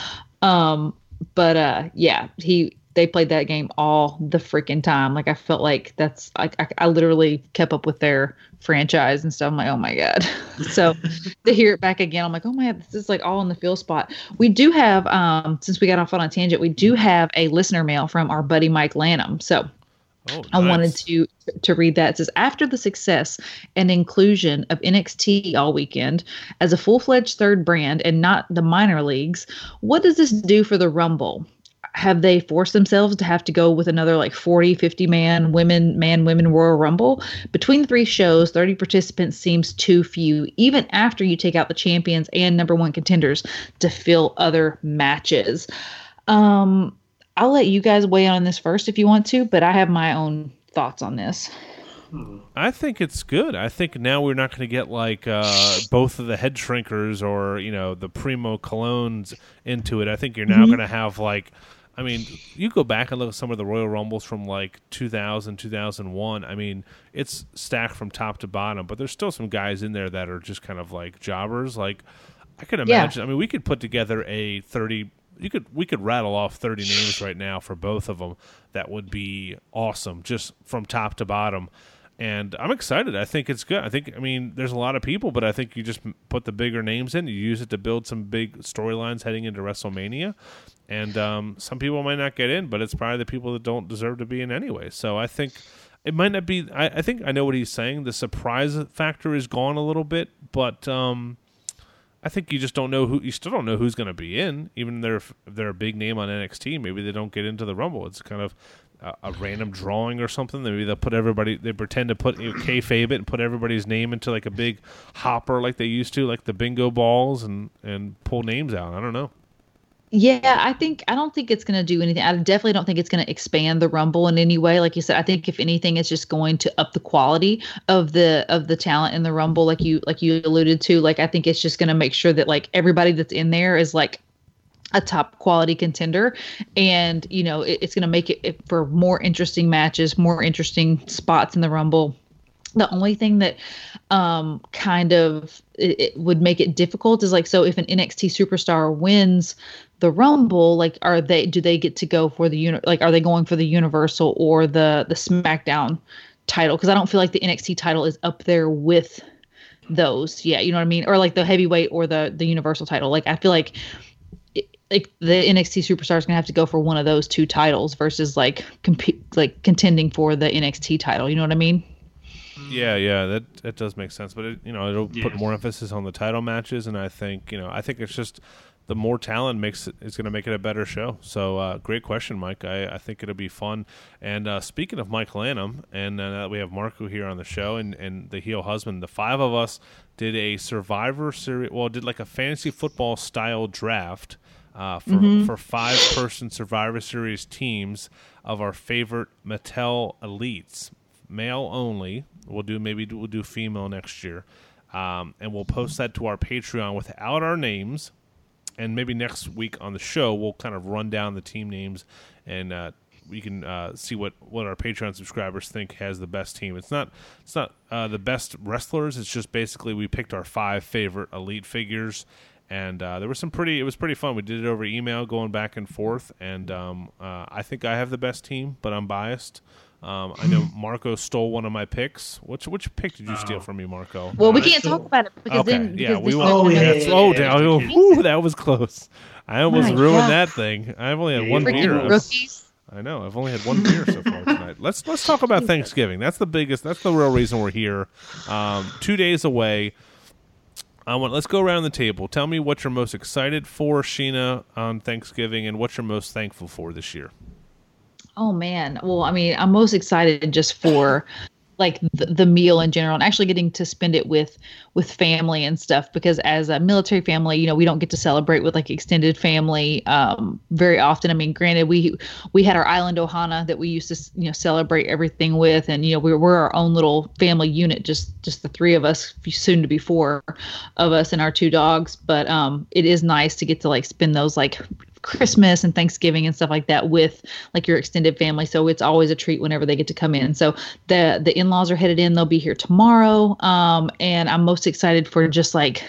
Um, but uh, yeah, he they played that game all the freaking time. Like I felt like that's like I, I literally kept up with their franchise and stuff. I'm like, oh my god. [laughs] so to hear it back again, I'm like, oh my god, this is like all in the feel spot. We do have, um, since we got off on a tangent, we do have a listener mail from our buddy Mike Lanham. So Oh, I wanted to to read that. It says after the success and inclusion of NXT all weekend as a full fledged third brand and not the minor leagues, what does this do for the Rumble? Have they forced themselves to have to go with another like 40, 50 man women, man, women Royal Rumble? Between the three shows, 30 participants seems too few, even after you take out the champions and number one contenders to fill other matches. Um, I'll let you guys weigh on this first if you want to, but I have my own thoughts on this. I think it's good. I think now we're not going to get like uh, both of the Headshrinkers or you know the Primo Colons into it. I think you're now going to have like, I mean, you go back and look at some of the Royal Rumbles from like 2000, 2001. I mean, it's stacked from top to bottom, but there's still some guys in there that are just kind of like jobbers. Like I could Yeah. imagine. I mean, we could put together a 30 you could we could rattle off 30 names right now for both of them that would be awesome just from top to bottom and i'm excited i think it's good i think i mean there's a lot of people but i think you just put the bigger names in you use it to build some big storylines heading into wrestlemania and um, some people might not get in but it's probably the people that don't deserve to be in anyway so i think it might not be i, I think i know what he's saying the surprise factor is gone a little bit but um, I think you just don't know who you still don't know who's going to be in, even they're if they're a big name on NXT. Maybe they don't get into the Rumble. It's kind of a, a random drawing or something. Maybe they'll put everybody. They pretend to put you know, kayfabe it and put everybody's name into like a big hopper like they used to, like the bingo balls, and and pull names out. I don't know. Yeah, I think I don't think it's going to do anything. I definitely don't think it's going to expand the Rumble in any way. Like you said, I think if anything, it's just going to up the quality of the of the talent in the Rumble, like you like you alluded to. Like I think it's just going to make sure that like everybody that's in there is like a top quality contender and you know it, it's going to make it, for more interesting matches more interesting spots in the rumble the only thing that um kind of it, it would make it difficult is like so if an NXT superstar wins the rumble like are they do they get to go for the uni- like are they going for the universal or the the smackdown title because i don't feel like the NXT title is up there with those yeah you know what i mean or like the heavyweight or the the universal title like i feel like it- like the NXT superstar is gonna have to go for one of those two titles versus like compete like contending for the NXT title. You know what I mean? Yeah, yeah, that that does make sense. But it, you know, it'll put more emphasis on the title matches, and I think you know, I think it's just the more talent makes it is going to make it a better show. So, uh, great question, Mike. I, I think it'll be fun. And uh, speaking of Mike Lanham, and uh, we have Marco here on the show, and and the heel husband, the five of us did a Survivor series. Well, did like a fantasy football style draft. Uh, for for five person Survivor Series teams of our favorite Mattel elites, male only. We'll do maybe we'll do female next year, um, and we'll post that to our Patreon without our names. And maybe next week on the show we'll kind of run down the team names, and uh, we can uh, see what, what our Patreon subscribers think has the best team. It's not it's not uh, the best wrestlers. It's just basically we picked our five favorite elite figures. And uh, there was some pretty. It was pretty fun. We did it over email, going back and forth. And um, uh, I think I have the best team, but I'm biased. Um, I know Marco stole one of my picks. Which which pick did you steal Oh. from me, Marco? Well, we can't talk about it because okay, then yeah, we this won't. Oh, yeah, yeah, oh, yeah, damn, yeah. oh, whew, that was close. I almost My ruined God. that thing. I've only had one you beer. I rookies. I know. I've only had one beer so far [laughs] tonight. Let's let's talk about Thanksgiving. That's the biggest. That's the real reason we're here. Um, two days away. I want. Let's go around the table. Tell me what you're most excited for, Sheena, on Thanksgiving, and what you're most thankful for this year. Oh man. Well, I mean, I'm most excited just for like the, the meal in general and actually getting to spend it with with family and stuff because as a military family you know we don't get to celebrate with like extended family um very often i mean granted we we had our island ohana that we used to you know celebrate everything with and you know we we're, our own little family unit just just the three of us soon to be four of us and our two dogs but um it is nice to get to like spend those like Christmas and Thanksgiving and stuff like that with like your extended family. So it's always a treat whenever they get to come in. So the the in laws are headed in. They'll be here tomorrow. Um, and I'm most excited for just like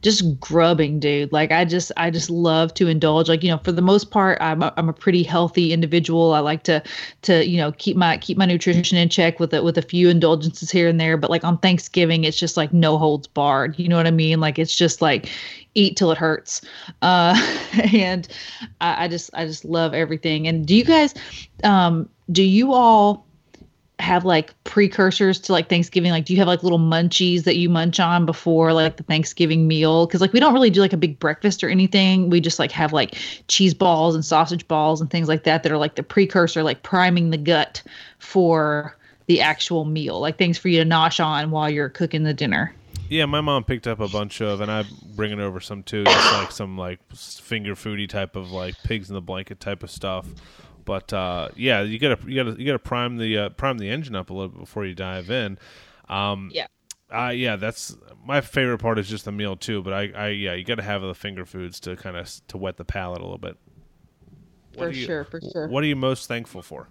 just grubbing, dude. Like I just I just love to indulge. Like you know, for the most part, I'm a, I'm a pretty healthy individual. I like to to you know keep my keep my nutrition in check with a, with a few indulgences here and there. But like on Thanksgiving, it's just like no holds barred. You know what I mean? Like it's just like eat till it hurts. Uh, [laughs] and I, I just I just love everything. And do you guys um do you all have like precursors to like Thanksgiving? Like, do you have like little munchies that you munch on before like the Thanksgiving meal? Because like we don't really do like a big breakfast or anything. We just like have like cheese balls and sausage balls and things like that that are like the precursor, like priming the gut for the actual meal, like things for you to nosh on while you're cooking the dinner. Yeah, my mom picked up a bunch of, and I'm bringing over some too. Just like some like finger foody type of like pigs in the blanket type of stuff. But uh, yeah, you gotta you gotta you gotta prime the uh, prime the engine up a little bit before you dive in. Um, Yeah. uh, yeah, that's my favorite part is just the meal too. But I, I yeah, you got to have the finger foods to kind of to wet the palate a little bit. What For you- sure, for sure. What are you most thankful for?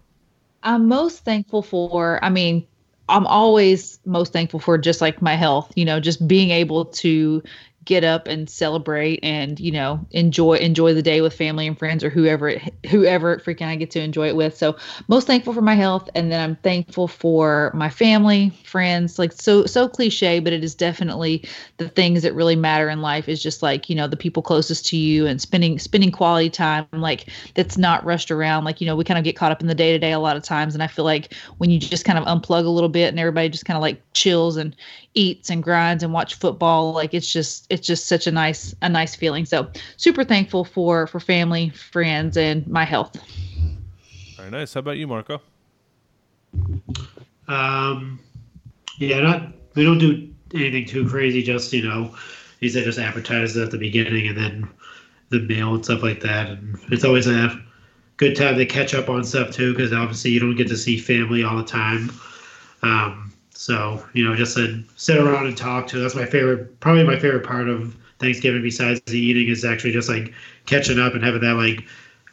I'm most thankful for, I mean, I'm always most thankful for just like my health, you know, just being able to get up and celebrate and you know enjoy enjoy the day with family and friends or whoever it whoever freaking I get to enjoy it with. So most thankful for my health and then I'm thankful for my family, friends. Like so so cliche, but it is definitely the things that really matter in life is just like, you know, the people closest to you and spending spending quality time like that's not rushed around. Like, you know, we kind of get caught up in the day to day a lot of times and I feel like when you just kind of unplug a little bit and everybody just kind of like chills and eats and grinds and watch football like it's just it's just such a nice a nice feeling so super thankful for for family friends and my health Very nice. How about you, Marco? Um, yeah, not we don't do anything too crazy. Just you know, he said just advertise at the beginning and then the meal and stuff like that. And it's always a good time to catch up on stuff too, because obviously you don't get to see family all the time. Um, so you know, just to sit around and talk to. That's my favorite, probably my favorite part of Thanksgiving. Besides the eating, is actually just like catching up and having that like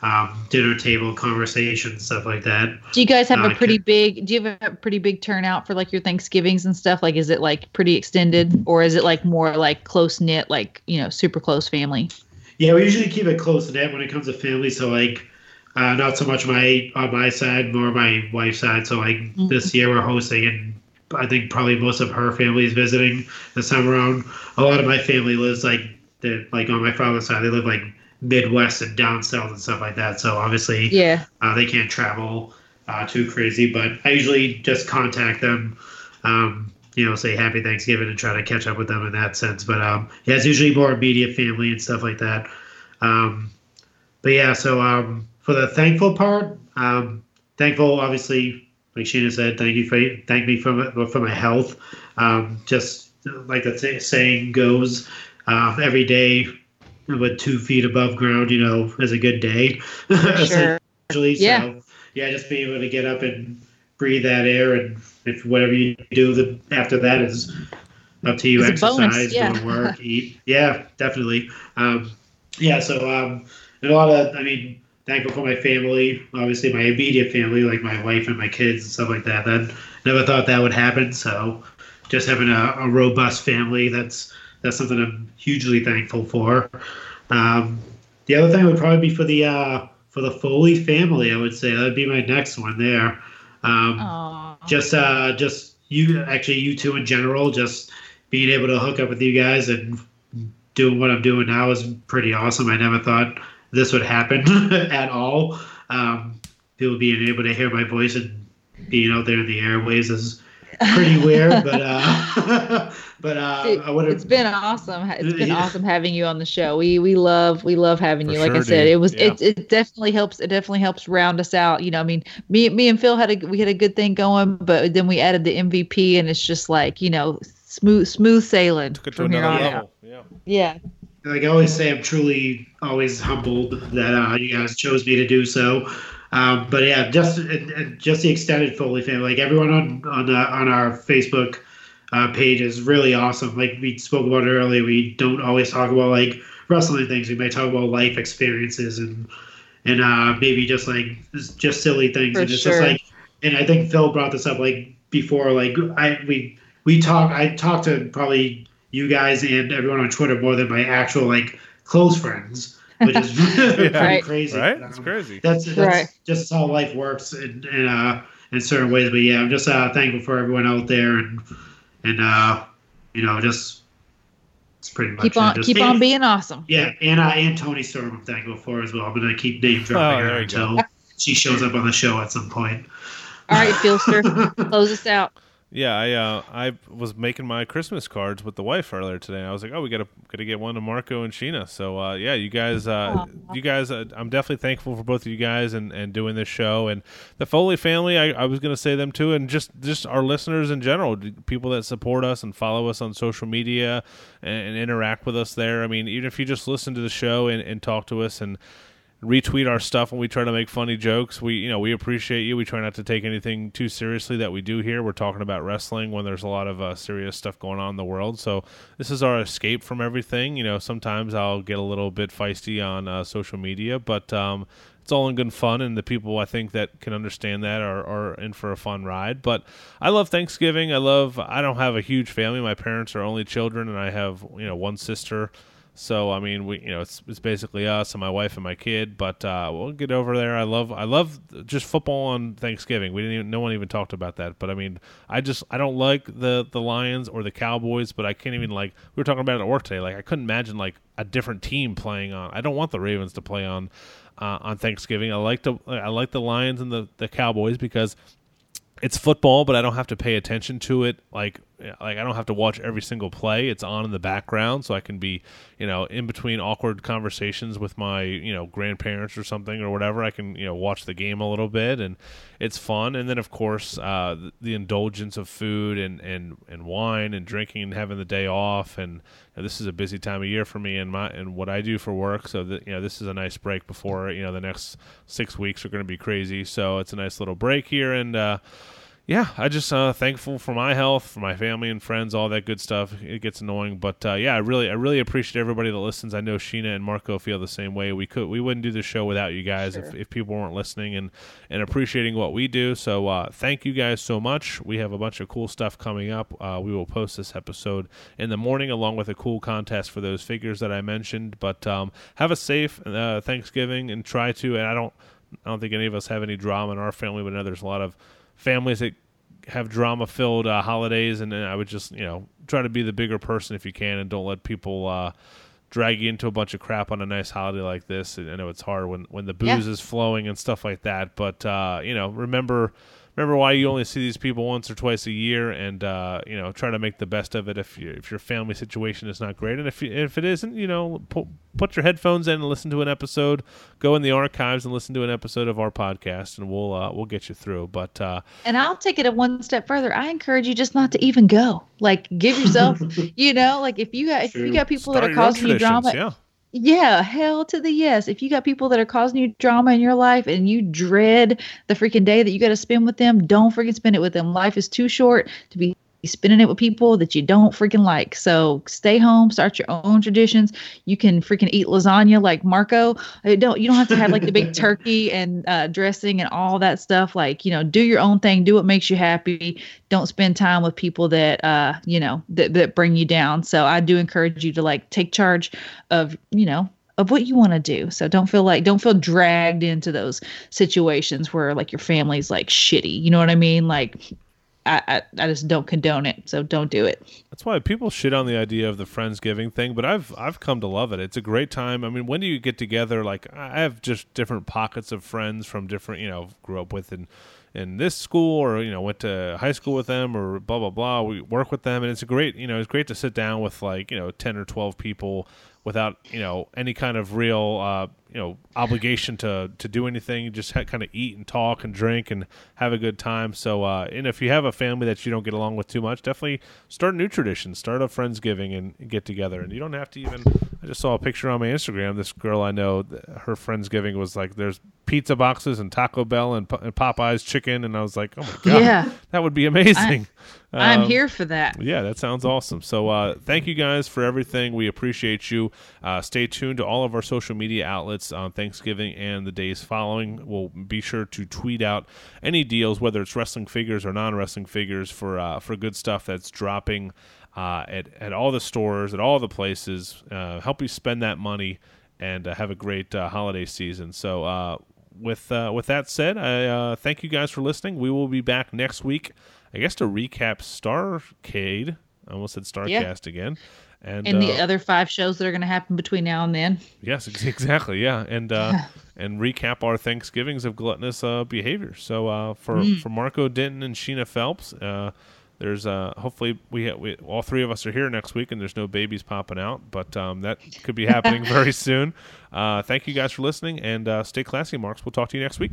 um, dinner table conversation stuff like that. do you guys have Uh, a pretty big do you have a pretty big turnout for like your thanksgivings and stuff like is it like pretty extended or is it like more like close knit like you know super close family Yeah, we usually keep it close knit when it comes to family. So like, uh, not so much my on my side, more my wife's side. So like this year we're hosting, and I think probably most of her family is visiting this time around. A lot of my family lives like they like on my father's side. They live like Midwest and down south and stuff like that. So obviously, yeah uh, they can't travel uh, too crazy, but I usually just contact them, um, you know, say Happy Thanksgiving and try to catch up with them in that sense. But um, yeah, it's usually more immediate family and stuff like that. Um, but yeah, so um, for the thankful part, um, thankful obviously, like Sheena said, thank you for thank me for my, for my health. Um, just like the say- saying goes, um, every day with two feet above ground, you know, is a good day. [laughs] sure essentially. Yeah. So yeah, just being able to get up and breathe that air, and if whatever you do the, after that is up to you. It's Exercise, yeah. go to work, eat. Yeah, definitely. Um, yeah, so um, and a lot of, I mean, thankful for my family, obviously my immediate family, like my wife and my kids and stuff like that. That never thought that would happen. So just having a, a robust family, that's that's something I'm hugely thankful for. Um, the other thing would probably be for the uh, for the Foley family. I would say that'd be my next one there. Um, just uh, just you actually you two in general, just being able to hook up with you guys and doing what I'm doing now is pretty awesome. I never thought this would happen [laughs] at all. Um, people being able to hear my voice and being out there in the airways is pretty [laughs] weird, but uh, [laughs] but uh, Dude, I would it's been awesome. It's been Yeah. awesome having you on the show. We we love we love having For you. Like I said, dude. it was Yeah. it it definitely helps. It definitely helps round us out. You know, I mean, me me and Phil had a we had a good thing going, but then we added the MVP, and it's just like you know smooth smooth sailing Took it to from here on level. out. Yeah. Yeah, like I always say, I'm truly always humbled that uh, you guys chose me to do so. Um, but yeah, just and, and just the extended Foley family, like everyone on on uh, on our Facebook uh, page is really awesome. Like we spoke about earlier, we don't always talk about like wrestling things. We may talk about life experiences and and uh, maybe just like just silly things. For and it's sure. just like, and I think Phil brought this up like before. Like I we we talk. I talked to probably you guys and everyone on Twitter more than my actual like close friends, which is [laughs] [laughs] pretty Right. crazy. right? Um, It's crazy. that's that's Right. just how life works in in, uh, in certain ways. But yeah, I'm just uh, thankful for everyone out there and and uh, you know just it's pretty much Keep on Just- keep and- on being awesome. Yeah, and uh, and Toni Storm I'm thankful for as well. I'm gonna keep name dropping Oh, her you until she shows up on the show at some point. All right, Philster, [laughs] close us out. Yeah, I uh, I was making my Christmas cards with the wife earlier today. I was like, oh, we gotta gotta get one to Marco and Sheena. So uh, yeah, you guys, uh, you guys, uh, I'm definitely thankful for both of you guys and, and doing this show and the Foley family. I, I was gonna say them too, and just just our listeners in general, people that support us and follow us on social media and, and interact with us there. I mean, even if you just listen to the show and, and talk to us and retweet our stuff when we try to make funny jokes. We, you know, we appreciate you. We try not to take anything too seriously that we do here. We're talking about wrestling when there's a lot of uh, serious stuff going on in the world. So this is our escape from everything. You know, sometimes I'll get a little bit feisty on uh, social media, but um, it's all in good fun, and the people I think that can understand that are, are in for a fun ride. But I love Thanksgiving. I love. I don't have a huge family. My parents are only children, and I have you know one sister. So I mean, we you know it's it's basically us and my wife and my kid, but uh, we'll get over there. I love I love just football on Thanksgiving. We didn't even, no one even talked about that, but I mean, I just I don't like the the Lions or the Cowboys, but I can't even like we were talking about it at work today. Like I couldn't imagine like a different team playing on. I don't want the Ravens to play on uh, on Thanksgiving. I like the I like the Lions and the the Cowboys because it's football, but I don't have to pay attention to it. Like, like I don't have to watch every single play. It's on in the background, so I can be, you know, in between awkward conversations with my, you know, grandparents or something or whatever. I can, you know, watch the game a little bit, and it's fun. And then, of course, uh, the, indulgence of food and and and wine and drinking and having the day off. And you know, this is a busy time of year for me and my and what I do for work. So that you know, this is a nice break before you know the next six weeks are going to be crazy. So it's a nice little break here and. uh yeah, I just uh, thankful for my health, for my family and friends, all that good stuff. It gets annoying, but uh, yeah, I really, I really appreciate everybody that listens. I know Sheena and Marco feel the same way. We could, we wouldn't do the show without you guys if, if people weren't listening and and appreciating what we do. So uh, thank you guys so much. We have a bunch of cool stuff coming up. Uh, we will post this episode in the morning along with a cool contest for those figures that I mentioned. But um, have a safe uh, Thanksgiving and try to. And I don't, I don't think any of us have any drama in our family, but I know there's a lot of families that have drama filled uh, holidays and, I would just you know try to be the bigger person if you can and don't let people uh, drag you into a bunch of crap on a nice holiday like this I know it's hard when when the booze Yeah. is flowing and stuff like that but uh, you know remember remember why you only see these people once or twice a year and uh, you know try to make the best of it if you, if your family situation is not great. And if you, if it isn't you know pu- put your headphones in and listen to an episode. Go in the archives and listen to an episode of our podcast and we'll uh, we'll get you through. But uh, And I'll take it a one step further. I encourage you just not to even go. Like, give yourself, [laughs] you know, like if you got if you got people start that are causing you drama, yeah Yeah, hell to the yes. If you got people that are causing you drama in your life and you dread the freaking day that you got to spend with them, don't freaking spend it with them. Life is too short to be spending it with people that you don't freaking like. So stay home, start your own traditions. You can freaking eat lasagna like Marco. Don't you don't have to have like the big [laughs] turkey and uh, dressing and all that stuff. Like you know, do your own thing. Do what makes you happy. Don't spend time with people that uh you know that that bring you down. So I do encourage you to like take charge of you know of what you want to do. So don't feel like don't feel dragged into those situations where like your family's like shitty. You know what I mean? Like I, I, just don't condone it. So don't do it. That's why people shit on the idea of the friendsgiving thing, but I've I've come to love it. It's a great time. I mean, when do you get together? Like I have just different pockets of friends from different, you know, grew up with in in this school or you know went to high school with them or blah blah blah. We work with them, and it's a great, you know, it's great to sit down with like you know ten or twelve people without you know any kind of real uh, you know obligation to to do anything. You just ha- kind of eat and talk and drink and have a good time. So, uh, and if you have a family that you don't get along with too much, definitely start a new tradition. Start a friendsgiving and get together. And you don't have to even. I just saw a picture on my Instagram. This girl I know, her friendsgiving was like there's pizza boxes and Taco Bell and, P- and Popeyes chicken, and I was like, oh my god, Yeah. that would be amazing. I'm Um, I'm here for that. yeah, that sounds awesome. So, uh, thank you guys for everything. We appreciate you. Uh, stay tuned to all of our social media outlets on Thanksgiving and the days following. We'll be sure to tweet out any deals, whether it's wrestling figures or non-wrestling figures, for uh, for good stuff that's dropping uh, at at all the stores, at all the places. Uh, help you spend that money and uh, have a great uh, holiday season. So. Uh, with uh, with that said, I uh, thank you guys for listening. We will be back next week, I guess, to recap Starrcade. I almost said Starrcast again, and, And the uh, other five shows that are going to happen between now and then. yes, ex- [laughs] exactly, yeah, and uh, and recap our Thanksgivings of gluttonous uh, behavior. So uh, for Mm. for Marco Denton and Sheena Phelps, uh, there's uh, hopefully we, ha- we all three of us are here next week, and there's no babies popping out, but um, that could be [laughs] happening very soon. Uh, thank you guys for listening, and uh, stay classy, Marks. We'll talk to you next week.